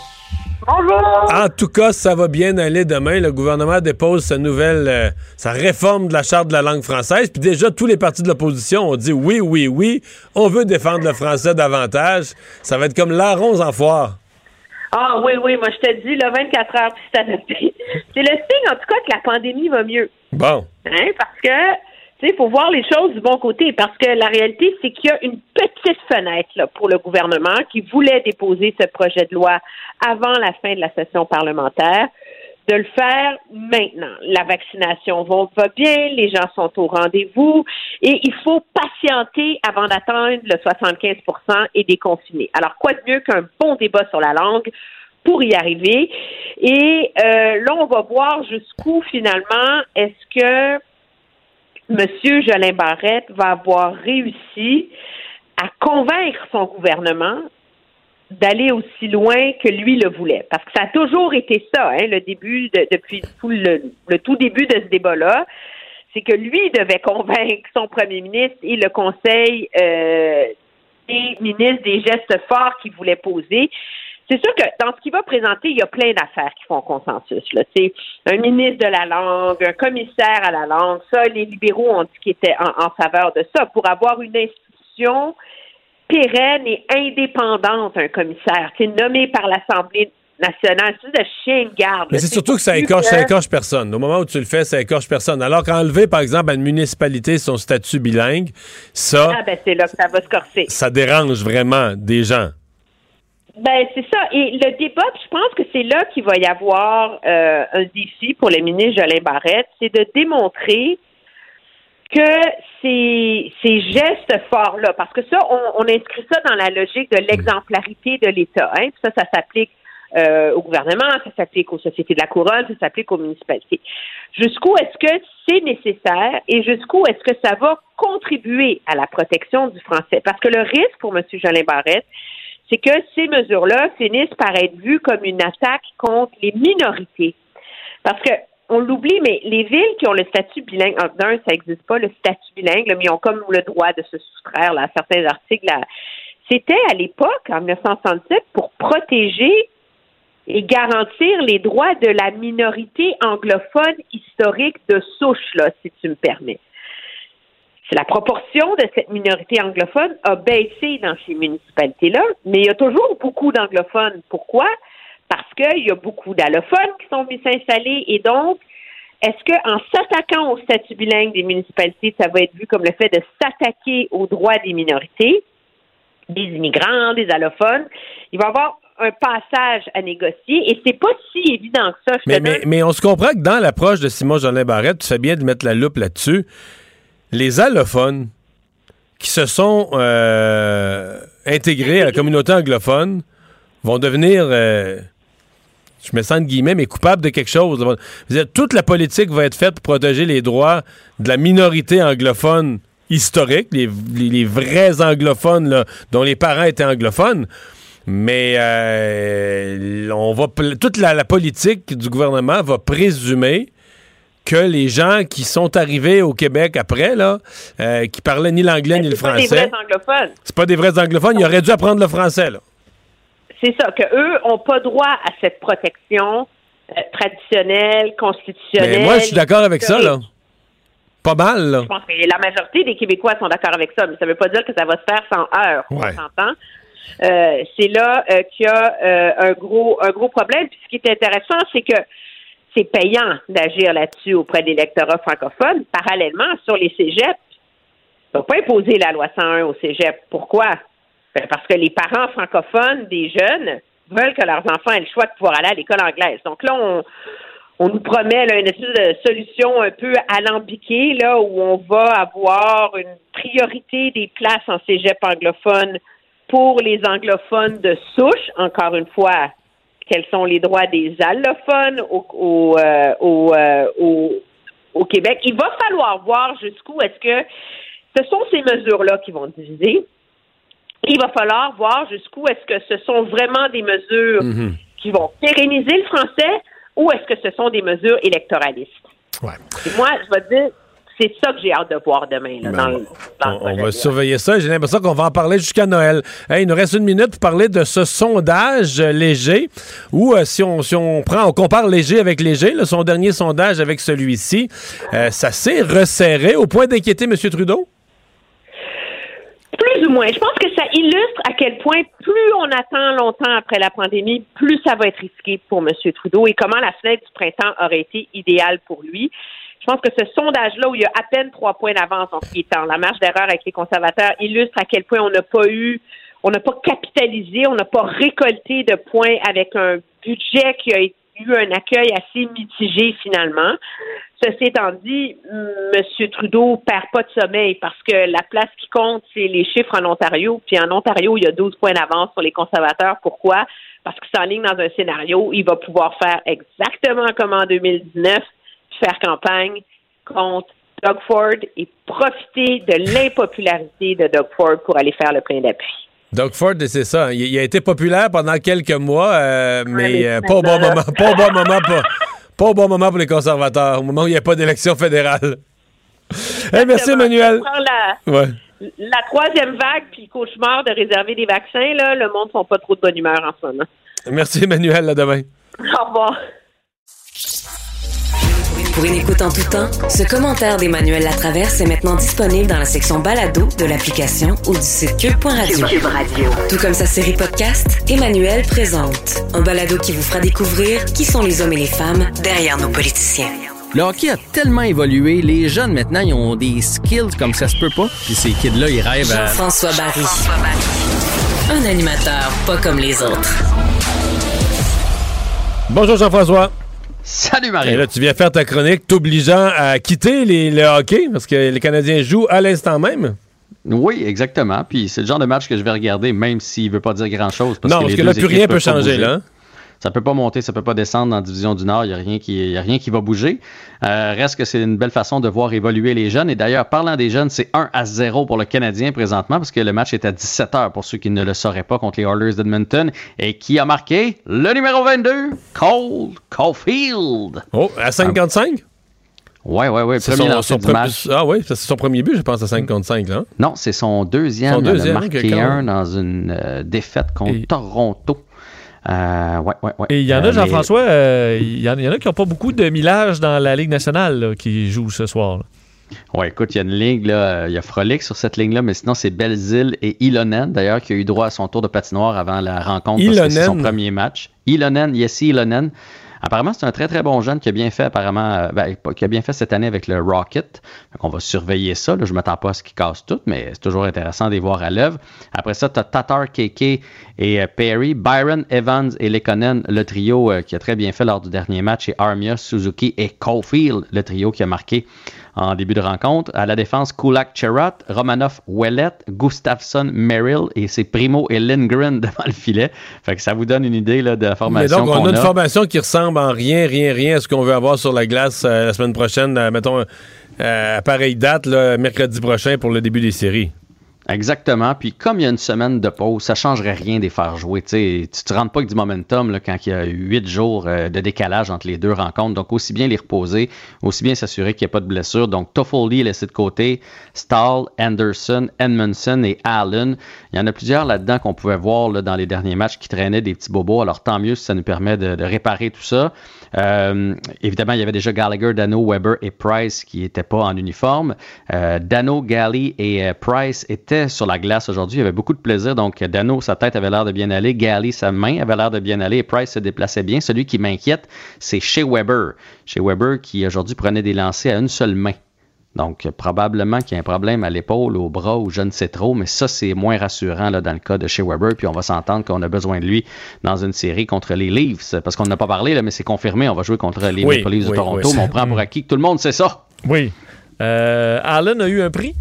Bonjour. En tout cas, ça va bien aller demain. Le gouvernement dépose sa nouvelle, euh, sa réforme de la charte de la langue française. Puis déjà, tous les partis de l'opposition ont dit oui, oui, oui, on veut défendre le français davantage. Ça va être comme larrons en foire. Ah oui, oui, moi je te dis, le 24 heures, puis c'est adapté. C'est le signe, en tout cas, que la pandémie va mieux. Bon. Hein, parce que, tu sais, il faut voir les choses du bon côté. Parce que la réalité, c'est qu'il y a une petite fenêtre là, pour le gouvernement qui voulait déposer ce projet de loi avant la fin de la session parlementaire de le faire maintenant. La vaccination va, bien, les gens sont au rendez-vous et il faut patienter avant d'atteindre le 75% et déconfiner. Alors, quoi de mieux qu'un bon débat sur la langue pour y arriver? Et euh, là, on va voir jusqu'où finalement est-ce que M. Jolin Barrette va avoir réussi à convaincre son gouvernement d'aller aussi loin que lui le voulait. Parce que ça a toujours été ça, hein, le début, de, depuis tout le, le tout début de ce débat-là, c'est que lui devait convaincre son premier ministre et le conseil euh, des ministres des gestes forts qu'il voulait poser. C'est sûr que dans ce qu'il va présenter, il y a plein d'affaires qui font consensus. Là. Un ministre de la langue, un commissaire à la langue. Ça, les libéraux ont dit qu'ils étaient en, en faveur de ça pour avoir une institution pérenne et indépendante, un commissaire, c'est nommé par l'Assemblée nationale, c'est de chien de garde. Mais c'est surtout que ça écorche, ça écorche personne. Au moment où tu le fais, ça écorche personne. Alors qu'enlever, par exemple, à une municipalité son statut bilingue, ça, Ah ben c'est là que ça va se corser. ça dérange vraiment des gens. Ben c'est ça. Et le débat, puis je pense que c'est là qu'il va y avoir euh, un défi pour le ministre Jolin Barrette, c'est de démontrer que ces, ces gestes forts-là, parce que ça, on, on inscrit ça dans la logique de l'exemplarité de l'État. Hein? Ça, ça s'applique euh, au gouvernement, ça s'applique aux sociétés de la couronne, ça s'applique aux municipalités. Jusqu'où est-ce que c'est nécessaire et jusqu'où est-ce que ça va contribuer à la protection du français? Parce que le risque pour M. Jolin Barrette, c'est que ces mesures-là finissent par être vues comme une attaque contre les minorités. Parce que on l'oublie, mais les villes qui ont le statut bilingue, d'un, ça n'existe pas le statut bilingue, mais ils ont comme le droit de se soustraire à certains articles. C'était à l'époque, en 1967, pour protéger et garantir les droits de la minorité anglophone historique de souche, si tu me permets. la proportion de cette minorité anglophone a baissé dans ces municipalités-là, mais il y a toujours beaucoup d'anglophones. Pourquoi? Parce qu'il y a beaucoup d'allophones qui sont venus s'installer et donc, est-ce qu'en s'attaquant au statut bilingue des municipalités, ça va être vu comme le fait de s'attaquer aux droits des minorités, des immigrants, des allophones? Il va y avoir un passage à négocier et c'est pas si évident que ça. Je Mais, mais on se comprend que dans l'approche de Simon Jolin Barrette, tu fais bien de mettre la loupe là-dessus. Les allophones qui se sont euh, intégrés à la communauté anglophone vont devenir, euh, je me sens de guillemets, mais coupables de quelque chose. Dire, toute la politique va être faite pour protéger les droits de la minorité anglophone historique, les, les- les vrais anglophones là, dont les parents étaient anglophones. Mais euh, on va toute la, la politique du gouvernement va présumer que les gens qui sont arrivés au Québec après, là, euh, qui parlaient ni l'anglais ni le c'est pas des français, vrais anglophones. c'est pas des vrais anglophones, ils auraient dû apprendre le français. Là. C'est ça, qu'eux n'ont pas droit à cette protection euh, traditionnelle, constitutionnelle. Mais moi, je suis d'accord avec ça. Là. Pas mal. Là. Je pense que la majorité des Québécois sont d'accord avec ça, mais ça ne veut pas dire que ça va se faire sans heurts. On Ouais. s'entend. Euh, c'est là euh, qu'il y a un gros un gros problème. Puis ce qui est intéressant, c'est que c'est payant d'agir là-dessus auprès des lecteurs francophones. Parallèlement, sur les cégeps, on ne va pas imposer la loi 101 au cégep. Pourquoi? Ben, parce que les parents francophones des jeunes veulent que leurs enfants aient le choix de pouvoir aller à l'école anglaise. Donc là, on, on nous promet là, une espèce de solution un peu alambiquée, là, où on va avoir une priorité des places en cégep anglophone pour les anglophones de souche, encore une fois, quels sont les droits des allophones au, au, euh, au, euh, au Québec? Il va falloir voir jusqu'où est-ce que ce sont ces mesures-là qui vont diviser. Il va falloir voir jusqu'où est-ce que ce sont vraiment des mesures qui vont pérenniser le français ou est-ce que ce sont des mesures électoralistes. Et moi, je vais te dire, c'est ça que j'ai hâte de voir demain. Là, dans On, on va surveiller ça. J'ai l'impression qu'on va en parler jusqu'à Noël. Hey, il nous reste une minute pour parler de ce sondage euh, léger où, euh, si, on, si on prend, on compare léger avec léger, là, son dernier sondage avec celui-ci, euh, ça s'est resserré au point d'inquiéter M. Trudeau? Plus ou moins. Je pense que ça illustre à quel point plus on attend longtemps après la pandémie, plus ça va être risqué pour M. Trudeau et comment la fenêtre du printemps aurait été idéale pour lui. Je pense que ce sondage-là, où il y a à peine trois points d'avance en ce qui est temps, la marge d'erreur avec les conservateurs, illustre à quel point on n'a pas eu, on n'a pas capitalisé, on n'a pas récolté de points avec un budget qui a eu un accueil assez mitigé finalement. Ceci étant dit, M. Trudeau perd pas de sommeil parce que la place qui compte, c'est les chiffres en Ontario. Puis en Ontario, il y a 12 points d'avance sur les conservateurs. Pourquoi? Parce qu'il s'enligne dans un scénario il va pouvoir faire exactement comme en 2019, faire campagne contre Doug Ford et profiter de l'impopularité de Doug Ford pour aller faire le plein d'appui. Doug Ford, c'est ça. Il, il a été populaire pendant quelques mois, euh, mais euh, pas au bon moment. Pas au bon moment pas au bon moment pour les conservateurs, au moment où il n'y a pas d'élection fédérale. Hey, merci. Emmanuel. La, Ouais. la troisième vague puis le cauchemar de réserver des vaccins, là, le monde ne sont pas trop de bonne humeur en ce moment. Merci, Emmanuel. À demain. Au revoir. Pour une écoute en tout temps, ce commentaire d'Emmanuel Latraverse est maintenant disponible dans la section balado de l'application ou du site cube.radio. Cube Radio. Tout comme sa série podcast, Emmanuel présente un balado qui vous fera découvrir qui sont les hommes et les femmes derrière nos politiciens. Le hockey a tellement évolué, les jeunes maintenant, ils ont des skills comme ça se peut pas. Puis ces kids-là, ils rêvent à... Jean-François Barry. Un animateur pas comme les autres. Bonjour, Jean-François. Salut, Et Marie. là, tu viens faire ta chronique t'obligeant à quitter les- le hockey parce que les Canadiens jouent à l'instant même? Oui, exactement. Puis c'est le genre de match que je vais regarder, même s'il veut pas dire grand-chose. Non, parce les que là, deux plus rien peut changer, bouger. là, hein? Ça peut pas monter, ça peut pas descendre dans la division du Nord. Il y a rien qui, y a rien qui va bouger. Euh, reste que c'est une belle façon de voir évoluer les jeunes. Et d'ailleurs, parlant des jeunes, c'est 1 à 0 pour le Canadien présentement, parce que le match est à 17 heures pour ceux qui ne le sauraient pas contre les Oilers d'Edmonton. Et qui a marqué? Le numéro 22, Cole Caulfield. Oh, à 55? Ouais, ouais, ouais. C'est Premier son, lancé son du pre- match. Ah oui, c'est son premier but, je pense, à 5 contre 5. Là. Non, c'est son deuxième. Son deuxième, Il en a marqué un dans une euh, défaite contre Toronto. Euh, ouais, ouais, ouais. Et il y en a, Euh, Jean-François, euh, il y, en- il y en a qui n'ont pas beaucoup de millage dans la Ligue nationale là, qui jouent ce soir. là. Ouais, écoute, il y a une ligne, là, il y a Frolic sur cette ligne-là, mais sinon, c'est Belzile et Ilonen, d'ailleurs, qui a eu droit à son tour de patinoire avant la rencontre parce que c'est son Ilonen. premier match. Ilonen, Yessi Ilonen. Apparemment, c'est un très, très bon jeune qui a bien fait, apparemment, euh, ben, qui a bien fait cette année avec le Rocket. Donc, on va surveiller ça. Je ne m'attends pas à ce qu'il casse tout, mais c'est toujours intéressant de voir à l'œuvre. Après ça, tu as Tatar KK et euh, Perry, Byron Evans et Lekonen, le trio euh, qui a très bien fait lors du dernier match, et Armia, Suzuki et Caulfield, le trio qui a marqué en début de rencontre. À la défense, Kulak Cherot, Romanov Ouellet, Gustafsson Merrill et c'est Primo et Lindgren devant le filet. Fait que ça vous donne une idée là, de la Mais formation donc, on a une a. formation qui ressemble en rien, rien, rien à ce qu'on veut avoir sur la glace euh, la semaine prochaine, euh, mettons, euh, à pareille date, là, mercredi prochain pour le début des séries. Exactement. Puis comme il y a une semaine de pause, ça changerait rien de les faire jouer. Tu sais, tu te rends pas avec du momentum là, quand il y a huit jours euh, de décalage entre les deux rencontres. Donc aussi bien les reposer, aussi bien s'assurer qu'il n'y a pas de blessure. Donc Toffoli laissé de côté, Stahl, Anderson, Edmondson et Allen. Il y en a plusieurs là-dedans qu'on pouvait voir là, dans les derniers matchs qui traînaient des petits bobos. Alors tant mieux si ça nous permet de réparer tout ça. Euh, évidemment, il y avait déjà Gallagher, Dano, Weber et Price qui n'étaient pas en uniforme. Euh, Dano, Galley et euh, Price étaient sur la glace aujourd'hui. Il y avait beaucoup de plaisir. Donc, Dano, sa tête avait l'air de bien aller. Galley, sa main avait l'air de bien aller. Et Price se déplaçait bien. Celui qui m'inquiète, c'est chez Weber. Chez Weber qui aujourd'hui prenait des lancers à une seule main. Donc, probablement qu'il y a un problème à l'épaule, au bras ou je ne sais trop, mais ça, c'est moins rassurant là, dans le cas de chez Weber. Puis on va s'entendre qu'on a besoin de lui dans une série contre les Leafs. Parce qu'on n'a pas parlé, là, mais c'est confirmé. On va jouer contre les Oui, Maple Leafs de Toronto, oui. mais on prend pour acquis que tout le monde sait ça. Oui. Euh, Allen a eu un prix?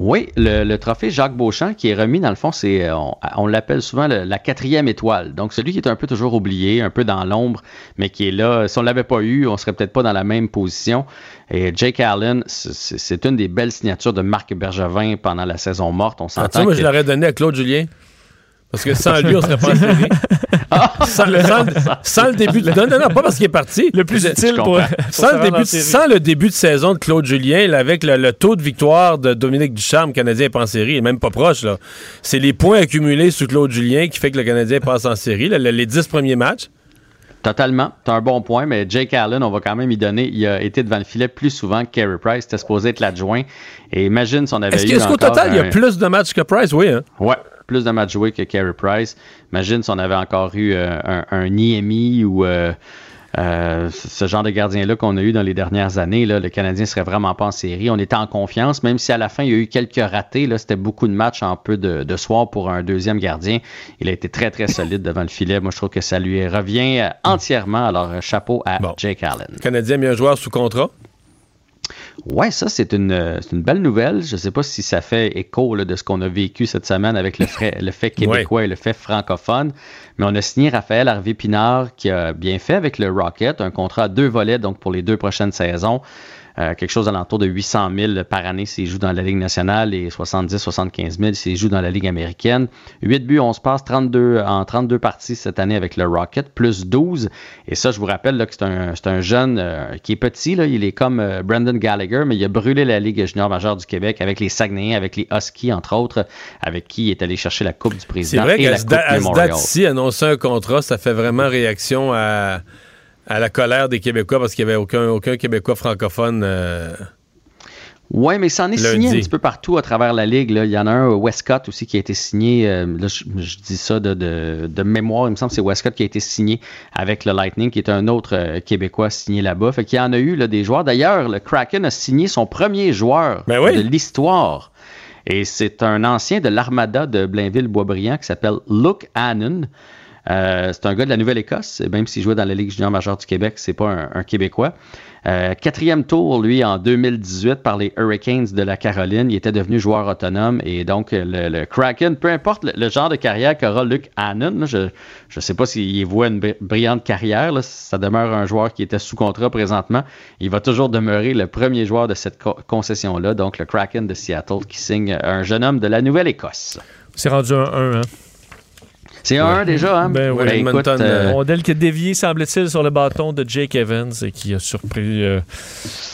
Oui, le, le trophée Jacques Beauchamp qui est remis, dans le fond, c'est euh, on, on l'appelle souvent le- la quatrième étoile. Donc, celui qui est un peu toujours oublié, un peu dans l'ombre, mais qui est là. Si on l'avait pas eu, on serait peut-être pas dans la même position. Et Jake Allen, c'est- une des belles signatures de Marc Bergevin pendant la saison morte. On Ah, s'entend sais, moi, que- je l'aurais donné à Claude Julien. Parce que sans lui, on serait pas en série. Ah, sans, sans- sans le début de... Non, non, non, pas parce qu'il est parti. Le plus utile pour- sans, le début, de- série. sans le début de saison de Claude Julien, là, avec le, le taux de victoire de Dominique Ducharme, le Canadien n'est pas en série, il est même pas proche. là. C'est les points accumulés sous Claude Julien qui fait que le Canadien passe en série. là, les dix premiers matchs. Totalement. Tu un bon point, mais Jake Allen, on va quand même y donner. Il a été devant le filet plus souvent que Carey Price. C'était supposé être l'adjoint. Et imagine si on avait Est-ce eu. est-ce qu'au total, il y a plus de matchs que Price? Oui, hein? Ouais, plus de matchs joués que Carey Price. Imagine si on avait encore eu euh, un, un Niemi ou euh, euh, ce genre de gardien-là qu'on a eu dans les dernières années. Là, le Canadien serait vraiment pas en série. On était en confiance, même si à la fin, il y a eu quelques ratés. C'était beaucoup de matchs en peu de, de soir pour un deuxième gardien. Il a été très, très solide devant le filet. Moi, je trouve que ça lui revient entièrement. Alors, chapeau à Jake Allen. Le Canadien un joueur sous contrat. Ouais, ça, c'est une, euh, c'est une belle nouvelle. Je ne sais pas si ça fait écho là, de ce qu'on a vécu cette semaine avec le, frais- le fait québécois et le fait francophone. Mais on a signé Raphaël Harvey-Pinard qui a bien fait avec le Rocket, un contrat à deux volets donc pour les deux prochaines saisons. Euh, quelque chose alentour de 800 000 par année s'il joue dans la Ligue nationale et 70-75 000 s'il joue dans la Ligue américaine. 8 buts, 11 passes, 32, en 32 parties cette année avec le Rocket, plus 12. Et ça, je vous rappelle là, que c'est un, c'est un jeune euh, qui est petit. Là, il est comme euh, Brendan Gallagher, mais il a brûlé la Ligue junior majeure du Québec avec les Saguenayens, avec les Huskies, entre autres, avec qui il est allé chercher la Coupe du C'est Président vrai et qu'à la ce date-ci, annoncer un contrat, ça fait vraiment réaction à, à la colère des Québécois parce qu'il n'y avait aucun, aucun Québécois francophone. euh, Oui, mais ça en est signé un petit peu partout à travers la Ligue. là. Il y en a un, Westcott aussi, qui a été signé. euh, là, je, je dis ça de, de- de mémoire. Il me semble que c'est Westcott qui a été signé avec le Lightning, qui est un autre euh, Québécois signé là-bas. Fait qu'il y en a eu là, des joueurs. D'ailleurs, le Kraken a signé son premier joueur Ben de l'histoire. Et c'est un ancien de l'Armada de Blainville-Boisbriand qui s'appelle Luke Hannon. Euh, c'est un gars de la Nouvelle-Écosse, même s'il jouait dans la Ligue junior majeure du Québec, c'est pas un, Québécois. Euh, quatrième tour, lui, en 2018 par les Hurricanes de la Caroline. Il était devenu joueur autonome et donc euh, le, Kraken, peu importe le, genre de carrière qu'aura Luke Hannon, je ne sais pas s'il voit une bri- brillante carrière, ça demeure un joueur qui était sous contrat présentement. Il va toujours demeurer le premier joueur de cette co- concession-là, donc le Kraken de Seattle qui signe un jeune homme de la Nouvelle-Écosse. C'est rendu un 1, hein? C'est un 1 déjà, hein? Ben oui. Ben, écoute, euh, Rondelle qui a dévié, semble-t-il, sur le bâton de Jake Evans et qui a surpris euh,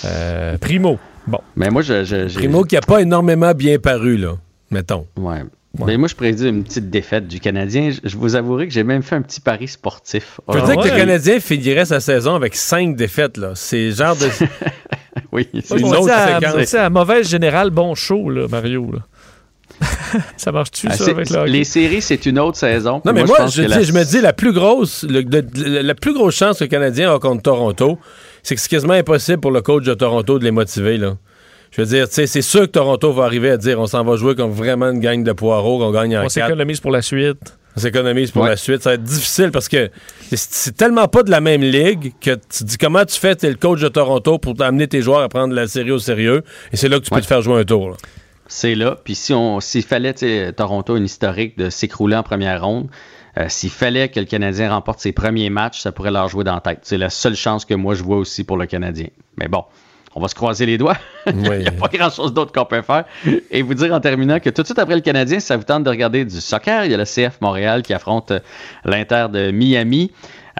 euh, Primo. Bon. Mais moi, je, Primo qui n'a pas énormément bien paru, là, mettons. Ouais. Ben, moi, je prédis une petite défaite du Canadien. Je, je vous avouerai que j'ai même fait un petit pari sportif. Je veux dire que le Canadien finirait sa saison avec cinq défaites. là. C'est le genre de. oui. Je une autre séquence. à mauvaise générale, bon show, là, Mario. Là. ça marche-tu, Ah, ça, avec le hockey? les séries, c'est une autre saison. Non, mais moi, je, que dis- la- je me dis, la plus grosse, le- le- le- la plus grosse chance que le Canadien a contre Toronto, c'est que c'est quasiment impossible pour le coach de Toronto de les motiver, là. Je veux dire, tu sais, c'est sûr que Toronto va arriver à dire on s'en va jouer comme vraiment une gang de poireaux, qu'on gagne en On s'économise pour la suite. On s'économise pour Ouais. la suite. Ça va être difficile parce que c'est- tellement pas de la même ligue que tu dis comment tu fais, t'es le coach de Toronto pour amener tes joueurs à prendre la série au sérieux? Et c'est là que tu peux te faire jouer un tour. là. C'est là. Puis si on, s'il fallait, Toronto, une historique de s'écrouler en première ronde, euh, s'il fallait que le Canadien remporte ses premiers matchs, ça pourrait leur jouer dans la tête. C'est la seule chance que moi je vois aussi pour le Canadien. Mais bon, on va se croiser les doigts. Il n'y a pas grand-chose d'autre qu'on peut faire. Et vous dire en terminant que tout de suite après le Canadien, si ça vous tente de regarder du soccer, il y a le CF Montréal qui affronte euh, l'Inter de Miami.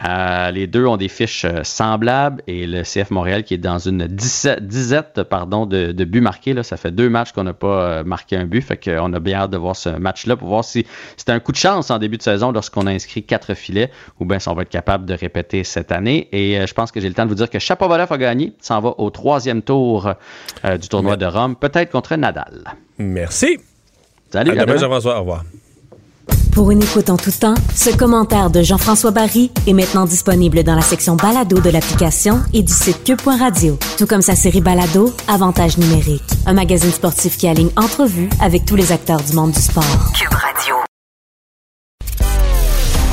Euh, les deux ont des fiches euh, semblables et le CF Montréal qui est dans une disette pardon, de, de buts marqués. Là. Ça fait deux matchs qu'on n'a pas euh, marqué un but. Fait qu'on a bien hâte de voir ce match-là pour voir si c'était un coup de chance en début de saison lorsqu'on a inscrit quatre filets ou bien si on va être capable de répéter cette année. Et je pense que j'ai le temps de vous dire que Chapovalov a gagné. S'en va au troisième tour euh, du tournoi de Rome, peut-être contre Nadal. Merci. Salut, À à demain, demain. Jean-François. Au revoir. Pour une écoute en tout temps, ce commentaire de Jean-François Barry est maintenant disponible dans la section balado de l'application et du site cube.radio. Tout comme sa série balado, Avantage numérique. Un magazine sportif qui aligne entrevues avec tous les acteurs du monde du sport. Cube Radio.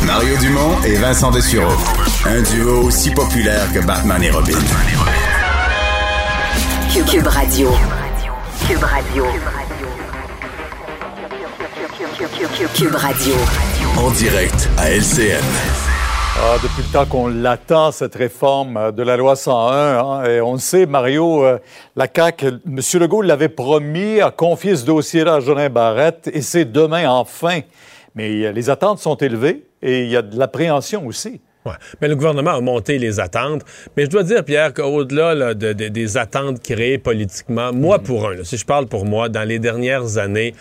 Mario Dumont et Vincent Dessureau. Un duo aussi populaire que Batman et Robin. Cube, Cube Radio. Cube Radio. Cube Radio. En direct à LCN. Ah, depuis le temps qu'on l'attend, cette réforme euh, de la loi 101, hein, et on le sait, Mario, euh, la CAQ, M. Legault l'avait promis, a confié ce dossier-là à Jolin Barrette, et c'est demain enfin. Mais euh, les attentes sont élevées et il y a de l'appréhension aussi. Ouais. Mais le gouvernement a monté les attentes. Mais je dois dire, Pierre, qu'au-delà là, de- de- des attentes créées politiquement, moi pour un, là, si je parle pour moi, dans les dernières années,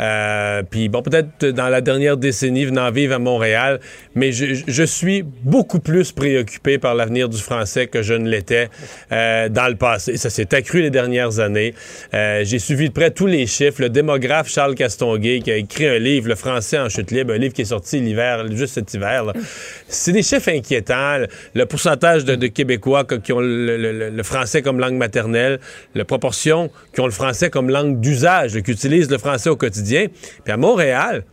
euh, puis bon, peut-être dans la dernière décennie, venant vivre à Montréal, mais je, je suis beaucoup plus préoccupé par l'avenir du français que je ne l'étais euh, dans le passé. Ça s'est accru les dernières années. Euh, J'ai suivi de près tous les chiffres. Le démographe Charles Castonguay, qui a écrit un livre, Le français en chute libre, un livre qui est sorti l'hiver, juste cet hiver. C'est des chiffres inquiétants. Le- pourcentage de, Québécois qui ont le, français comme langue maternelle, la proportion qui ont le français comme langue d'usage, qui utilisent le français au quotidien. Puis à Montréal,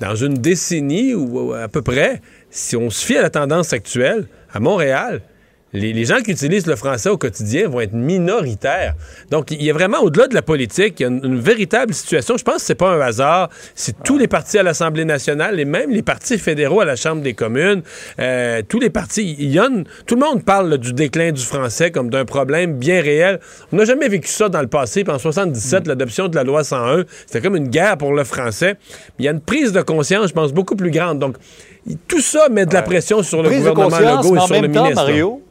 dans une décennie ou à peu près, si on se fie à la tendance actuelle, à Montréal, les, les gens qui utilisent le français au quotidien vont être minoritaires. Donc, il y a vraiment, au-delà de la politique, il y a une, une véritable situation. Je pense que c'est pas un hasard. C'est tous les partis à l'Assemblée nationale et même les partis fédéraux à la Chambre des communes, euh, tous les partis, il y a une- tout le monde parle là, du déclin du français comme d'un problème bien réel. On n'a jamais vécu ça dans le passé. Puis en 77, l'adoption de la loi 101, c'était comme une guerre pour le français. Il y a une prise de conscience, je pense, beaucoup plus grande. Donc, tout ça met de la pression sur le Prise gouvernement Legault et en sur le même temps, ministre. Mario,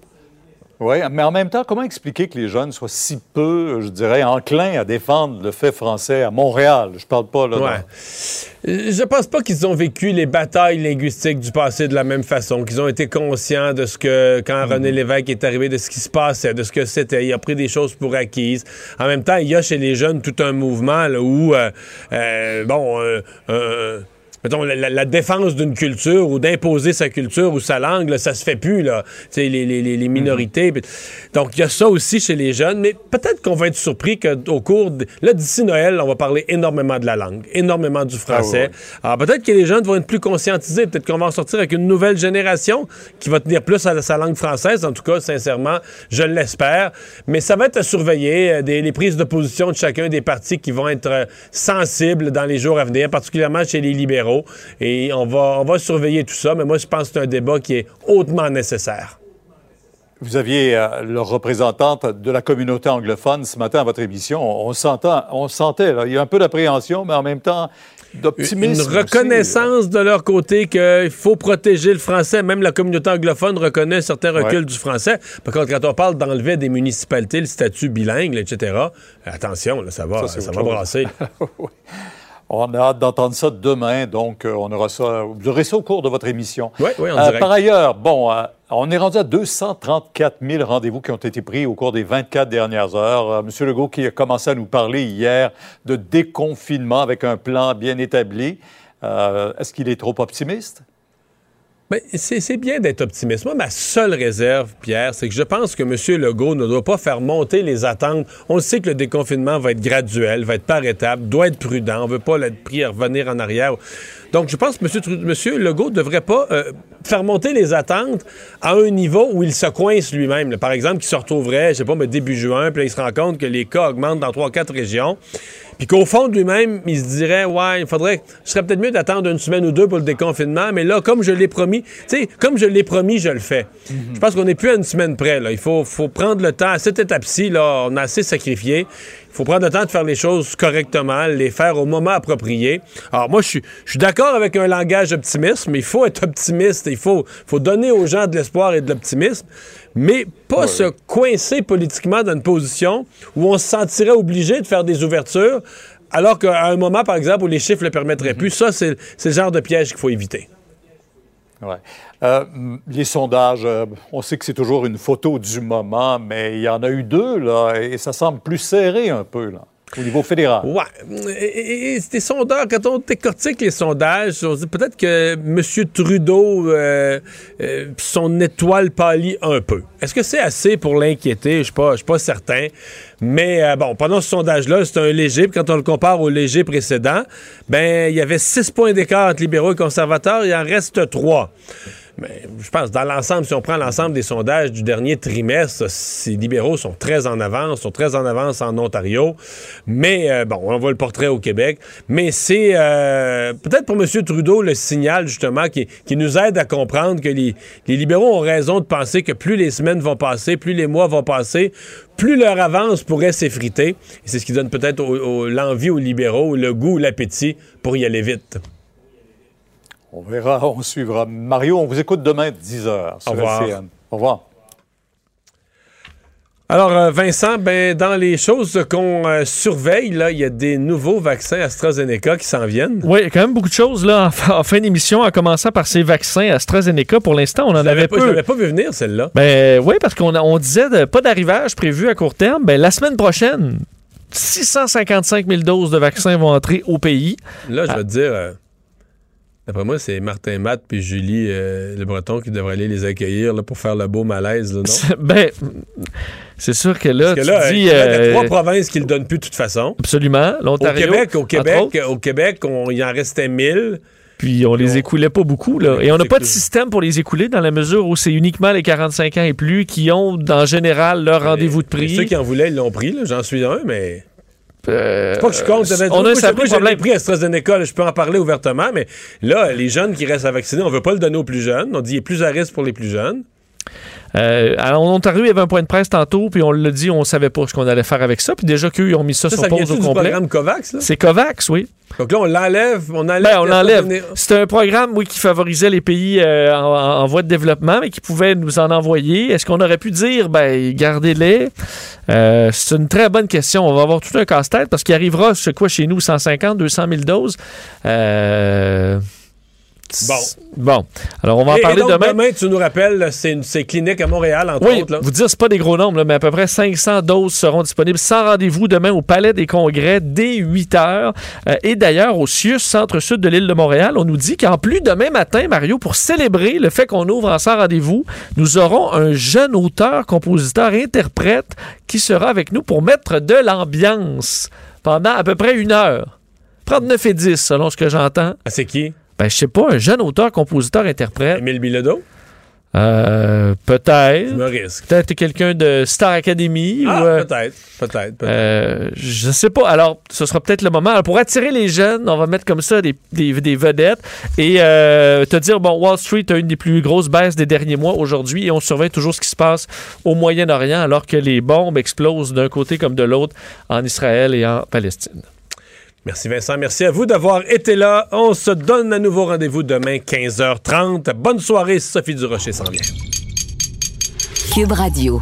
oui, mais en même temps, comment expliquer que les jeunes soient si peu, je dirais, enclins à défendre le fait français à Montréal? Je parle pas là. Ouais. Je pense pas qu'ils ont vécu les batailles linguistiques du passé de la même façon, qu'ils ont été conscients de ce que, quand René Lévesque est arrivé, de ce qui se passait, de ce que c'était. Il a pris des choses pour acquises. En même temps, il y a chez les jeunes tout un mouvement là, où, euh, euh, bon, euh, euh, mettons, la, la- la défense d'une culture ou d'imposer sa culture ou sa langue, là, ça se fait plus, là. Tu sais, les, les- les- les minorités. Donc, il y a ça aussi chez les jeunes, mais peut-être qu'on va être surpris qu'au cours, de, là, d'ici Noël, on va parler énormément de la langue, énormément du français. Alors, peut-être que les jeunes vont être plus conscientisés, peut-être qu'on va en sortir avec une nouvelle génération qui va tenir plus à sa langue française, en tout cas, sincèrement, je l'espère. Mais ça va être à surveiller, euh, des, les prises de position de chacun des partis qui vont être euh, sensibles dans les jours à venir, particulièrement chez les libéraux. Et on va, on va surveiller tout ça, mais moi, je pense que c'est un débat qui est hautement nécessaire. Vous aviez euh, le représentante de la communauté anglophone ce matin à votre émission. On, s'entend, on sentait, là, il y a un peu d'appréhension, mais en même temps d'optimisme. Une aussi. reconnaissance de leur côté qu'il faut protéger le français. Même la communauté anglophone reconnaît certains reculs Ouais. du français. Par contre, quand on parle d'enlever des municipalités le statut bilingue, etc., attention, là, ça va, Ça, ça, va chose. brasser. On a hâte d'entendre ça demain, donc euh, on aura ça. Vous aurez ça au cours de votre émission. Oui, oui, en Euh, direct. par ailleurs, bon, euh, On est rendu à 234 000 rendez-vous qui ont été pris au cours des 24 dernières heures. Monsieur Legault qui a commencé à nous parler hier de déconfinement avec un plan bien établi. Euh, Est-ce qu'il est trop optimiste? Ben, c'est bien d'être optimiste. Moi, ma seule réserve, Pierre, c'est que je pense que M. Legault ne doit pas faire monter les attentes. On sait que le déconfinement va être graduel, va être par étapes, doit être prudent. On veut pas l'être pris à revenir en arrière. Donc, je pense que M. Monsieur Legault ne devrait pas euh, faire monter les attentes à un niveau où il se coince lui-même. Par exemple, qu'il se retrouverait, je sais pas, mais début juin, puis là, il se rend compte que les cas augmentent dans trois, quatre régions. Puis qu'au fond de lui-même, il se dirait, ouais, il faudrait, ce serait peut-être mieux d'attendre une semaine ou deux pour le déconfinement, mais là, comme je l'ai promis, tu sais, comme je l'ai promis, je le fais. Je pense qu'on n'est plus à une semaine près, là. Il faut, faut prendre le temps. À cette étape-ci, là, on a assez sacrifié. Il faut prendre le temps de faire les choses correctement, les faire au moment approprié. Alors, moi, je suis, je suis d'accord avec un langage optimiste, mais il faut être optimiste. Il faut, faut donner aux gens de l'espoir et de l'optimisme, mais pas se coincer politiquement dans une position où on se sentirait obligé de faire des ouvertures, alors qu'à un moment, par exemple, où les chiffres ne le permettraient plus. Ça, c'est le genre de piège qu'il faut éviter. Ouais. Euh, les sondages, euh, on sait que c'est toujours une photo du moment, mais il y en a eu deux, là, et ça semble plus serré un peu, là, au niveau fédéral. Ouais. Et, et- quand on décortique les sondages, on se dit peut-être que M. Trudeau, euh, euh, son étoile pâlit un peu. Est-ce que c'est assez pour l'inquiéter? Je ne suis pas, certain. Mais euh, bon, pendant ce sondage-là, c'est un léger. Quand on le compare au léger précédent, ben il y avait six points d'écart entre libéraux et conservateurs. Il en reste trois. Je pense, dans l'ensemble, si on prend l'ensemble des sondages du dernier trimestre, ces libéraux sont très en avance, sont très en avance en Ontario. Mais, euh, bon, on voit le portrait au Québec. Mais c'est euh, peut-être pour M. Trudeau le signal, justement, qui, qui nous aide à comprendre que les, libéraux ont raison de penser que plus les semaines vont passer, plus les mois vont passer, plus leur avance pourrait s'effriter. C'est ce qui donne peut-être l'envie aux libéraux, le goût, l'appétit pour y aller vite. On verra, on suivra. Mario, on vous écoute demain 10h sur Au revoir. LCN. Au revoir. Alors, euh, Vincent, ben, dans les choses qu'on euh, surveille, là, il y a des nouveaux vaccins AstraZeneca qui s'en viennent. Oui, il y a quand même beaucoup de choses là, en, fin- d'émission, en commençant par ces vaccins AstraZeneca. Pour l'instant, on en Je avait pas, je peu. l'avais pas vu venir, celle-là. Ben oui, parce qu'on a- on disait de- pas d'arrivage prévu à court terme. Ben, la semaine prochaine, 655 000 doses de vaccins vont entrer au pays. Là, je vais te dire, euh, d'après moi, c'est Martin Matt puis Julie euh, Le Breton qui devraient aller les accueillir là, pour faire le beau malaise, là, non? ben, c'est sûr que là, Parce que tu là, dis... il y a euh, trois provinces qui le donnent plus de toute façon. Absolument. Au L'Ontario. Québec, au Québec, autres. au Québec, on- il en restait 1000. Puis on les écoulait pas beaucoup. Là. Et on n'a pas de système pour les écouler dans la mesure où c'est uniquement les 45 ans et plus qui ont, en général, leur rendez-vous de Et prix. Ceux qui en voulaient, ils l'ont pris. J'en suis un, mais... Euh, C'est pas que je compte. euh, on a un J'ai problème. pris AstraZeneca, là, je peux en parler ouvertement, mais là, les jeunes qui restent à vacciner, on veut pas le donner aux plus jeunes. On dit qu'il est plus à risque pour les plus jeunes. Euh, alors, en Ontario, il y avait un point de presse tantôt, puis on l'a dit, on savait pas ce qu'on allait faire avec ça. Puis déjà qu'eux, ils ont mis ça, Ça, sur ça pause au complet. programme COVAX, là? C'est COVAX, oui. Donc là, on l'enlève, on enlève. Ben, on l'enlève. l'enlève. C'était un programme, oui, qui favorisait les pays euh, en, en voie de développement, mais qui pouvait nous en envoyer. Est-ce qu'on aurait pu dire, ben, gardez-les? Euh, c'est une très bonne question. On va avoir tout un casse-tête parce qu'il arrivera, je sais quoi, chez nous, 150, 200 000 doses? Euh, Bon. Bon. Alors, on va en Et- et parler donc, demain. tu nous rappelles, c'est une c'est clinique à Montréal, entre Oui, autres. Là. vous dire, c'est pas des gros nombres, là, mais à peu près 500 doses seront disponibles sans rendez-vous demain au Palais des Congrès dès 8 heures. Euh, et d'ailleurs, au CIUS, centre-sud de l'île de Montréal, on nous dit qu'en plus, demain matin, Mario, pour célébrer le fait qu'on ouvre en sans rendez-vous, nous aurons un jeune auteur, compositeur, interprète qui sera avec nous pour mettre de l'ambiance pendant à peu près une heure. Prendre 9 et 10, selon ce que j'entends. Ah, c'est qui? Ben, je sais pas, un jeune auteur, compositeur, interprète. Émile Bilodeau? Euh, peut-être. Je me risque. Peut-être quelqu'un de Star Academy. Ah, ou, euh, peut-être, peut-être, peut-être. euh, je sais pas. Alors, ce sera peut-être le moment. Alors, pour attirer les jeunes, on va mettre comme ça des, des- des vedettes et euh, te dire, bon, Wall Street a une des plus grosses baisses des derniers mois aujourd'hui et on surveille toujours ce qui se passe au Moyen-Orient alors que les bombes explosent d'un côté comme de l'autre en Israël et en Palestine. Merci Vincent, merci à vous d'avoir été là. On se donne à nouveau rendez-vous demain 15h30. Bonne soirée, Sophie Durocher s'en vient. Cube Radio.